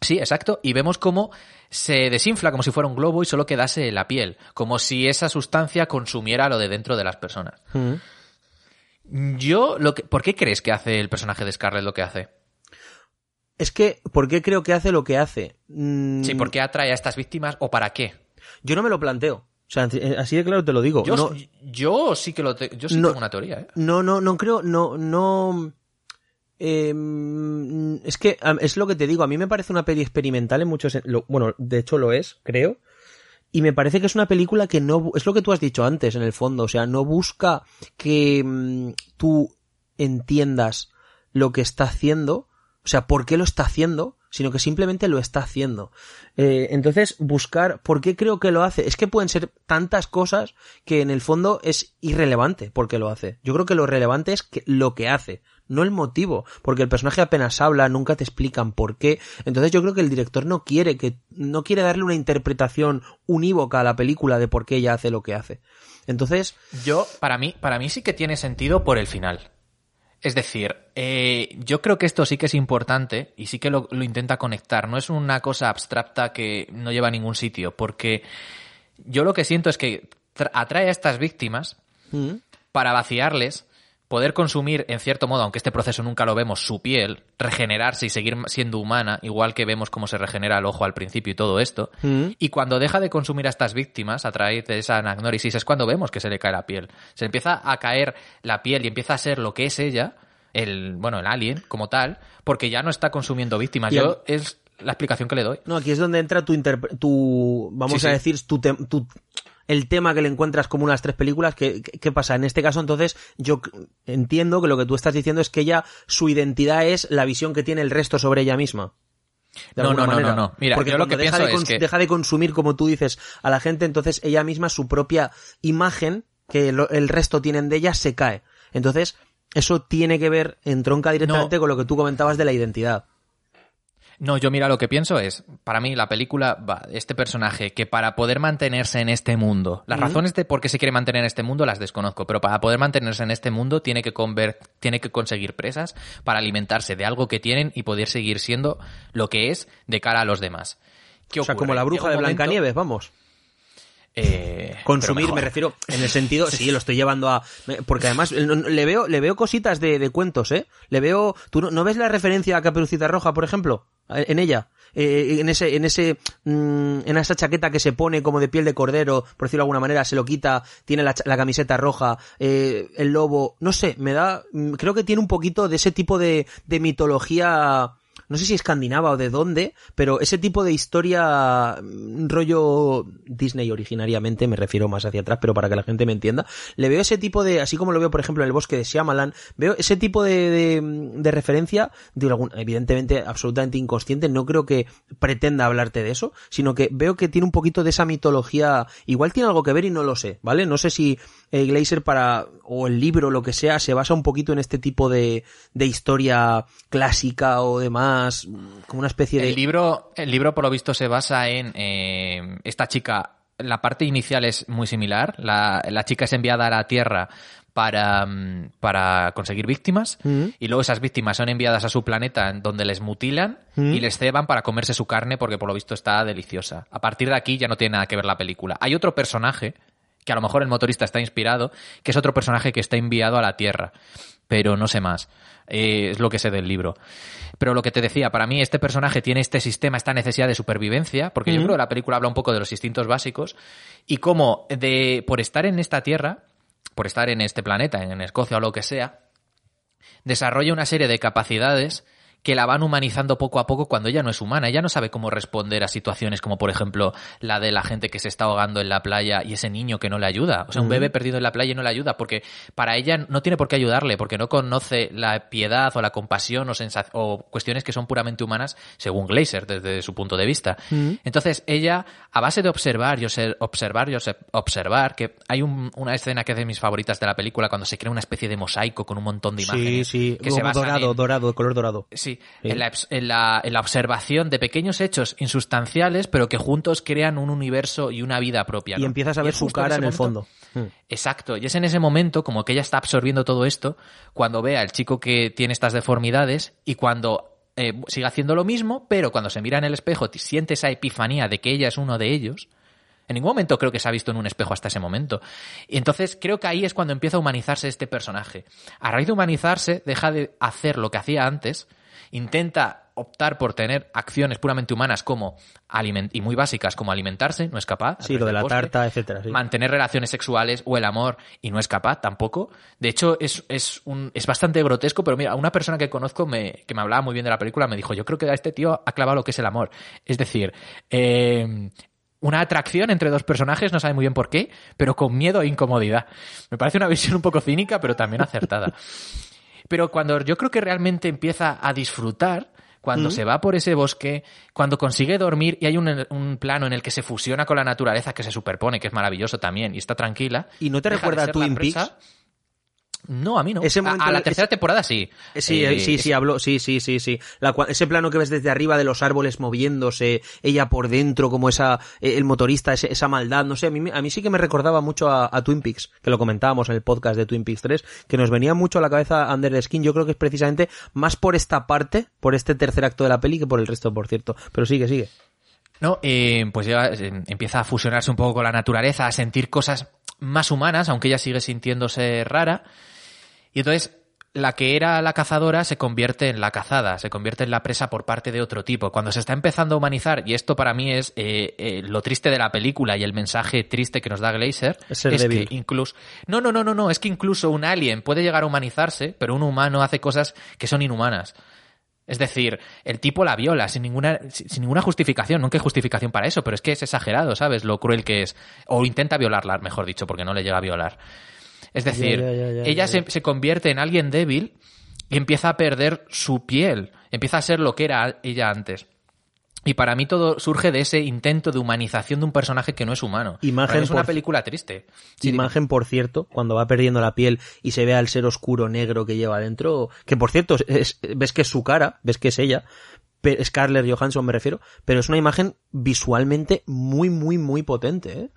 Sí, exacto. Y vemos cómo se desinfla como si fuera un globo y solo quedase la piel, como si esa sustancia consumiera lo de dentro de las personas. Yo, lo que, ¿por qué crees que hace el personaje de Scarlett lo que hace? Es que, ¿por qué creo que hace lo que hace? Mm, Sí, ¿por qué atrae a estas víctimas o para qué? Yo no me lo planteo. O sea, así de claro te lo digo. Yo, no, yo sí que lo te- yo sí No. tengo una teoría, ¿eh? no, no, no creo, no, no. em, es que es lo que te digo. A mí me parece una peli experimental en muchos. lo- bueno, de hecho lo es, creo. Y me parece que es una película que no. Es lo que tú has dicho antes, en el fondo. O sea, no busca que mm, tú entiendas lo que está haciendo. O sea, por qué lo está haciendo, sino que simplemente lo está haciendo. Eh, entonces, buscar por qué creo que lo hace. Es que pueden ser tantas cosas que en el fondo es irrelevante por qué lo hace. Yo creo que lo relevante es que lo que hace, no el motivo, porque el personaje apenas habla, nunca te explican por qué. Entonces yo creo que el director no quiere que no quiere darle una interpretación unívoca a la película de por qué ella hace lo que hace. Entonces, Yo, para mí, para mí sí que tiene sentido por el final. Es decir, eh, yo creo que esto sí que es importante y sí que lo, lo intenta conectar. No es una cosa abstracta que no lleva a ningún sitio, porque yo lo que siento es que tra- atrae a estas víctimas mm, para vaciarles, poder consumir, en cierto modo, aunque este proceso nunca lo vemos, su piel, regenerarse y seguir siendo humana, igual que vemos cómo se regenera el ojo al principio y todo esto. mm, Y cuando deja de consumir a estas víctimas, a través de esa anagnórisis, es cuando vemos que se le cae la piel. Se empieza a caer la piel y empieza a ser lo que es ella, el, bueno, el alien como tal, porque ya no está consumiendo víctimas. Yo es la explicación que le doy. No, aquí es donde entra tu, tu vamos Sí, a sí. decir, tu- el tema que le encuentras como unas tres películas. ¿qué, pasa? En este caso, entonces, yo entiendo que lo que tú estás diciendo es que ella, su identidad es la visión que tiene el resto sobre ella misma. No, no, no, no, no. Mira, Porque yo lo que deja, pienso de es que- deja de consumir, como tú dices, a la gente, entonces ella misma, su propia imagen, que lo- el resto tienen de ella, se cae. Entonces, eso tiene que ver, entronca directamente No. con lo que tú comentabas de la identidad. No, yo mira, lo que pienso es, para mí la película, va, este personaje, que para poder mantenerse en este mundo, las razones de por qué se quiere mantener en este mundo las desconozco, pero para poder mantenerse en este mundo tiene que, conver- tiene que conseguir presas para alimentarse de algo que tienen y poder seguir siendo lo que es de cara a los demás. ¿Qué O sea, como la bruja de Blancanieves, vamos. Eh, Consumir, me refiero, en el sentido, sí, lo estoy llevando a... Porque además le veo, le veo cositas de, de cuentos, ¿eh? Le veo... ¿Tú no, no ves la referencia a Caperucita Roja, por ejemplo? En ella. Eh, en ese, en ese, mm, en esa chaqueta que se pone como de piel de cordero, por decirlo de alguna manera, se lo quita, tiene la, la camiseta roja, eh, el lobo, no sé, me da, mm, creo que tiene un poquito de ese tipo de, de mitología, no sé si escandinava o de dónde, pero ese tipo de historia mm, rollo Disney originariamente, me refiero más hacia atrás, pero para que la gente me entienda, le veo ese tipo de, así como lo veo por ejemplo en el bosque de Shyamalan, veo ese tipo de, de, de referencia, de algún, evidentemente absolutamente inconsciente, no creo que pretenda hablarte de eso, sino que veo que tiene un poquito de esa mitología, igual tiene algo que ver y no lo sé, ¿vale? No sé si eh, Glazer para, o el libro, lo que sea, se basa un poquito en este tipo de, de historia clásica o demás, como una especie de... El libro, el libro, por lo visto, se basa en eh, esta chica. La parte inicial es muy similar. La, la chica es enviada a la Tierra para, mm, para conseguir víctimas Mm. y luego esas víctimas son enviadas a su planeta en donde les mutilan Mm. y les ceban para comerse su carne porque por lo visto está deliciosa. A partir de aquí ya no tiene nada que ver la película. Hay otro personaje que a lo mejor el motorista está inspirado, que es otro personaje que está enviado a la Tierra, pero no sé más. Eh, es lo que sé del libro. Pero lo que te decía, para mí este personaje tiene este sistema, esta necesidad de supervivencia, porque yo creo que la película habla un poco de los instintos básicos y cómo de por estar en esta Tierra, por estar en este planeta, en Escocia o lo que sea, desarrolla una serie de capacidades que la van humanizando poco a poco cuando ella no es humana. Ella no sabe cómo responder a situaciones como, por ejemplo, la de la gente que se está ahogando en la playa y ese niño que no le ayuda. O sea, un bebé perdido en la playa y no le ayuda, porque para ella no tiene por qué ayudarle, porque no conoce la piedad o la compasión o, o cuestiones que son puramente humanas, según Glazer, desde su punto de vista. Entonces, ella, a base de observar y observar y observar, que hay una escena que es de mis favoritas de la película, cuando se crea una especie de mosaico con un montón de imágenes. Sí, sí, que se dorado, dorado, de color dorado. Sí, en, la, observación de pequeños hechos insustanciales, pero que juntos crean un universo y una vida propia. Y empiezas a ver su cara en, el fondo. Mm. Exacto, y es en ese momento, como que ella está absorbiendo todo esto, cuando ve al chico que tiene estas deformidades y cuando eh, sigue haciendo lo mismo, pero cuando se mira en el espejo siente esa epifanía de que ella es uno de ellos. En ningún momento creo que se ha visto en un espejo hasta ese momento. Y entonces creo que ahí es cuando empieza a humanizarse este personaje. A raíz de humanizarse, deja de hacer lo que hacía antes intenta optar por tener acciones puramente humanas como y muy básicas como alimentarse, no es capaz. Sí, lo de la tarta, etcétera. Mantener relaciones sexuales o el amor y no es capaz tampoco. De hecho, es, es, un, es bastante grotesco, pero mira, una persona que conozco me, que me hablaba muy bien de la película me dijo, yo creo que a este tío ha clavado lo que es el amor. Es decir, eh, una atracción entre dos personajes, no sabe muy bien por qué, pero con miedo e incomodidad. Me parece una visión un poco cínica, pero también acertada. Pero cuando yo creo que realmente empieza a disfrutar, cuando se va por ese bosque, cuando consigue dormir y hay un, plano en el que se fusiona con la naturaleza que se superpone, que es maravilloso también, y está tranquila. ¿Y no te recuerda a Twin Peaks? No, a mí no. a, la tercera temporada sí. Sí, eh, sí, sí, habló, sí, sí, sí, sí. ese plano que ves desde arriba de los árboles moviéndose, ella por dentro, como esa, eh, el motorista, esa maldad, no sé, a mí, a mí sí que me recordaba mucho a, Twin Peaks, que lo comentábamos en el podcast de Twin Peaks 3, que nos venía mucho a la cabeza Under the Skin, yo creo que es precisamente más por esta parte, por este tercer acto de la peli, que por el resto, por cierto. Pero sigue, sigue. No, eh, pues ya empieza a fusionarse un poco con la naturaleza, a sentir cosas más humanas, aunque ella sigue sintiéndose rara. Y entonces la que era la cazadora se convierte en la cazada, se convierte en la presa por parte de otro tipo. Cuando se está empezando a humanizar, y esto para mí es eh, eh, lo triste de la película y el mensaje triste que nos da Glazer, es, que incluso... No, no, no, no, no, es que incluso un alien puede llegar a humanizarse, pero un humano hace cosas que son inhumanas. Es decir, el tipo la viola sin ninguna, sin ninguna justificación. No hay justificación para eso, pero es que es exagerado, ¿sabes? Lo cruel que es. O intenta violarla, mejor dicho, porque no le llega a violar. Es decir, ella se, se, convierte en alguien débil y empieza a perder su piel, empieza a ser lo que era ella antes. Y para mí todo surge de ese intento de humanización de un personaje que no es humano. Imagen es una película triste. imagen, por cierto, cuando va perdiendo la piel y se ve al ser oscuro negro que lleva dentro, que por cierto, ves que es su cara, ves que es ella, Scarlett Johansson me refiero, pero es una imagen visualmente muy, muy, muy potente. ¿eh?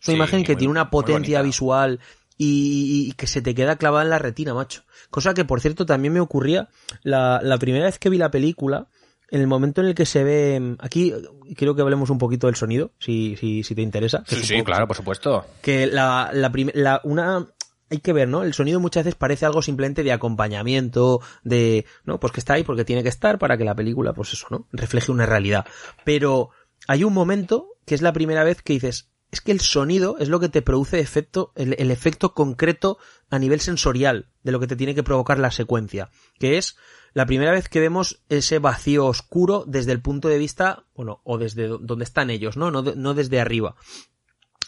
Es una imagen que tiene una potencia visual y, que se te queda clavada en la retina, macho. Cosa que, por cierto, también me ocurría la, la primera vez que vi la película, en el momento en el que se ve. Aquí quiero que hablemos un poquito del sonido, si, si, si te interesa. Sí, sí, claro, por supuesto. Que la, la, la una. Hay que ver, ¿no? El sonido muchas veces parece algo simplemente de acompañamiento, de. ¿No? Pues que está ahí porque tiene que estar para que la película, pues eso, ¿no? Refleje una realidad. Pero hay un momento que es la primera vez que dices, es que el sonido es lo que te produce efecto, el, efecto concreto a nivel sensorial de lo que te tiene que provocar la secuencia, que es la primera vez que vemos ese vacío oscuro desde el punto de vista, bueno, o desde donde están ellos, ¿no? No, desde arriba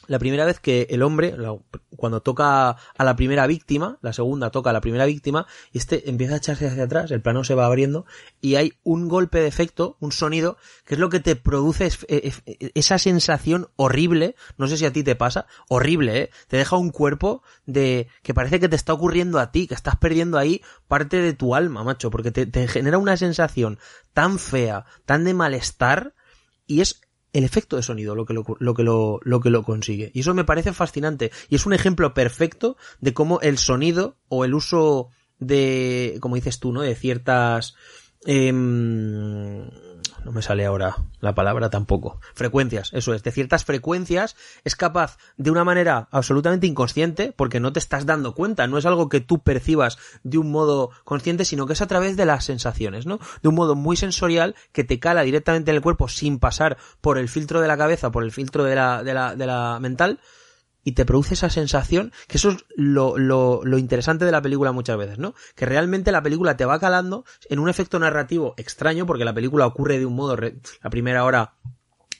la primera vez que el hombre, cuando toca a la primera víctima, la segunda toca a la primera víctima, y este empieza a echarse hacia atrás, el plano se va abriendo, y hay un golpe de efecto, un sonido, que es lo que te produce esa sensación horrible, no sé si a ti te pasa, horrible, ¿eh? Te deja un cuerpo de, que parece que te está ocurriendo a ti, que estás perdiendo ahí parte de tu alma, macho, porque te, te genera una sensación tan fea, tan de malestar, y es el efecto de sonido lo que lo, lo, que lo, lo que lo consigue. Y eso me parece fascinante. Y es un ejemplo perfecto de cómo el sonido o el uso de, como dices tú, ¿no? De ciertas, eh, no me sale ahora la palabra tampoco. Frecuencias, eso es. De ciertas frecuencias es capaz de una manera absolutamente inconsciente, porque no te estás dando cuenta, no es algo que tú percibas de un modo consciente, sino que es a través de las sensaciones, ¿no? De un modo muy sensorial que te cala directamente en el cuerpo sin pasar por el filtro de la cabeza, por el filtro de la, de la, de la mental, y te produce esa sensación, que eso es lo, lo, lo, interesante de la película muchas veces, ¿no? Que realmente la película te va calando en un efecto narrativo extraño, porque la película ocurre de un modo, la primera hora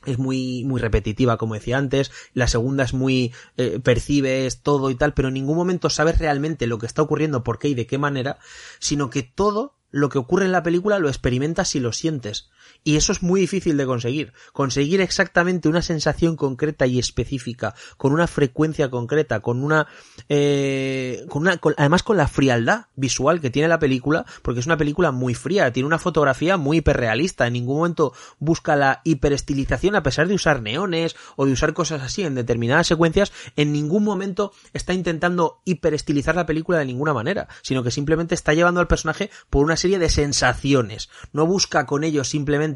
es muy muy repetitiva como decía antes la segunda es muy eh, percibes todo y tal pero en ningún momento sabes realmente lo que está ocurriendo por qué y de qué manera sino que todo lo que ocurre en la película lo experimentas y lo sientes y eso es muy difícil de conseguir. Conseguir exactamente una sensación concreta y específica, con una frecuencia concreta, con una, eh, con una, además con la frialdad visual que tiene la película, porque es una película muy fría, tiene una fotografía muy hiperrealista, en ningún momento busca la hiperestilización a pesar de usar neones o de usar cosas así en determinadas secuencias, en ningún momento está intentando hiperestilizar la película de ninguna manera, sino que simplemente está llevando al personaje por una serie de sensaciones. No busca con ello simplemente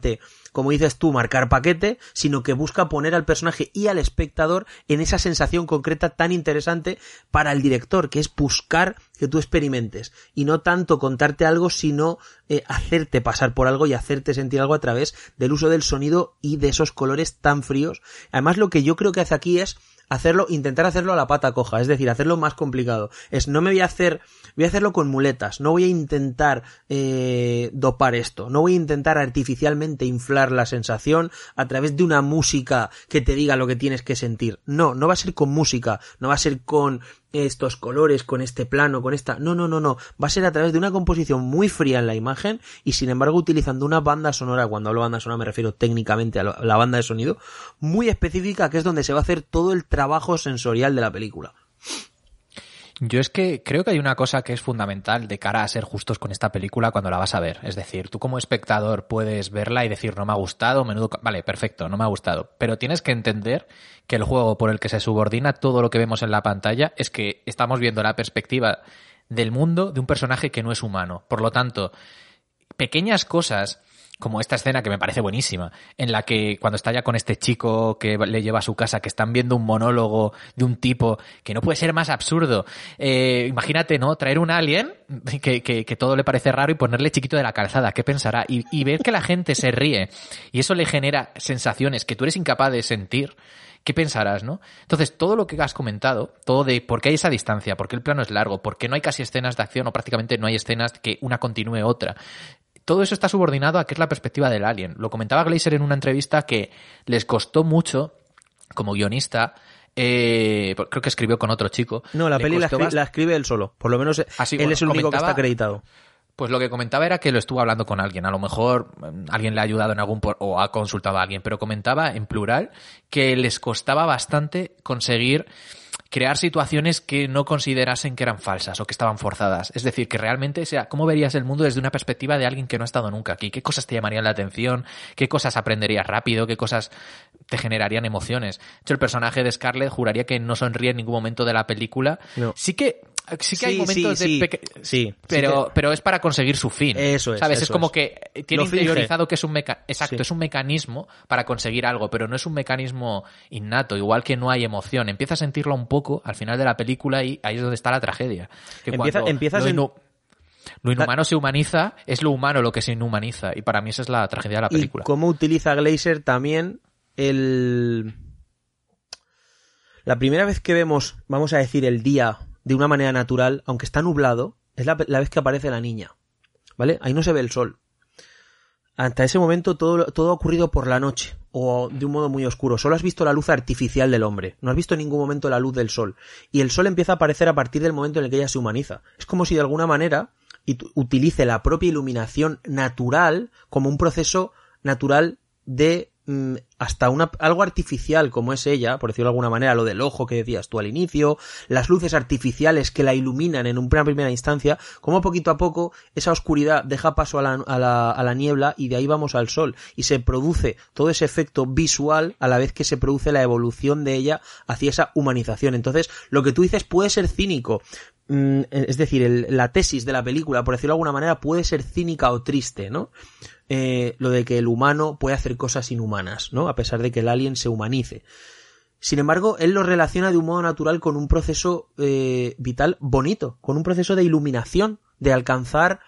como dices tú, marcar paquete, sino que busca poner al personaje y al espectador en esa sensación concreta tan interesante para el director, que es buscar que tú experimentes y no tanto contarte algo, sino eh, hacerte pasar por algo y hacerte sentir algo a través del uso del sonido y de esos colores tan fríos. Además, lo que yo creo que hace aquí es hacerlo, intentar hacerlo a la pata coja, es decir, hacerlo más complicado. Es no me voy a hacer, voy a hacerlo con muletas, no voy a intentar eh, dopar esto, no voy a intentar artificialmente inflar la sensación a través de una música que te diga lo que tienes que sentir. No, no va a ser con música, no va a ser con estos colores, con este plano, con esta. No, no, no, no. Va a ser a través de una composición muy fría en la imagen y sin embargo utilizando una banda sonora, cuando hablo banda sonora me refiero técnicamente a la banda de sonido, muy específica que es donde se va a hacer todo el trabajo sensorial de la película. Yo es que creo que hay una cosa que es fundamental de cara a ser justos con esta película cuando la vas a ver. Es decir, tú como espectador puedes verla y decir no me ha gustado, menudo... Vale, perfecto, no me ha gustado. Pero tienes que entender que el juego por el que se subordina todo lo que vemos en la pantalla es que estamos viendo la perspectiva del mundo de un personaje que no es humano. Por lo tanto, pequeñas cosas como esta escena que me parece buenísima, en la que cuando está ya con este chico que le lleva a su casa, que están viendo un monólogo de un tipo que no puede ser más absurdo. Eh, imagínate, ¿no? Traer un alien que, que, que, todo le parece raro y ponerle chiquito de la calzada, ¿qué pensará? Y, y ver que la gente se ríe y eso le genera sensaciones que tú eres incapaz de sentir. ¿qué pensarás, no? Entonces, todo lo que has comentado, todo de por qué hay esa distancia, por qué el plano es largo, por qué no hay casi escenas de acción o prácticamente no hay escenas que una continúe otra, todo eso está subordinado a que es la perspectiva del alien. Lo comentaba Glazer en una entrevista que les costó mucho, como guionista, eh, creo que escribió con otro chico. No, la peli la, escribe él solo. Por lo menos Así, él es el único que está acreditado. Pues lo que comentaba era que lo estuvo hablando con alguien. A lo mejor mm, alguien le ha ayudado en algún o ha consultado a alguien, pero comentaba en plural que les costaba bastante conseguir crear situaciones que no considerasen que eran falsas o que estaban forzadas. Es decir, que realmente sea, ¿cómo verías el mundo desde una perspectiva de alguien que no ha estado nunca aquí? ¿Qué cosas te llamarían la atención? ¿Qué cosas aprenderías rápido? ¿Qué cosas te generarían emociones? De hecho, el personaje de Scarlett juraría que no sonríe en ningún momento de la película. Sí que sí que hay momentos de sí, pero pero es para conseguir su fin. Eso es sabes es como que tiene interiorizado que es un meca exacto es un mecanismo para conseguir algo pero no es un mecanismo innato igual que no hay emoción. Empieza a sentirlo un poco al final de la película y ahí es donde está la tragedia. Que empieza, empiezas lo, lo inhumano se humaniza es lo humano lo que se inhumaniza y para mí esa es la tragedia de la película. y cómo utiliza Glazer también el la primera vez que vemos vamos a decir el día de una manera natural, aunque está nublado, es la, vez que aparece la niña. ¿Vale? Ahí no se ve el sol. Hasta ese momento todo, todo ha ocurrido por la noche o de un modo muy oscuro. Solo has visto la luz artificial del hombre. No has visto en ningún momento la luz del sol. Y el sol empieza a aparecer a partir del momento en el que ella se humaniza. Es como si de alguna manera utilice la propia iluminación natural como un proceso natural de Mm, hasta una, algo artificial como es ella, por decirlo de alguna manera, lo del ojo que decías tú al inicio, las luces artificiales que la iluminan en una primera instancia, como poquito a poco esa oscuridad deja paso a la, a, la, a la niebla y de ahí vamos al sol y se produce todo ese efecto visual a la vez que se produce la evolución de ella hacia esa humanización. Entonces, lo que tú dices puede ser cínico, mm, es decir, la tesis de la película, por decirlo de alguna manera, puede ser cínica o triste, ¿no? Eh, lo de que el humano puede hacer cosas inhumanas, ¿no? A pesar de que el alien se humanice. Sin embargo, él lo relaciona de un modo natural con un proceso eh, vital bonito, con un proceso de iluminación, de alcanzar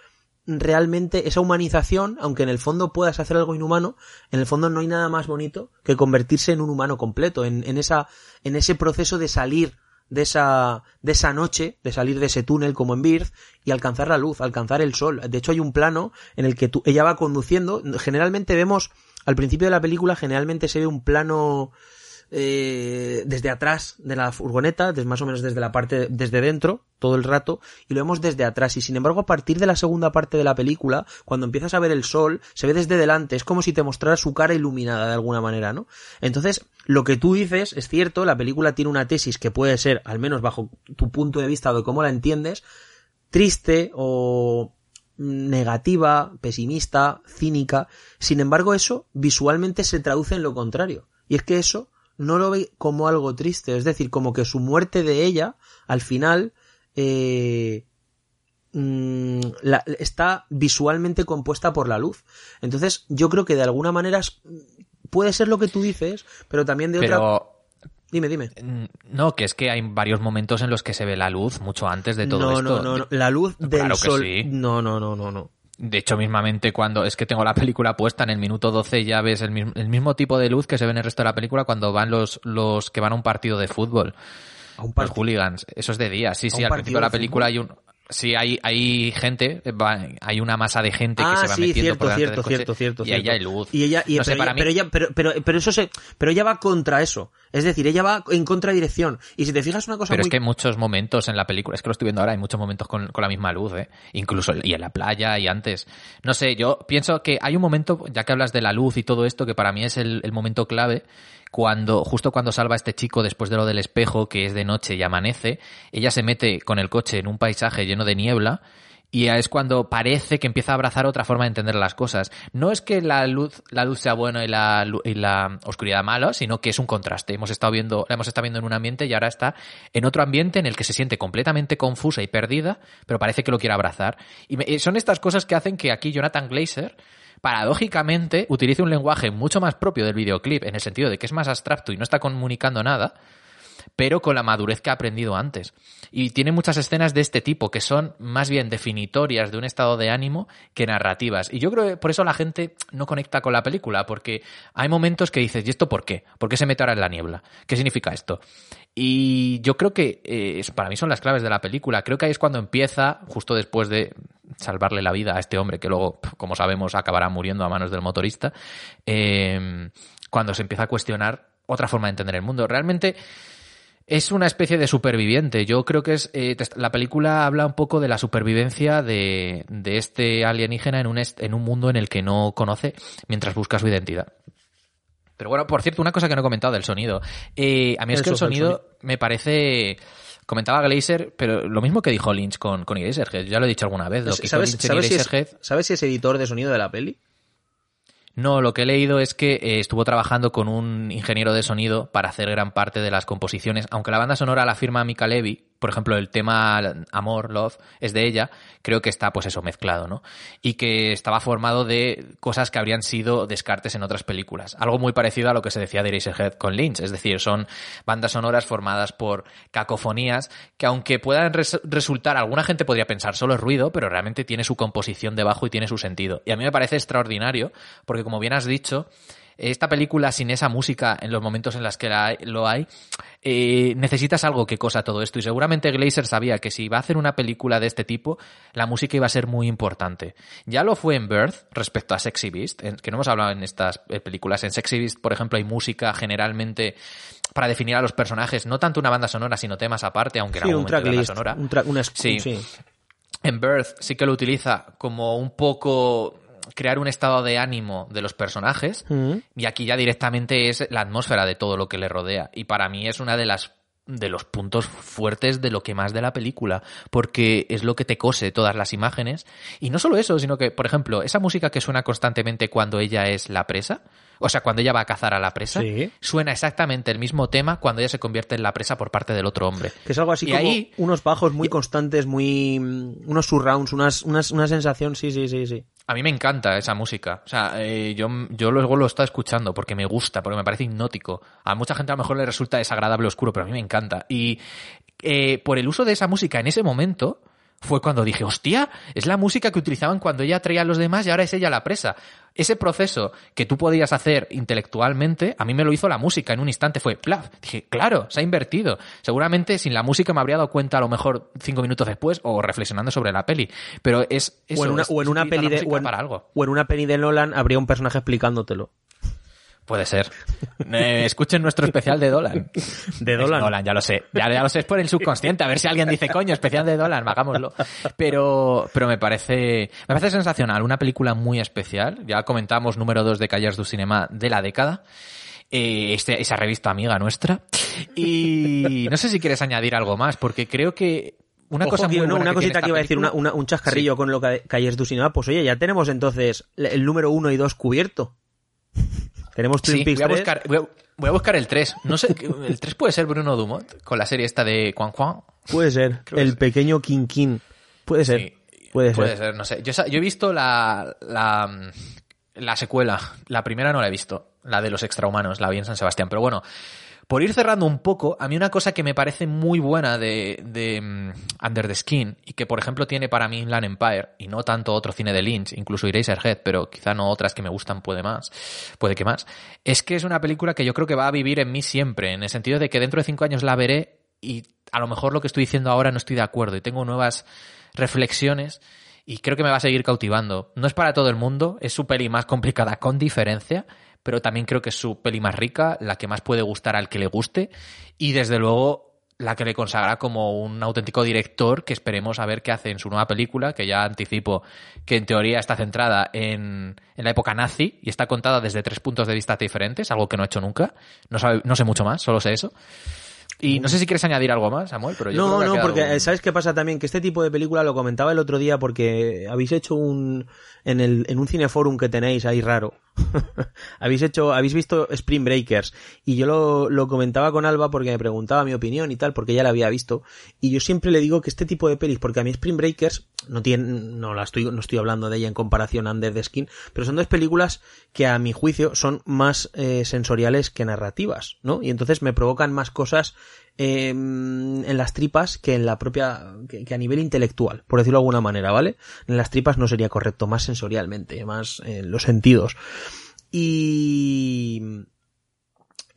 realmente esa humanización, aunque en el fondo puedas hacer algo inhumano, en el fondo no hay nada más bonito que convertirse en un humano completo, en, esa, en ese proceso de salir de esa, de esa noche, de salir de ese túnel como en Birth y alcanzar la luz, alcanzar el sol. De hecho hay un plano en el que tú, ella va conduciendo, generalmente vemos, al principio de la película generalmente se ve un plano eh, desde atrás de la furgoneta, desde, más o menos desde la parte, desde dentro, todo el rato, y lo vemos desde atrás. Y sin embargo, a partir de la segunda parte de la película, cuando empiezas a ver el sol, se ve desde delante, es como si te mostrara su cara iluminada de alguna manera, ¿no? Entonces, lo que tú dices es cierto, la película tiene una tesis que puede ser, al menos bajo tu punto de vista de cómo la entiendes, triste o negativa, pesimista, cínica. Sin embargo, eso visualmente se traduce en lo contrario. Y es que eso no lo ve como algo triste, es decir, como que su muerte de ella, al final, eh, mm, está visualmente compuesta por la luz. Entonces, yo creo que de alguna manera puede ser lo que tú dices, pero también de otra... Dime, dime. Mm, no, que es que hay varios momentos en los que se ve la luz mucho antes de todo esto. No, no, no, la luz del sol. No, no, no, no, no. De hecho, mismamente cuando es que tengo la película puesta en el minuto 12 ya ves el mismo, tipo de luz que se ve en el resto de la película cuando van los, los que van a un partido de fútbol. A un los hooligans. Eso es de día. Sí, sí, al principio de la película hay un, Sí, hay, hay gente, hay una masa de gente que ah, se va metiendo cierto, por cierto, cierto, cierto, y ahí hay luz. Y ella, y, pero, ella, pero, pero, pero, eso se, pero ella va contra eso. Es decir, ella va en contradirección. Y si te fijas una cosa Pero es que hay muchos momentos en la película, es que lo estoy viendo ahora, hay muchos momentos con, con la misma luz, ¿eh? Incluso y en la playa y antes. No sé, yo pienso que hay un momento, ya que hablas de la luz y todo esto, que para mí es el, el momento clave, cuando, justo cuando salva a este chico después de lo del espejo, que es de noche y amanece, ella se mete con el coche en un paisaje lleno de niebla, y es cuando parece que empieza a abrazar otra forma de entender las cosas. No es que la luz, la luz sea buena y la, oscuridad mala, sino que es un contraste. Hemos estado viendo, la hemos estado viendo en un ambiente y ahora está en otro ambiente en el que se siente completamente confusa y perdida, pero parece que lo quiere abrazar. Y son estas cosas que hacen que aquí Jonathan Glazer paradójicamente utilice un lenguaje mucho más propio del videoclip, en el sentido de que es más abstracto y no está comunicando nada, pero con la madurez que ha aprendido antes. Y tiene muchas escenas de este tipo, que son más bien definitorias de un estado de ánimo que narrativas. Y yo creo que por eso la gente no conecta con la película, porque hay momentos que dices, ¿y esto por qué? ¿Por qué se mete ahora en la niebla? ¿Qué significa esto? Y yo creo que eh, para mí son las claves de la película. Creo que ahí es cuando empieza, justo después de salvarle la vida a este hombre, que luego, como sabemos, acabará muriendo a manos del motorista, eh, cuando se empieza a cuestionar otra forma de entender el mundo. Realmente es una especie de superviviente. Yo creo que es. Eh, la película habla un poco de la supervivencia de, de este alienígena en un, en un mundo en el que no conoce mientras busca su identidad. Pero bueno, por cierto, una cosa que no he comentado del sonido. Eh, a mí es que el sonido, me parece. Comentaba Glazer, pero lo mismo que dijo Lynch con, con Eraserhead. Ya lo he dicho alguna vez. Lo que ¿Sabes, ¿sabes si es editor de sonido de la peli? No, lo que he leído es que eh, estuvo trabajando con un ingeniero de sonido para hacer gran parte de las composiciones, aunque la banda sonora la firma Mika Levy, por ejemplo, el tema Amor, Love, es de ella, creo que está, pues eso, mezclado, ¿no? Y que estaba formado de cosas que habrían sido descartes en otras películas. Algo muy parecido a lo que se decía de Eraserhead con Lynch, es decir, son bandas sonoras formadas por cacofonías que aunque puedan resultar, alguna gente podría pensar solo es ruido, pero realmente tiene su composición debajo y tiene su sentido. Y a mí me parece extraordinario, porque como bien has dicho, esta película sin esa música en los momentos en los que lo hay, eh, necesitas algo que cosa todo esto. Y seguramente Glazer sabía que si iba a hacer una película de este tipo, la música iba a ser muy importante. Ya lo fue en Birth respecto a Sexy Beast, que no hemos hablado en estas eh, películas. En Sexy Beast, por ejemplo, hay música generalmente para definir a los personajes, no tanto una banda sonora, sino temas aparte, aunque sí, en algún momento sonora. Un sí. En Birth sí que lo utiliza como un poco crear un estado de ánimo de los personajes mm. y aquí ya directamente es la atmósfera de todo lo que le rodea y para mí es una de las de los puntos fuertes de lo que más de la película, porque es lo que te cose todas las imágenes. Y no solo eso, sino que, por ejemplo, esa música que suena constantemente cuando ella es la presa, o sea, cuando ella va a cazar a la presa, suena exactamente el mismo tema cuando ella se convierte en la presa por parte del otro hombre. Que es algo así como unos bajos muy constantes, muy unos surrounds, unas, unas, una sensación, sí, sí, sí, sí. A mí me encanta esa música. O sea, eh, yo, yo luego lo estoy escuchando porque me gusta, porque me parece hipnótico. A mucha gente a lo mejor le resulta desagradable oscuro, pero a mí me encanta. Y eh, por el uso de esa música en ese momento, fue cuando dije, hostia, es la música que utilizaban cuando ella traía a los demás y ahora es ella la presa. Ese proceso que tú podías hacer intelectualmente, a mí me lo hizo la música en un instante, fue plaf. Dije, claro, se ha invertido. Seguramente sin la música me habría dado cuenta a lo mejor cinco minutos después o reflexionando sobre la peli. Pero es eso, o en una, es- o en una peli de o en- para algo. o en una peli de Nolan habría un personaje explicándotelo. Puede ser. Eh, escuchen nuestro especial de Dolan. De Es Dolan. ya lo sé. Ya, ya lo sé, es por el subconsciente. A ver si alguien dice, coño, especial de Dolan, hagámoslo. Pero, pero me parece, me parece sensacional. Una película muy especial. Ya comentamos número 2 de Callers du Cinema de la década. Eh, este- esa revista amiga nuestra. Y no sé si quieres añadir algo más, porque creo que una Ojo, cosa muy no, buena una que cosita que iba a decir, una- película- una- un chascarrillo con lo que Calles du Cinema. Pues oye, ya tenemos entonces el número uno y dos cubierto. Tenemos Twin Sí, Peaks voy a 3. buscar, voy a, voy a buscar el 3. No sé, el 3 puede ser Bruno Dumont con la serie esta de Juan Juan. Puede ser. Creo El pequeño King. Puede ser. Sí, Puede, Puede ser. ser, no sé. Yo, yo he visto la, la, la secuela. La primera no la he visto. La de los extrahumanos. La vi en San Sebastián. Pero bueno, por ir cerrando un poco, a mí una cosa que me parece muy buena de, mm, Under the Skin y que, por ejemplo, tiene para mí Inland Empire y no tanto otro cine de Lynch, incluso Eraserhead, pero quizá no otras que me gustan puede más, puede que más, es que es una película que yo creo que va a vivir en mí siempre, en el sentido de que dentro de cinco años la veré y a lo mejor lo que estoy diciendo ahora no estoy de acuerdo y tengo nuevas reflexiones y creo que me va a seguir cautivando. No es para todo el mundo, es su peli más complicada con diferencia, pero también creo que es su peli más rica, la que más puede gustar al que le guste y desde luego la que le consagra como un auténtico director que esperemos a ver qué hace en su nueva película, que ya anticipo que en teoría está centrada en, en la época nazi y está contada desde tres puntos de vista diferentes, algo que no he hecho nunca. No, sabe- no sé mucho más, solo sé eso. Y no sé si quieres añadir algo más, Samuel, pero yo creo No, que ha no, porque un- ¿sabes qué pasa también? Que este tipo de película lo comentaba el otro día porque habéis hecho un... En, el, en un cineforum que tenéis ahí raro. habéis hecho, habéis visto Spring Breakers y yo lo, lo comentaba con Alba porque me preguntaba mi opinión y tal, porque ya la había visto. Y yo siempre le digo que este tipo de pelis, porque a mí Spring Breakers no tiene, no la estoy, no estoy hablando de ella en comparación a Under the Skin, pero son dos películas que a mi juicio son más eh, sensoriales que narrativas, ¿no? Y entonces me provocan más cosas eh, en las tripas que en la propia, que, que a nivel intelectual, por decirlo de alguna manera, ¿vale? En las tripas no sería correcto, más sensorialmente, más en los sentidos. Y,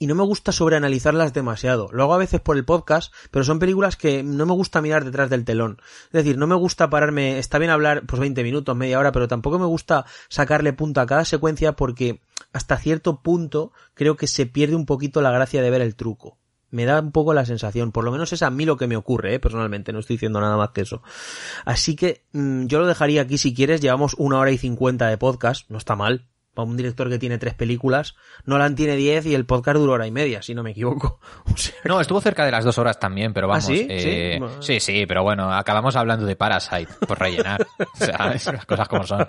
y no me gusta sobreanalizarlas demasiado. Lo hago a veces por el podcast, pero son películas que no me gusta mirar detrás del telón. Es decir, no me gusta pararme, está bien hablar pues 20 minutos, media hora, pero tampoco me gusta sacarle punta a cada secuencia porque hasta cierto punto creo que se pierde un poquito la gracia de ver el truco. Me da un poco la sensación, por lo menos es a mí lo que me ocurre, ¿eh? personalmente, no estoy diciendo nada más que eso. Así que mm, yo lo dejaría aquí si quieres, llevamos una hora y cincuenta de podcast, no está mal. Para un director que tiene tres películas, Nolan tiene diez y el podcast dura hora y media, si no me equivoco. O sea, No, estuvo cerca de las dos horas también, pero vamos. ¿Ah, sí? eh, Sí. sí, sí, pero bueno, acabamos hablando de Parasite, por rellenar. o sea, las cosas como son.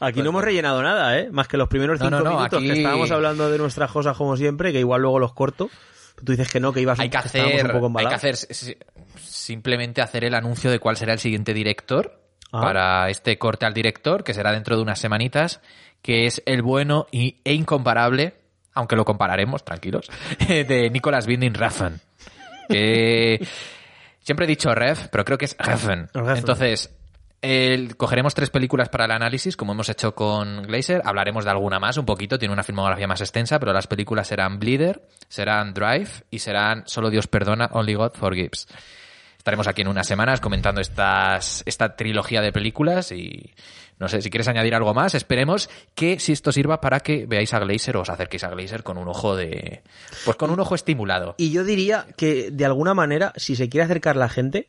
Aquí no hemos rellenado nada, ¿eh? Más que los primeros No, cinco no, no, minutos aquí- que estábamos hablando de nuestras cosas como siempre, que igual luego los corto. Tú dices que no, que ibas Hay que hacer, un poco hay que hacer si- simplemente hacer el anuncio de cuál será el siguiente director Ah. para este corte al director, que será dentro de unas semanitas, que es el bueno y, e incomparable, aunque lo compararemos, tranquilos, de Nicolas Winding Refn. Que siempre he dicho Ref, pero creo que es. Refn. Entonces, cogeremos tres películas para el análisis, como hemos hecho con Glazer. Hablaremos de alguna más, un poquito. Tiene una filmografía más extensa, pero las películas serán Bleeder, serán Drive y serán Solo Dios perdona, Only God Forgives. Estaremos aquí en unas semanas comentando estas, esta trilogía de películas y no sé si quieres añadir algo más. Esperemos que si esto sirva para que veáis a Glazer o os acerquéis a Glazer con un ojo de, pues con un ojo estimulado. Y yo diría que de alguna manera, si se quiere acercar la gente,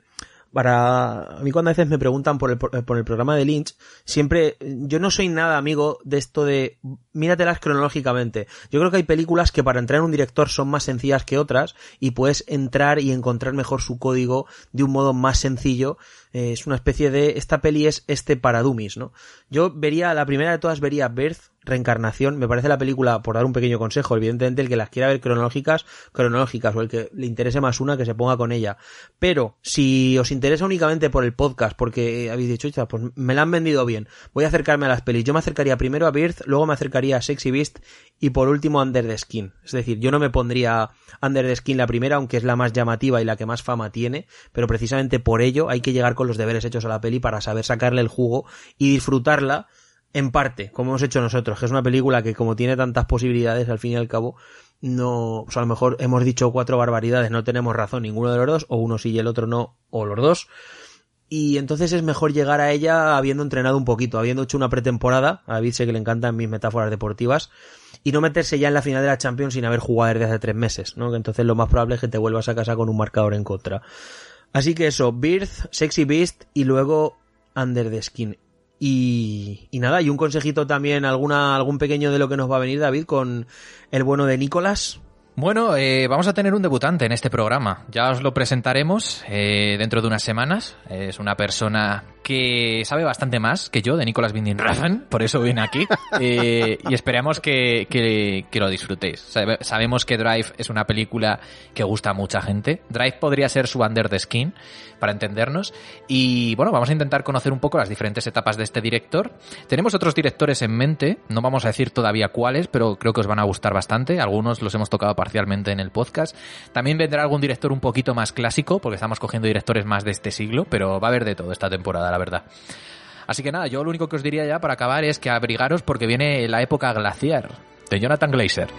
para a mí cuando a veces me preguntan por el, por el programa de Lynch, siempre yo no soy nada amigo de esto de míratelas cronológicamente. Yo creo que hay películas que para entrar en un director son más sencillas que otras y puedes entrar y encontrar mejor su código de un modo más sencillo. Eh, es una especie de esta peli es este para dummies, ¿no? Yo vería la primera de todas vería Birth Reencarnación, me parece la película, por dar un pequeño consejo, evidentemente el que las quiera ver cronológicas, cronológicas, o el que le interese más una, que se ponga con ella. Pero, si os interesa únicamente por el podcast, porque habéis dicho, "Oye, pues me la han vendido bien, voy a acercarme a las pelis. Yo me acercaría primero a Birth, luego me acercaría a Sexy Beast, y por último Under the Skin. Es decir, yo no me pondría Under the Skin la primera, aunque es la más llamativa y la que más fama tiene, pero precisamente por ello hay que llegar con los deberes hechos a la peli para saber sacarle el jugo y disfrutarla en parte, como hemos hecho nosotros, que es una película que como tiene tantas posibilidades, al fin y al cabo, no, o sea, a lo mejor hemos dicho cuatro barbaridades, no tenemos razón ninguno de los dos, o uno sí y el otro no, o los dos. Y entonces es mejor llegar a ella habiendo entrenado un poquito, habiendo hecho una pretemporada, a David sé que le encantan mis metáforas deportivas, y no meterse ya en la final de la Champions sin haber jugado desde hace tres meses, ¿no? Que entonces lo más probable es que te vuelvas a casa con un marcador en contra. Así que eso, Birth, Sexy Beast y luego Under the Skin. Y, y nada, y un consejito también, alguna, algún pequeño de lo que nos va a venir David con el bueno de Nicolás. Bueno, eh, vamos a tener un debutante en este programa. Ya os lo presentaremos eh, dentro de unas semanas. Es una persona que sabe bastante más que yo de Nicolas Winding Refn, por eso viene aquí. Eh, y esperamos que, que, que, lo disfrutéis. Sabemos que Drive es una película que gusta a mucha gente. Drive podría ser su under the skin, para entendernos. Y bueno, vamos a intentar conocer un poco las diferentes etapas de este director. Tenemos otros directores en mente, no vamos a decir todavía cuáles, pero creo que os van a gustar bastante. Algunos los hemos tocado parcialmente en el podcast. También vendrá algún director un poquito más clásico, porque estamos cogiendo directores más de este siglo, pero va a haber de todo esta temporada, la verdad. Así que nada, yo lo único que os diría ya para acabar es que abrigaros porque viene la época glaciar de Jonathan Glazer.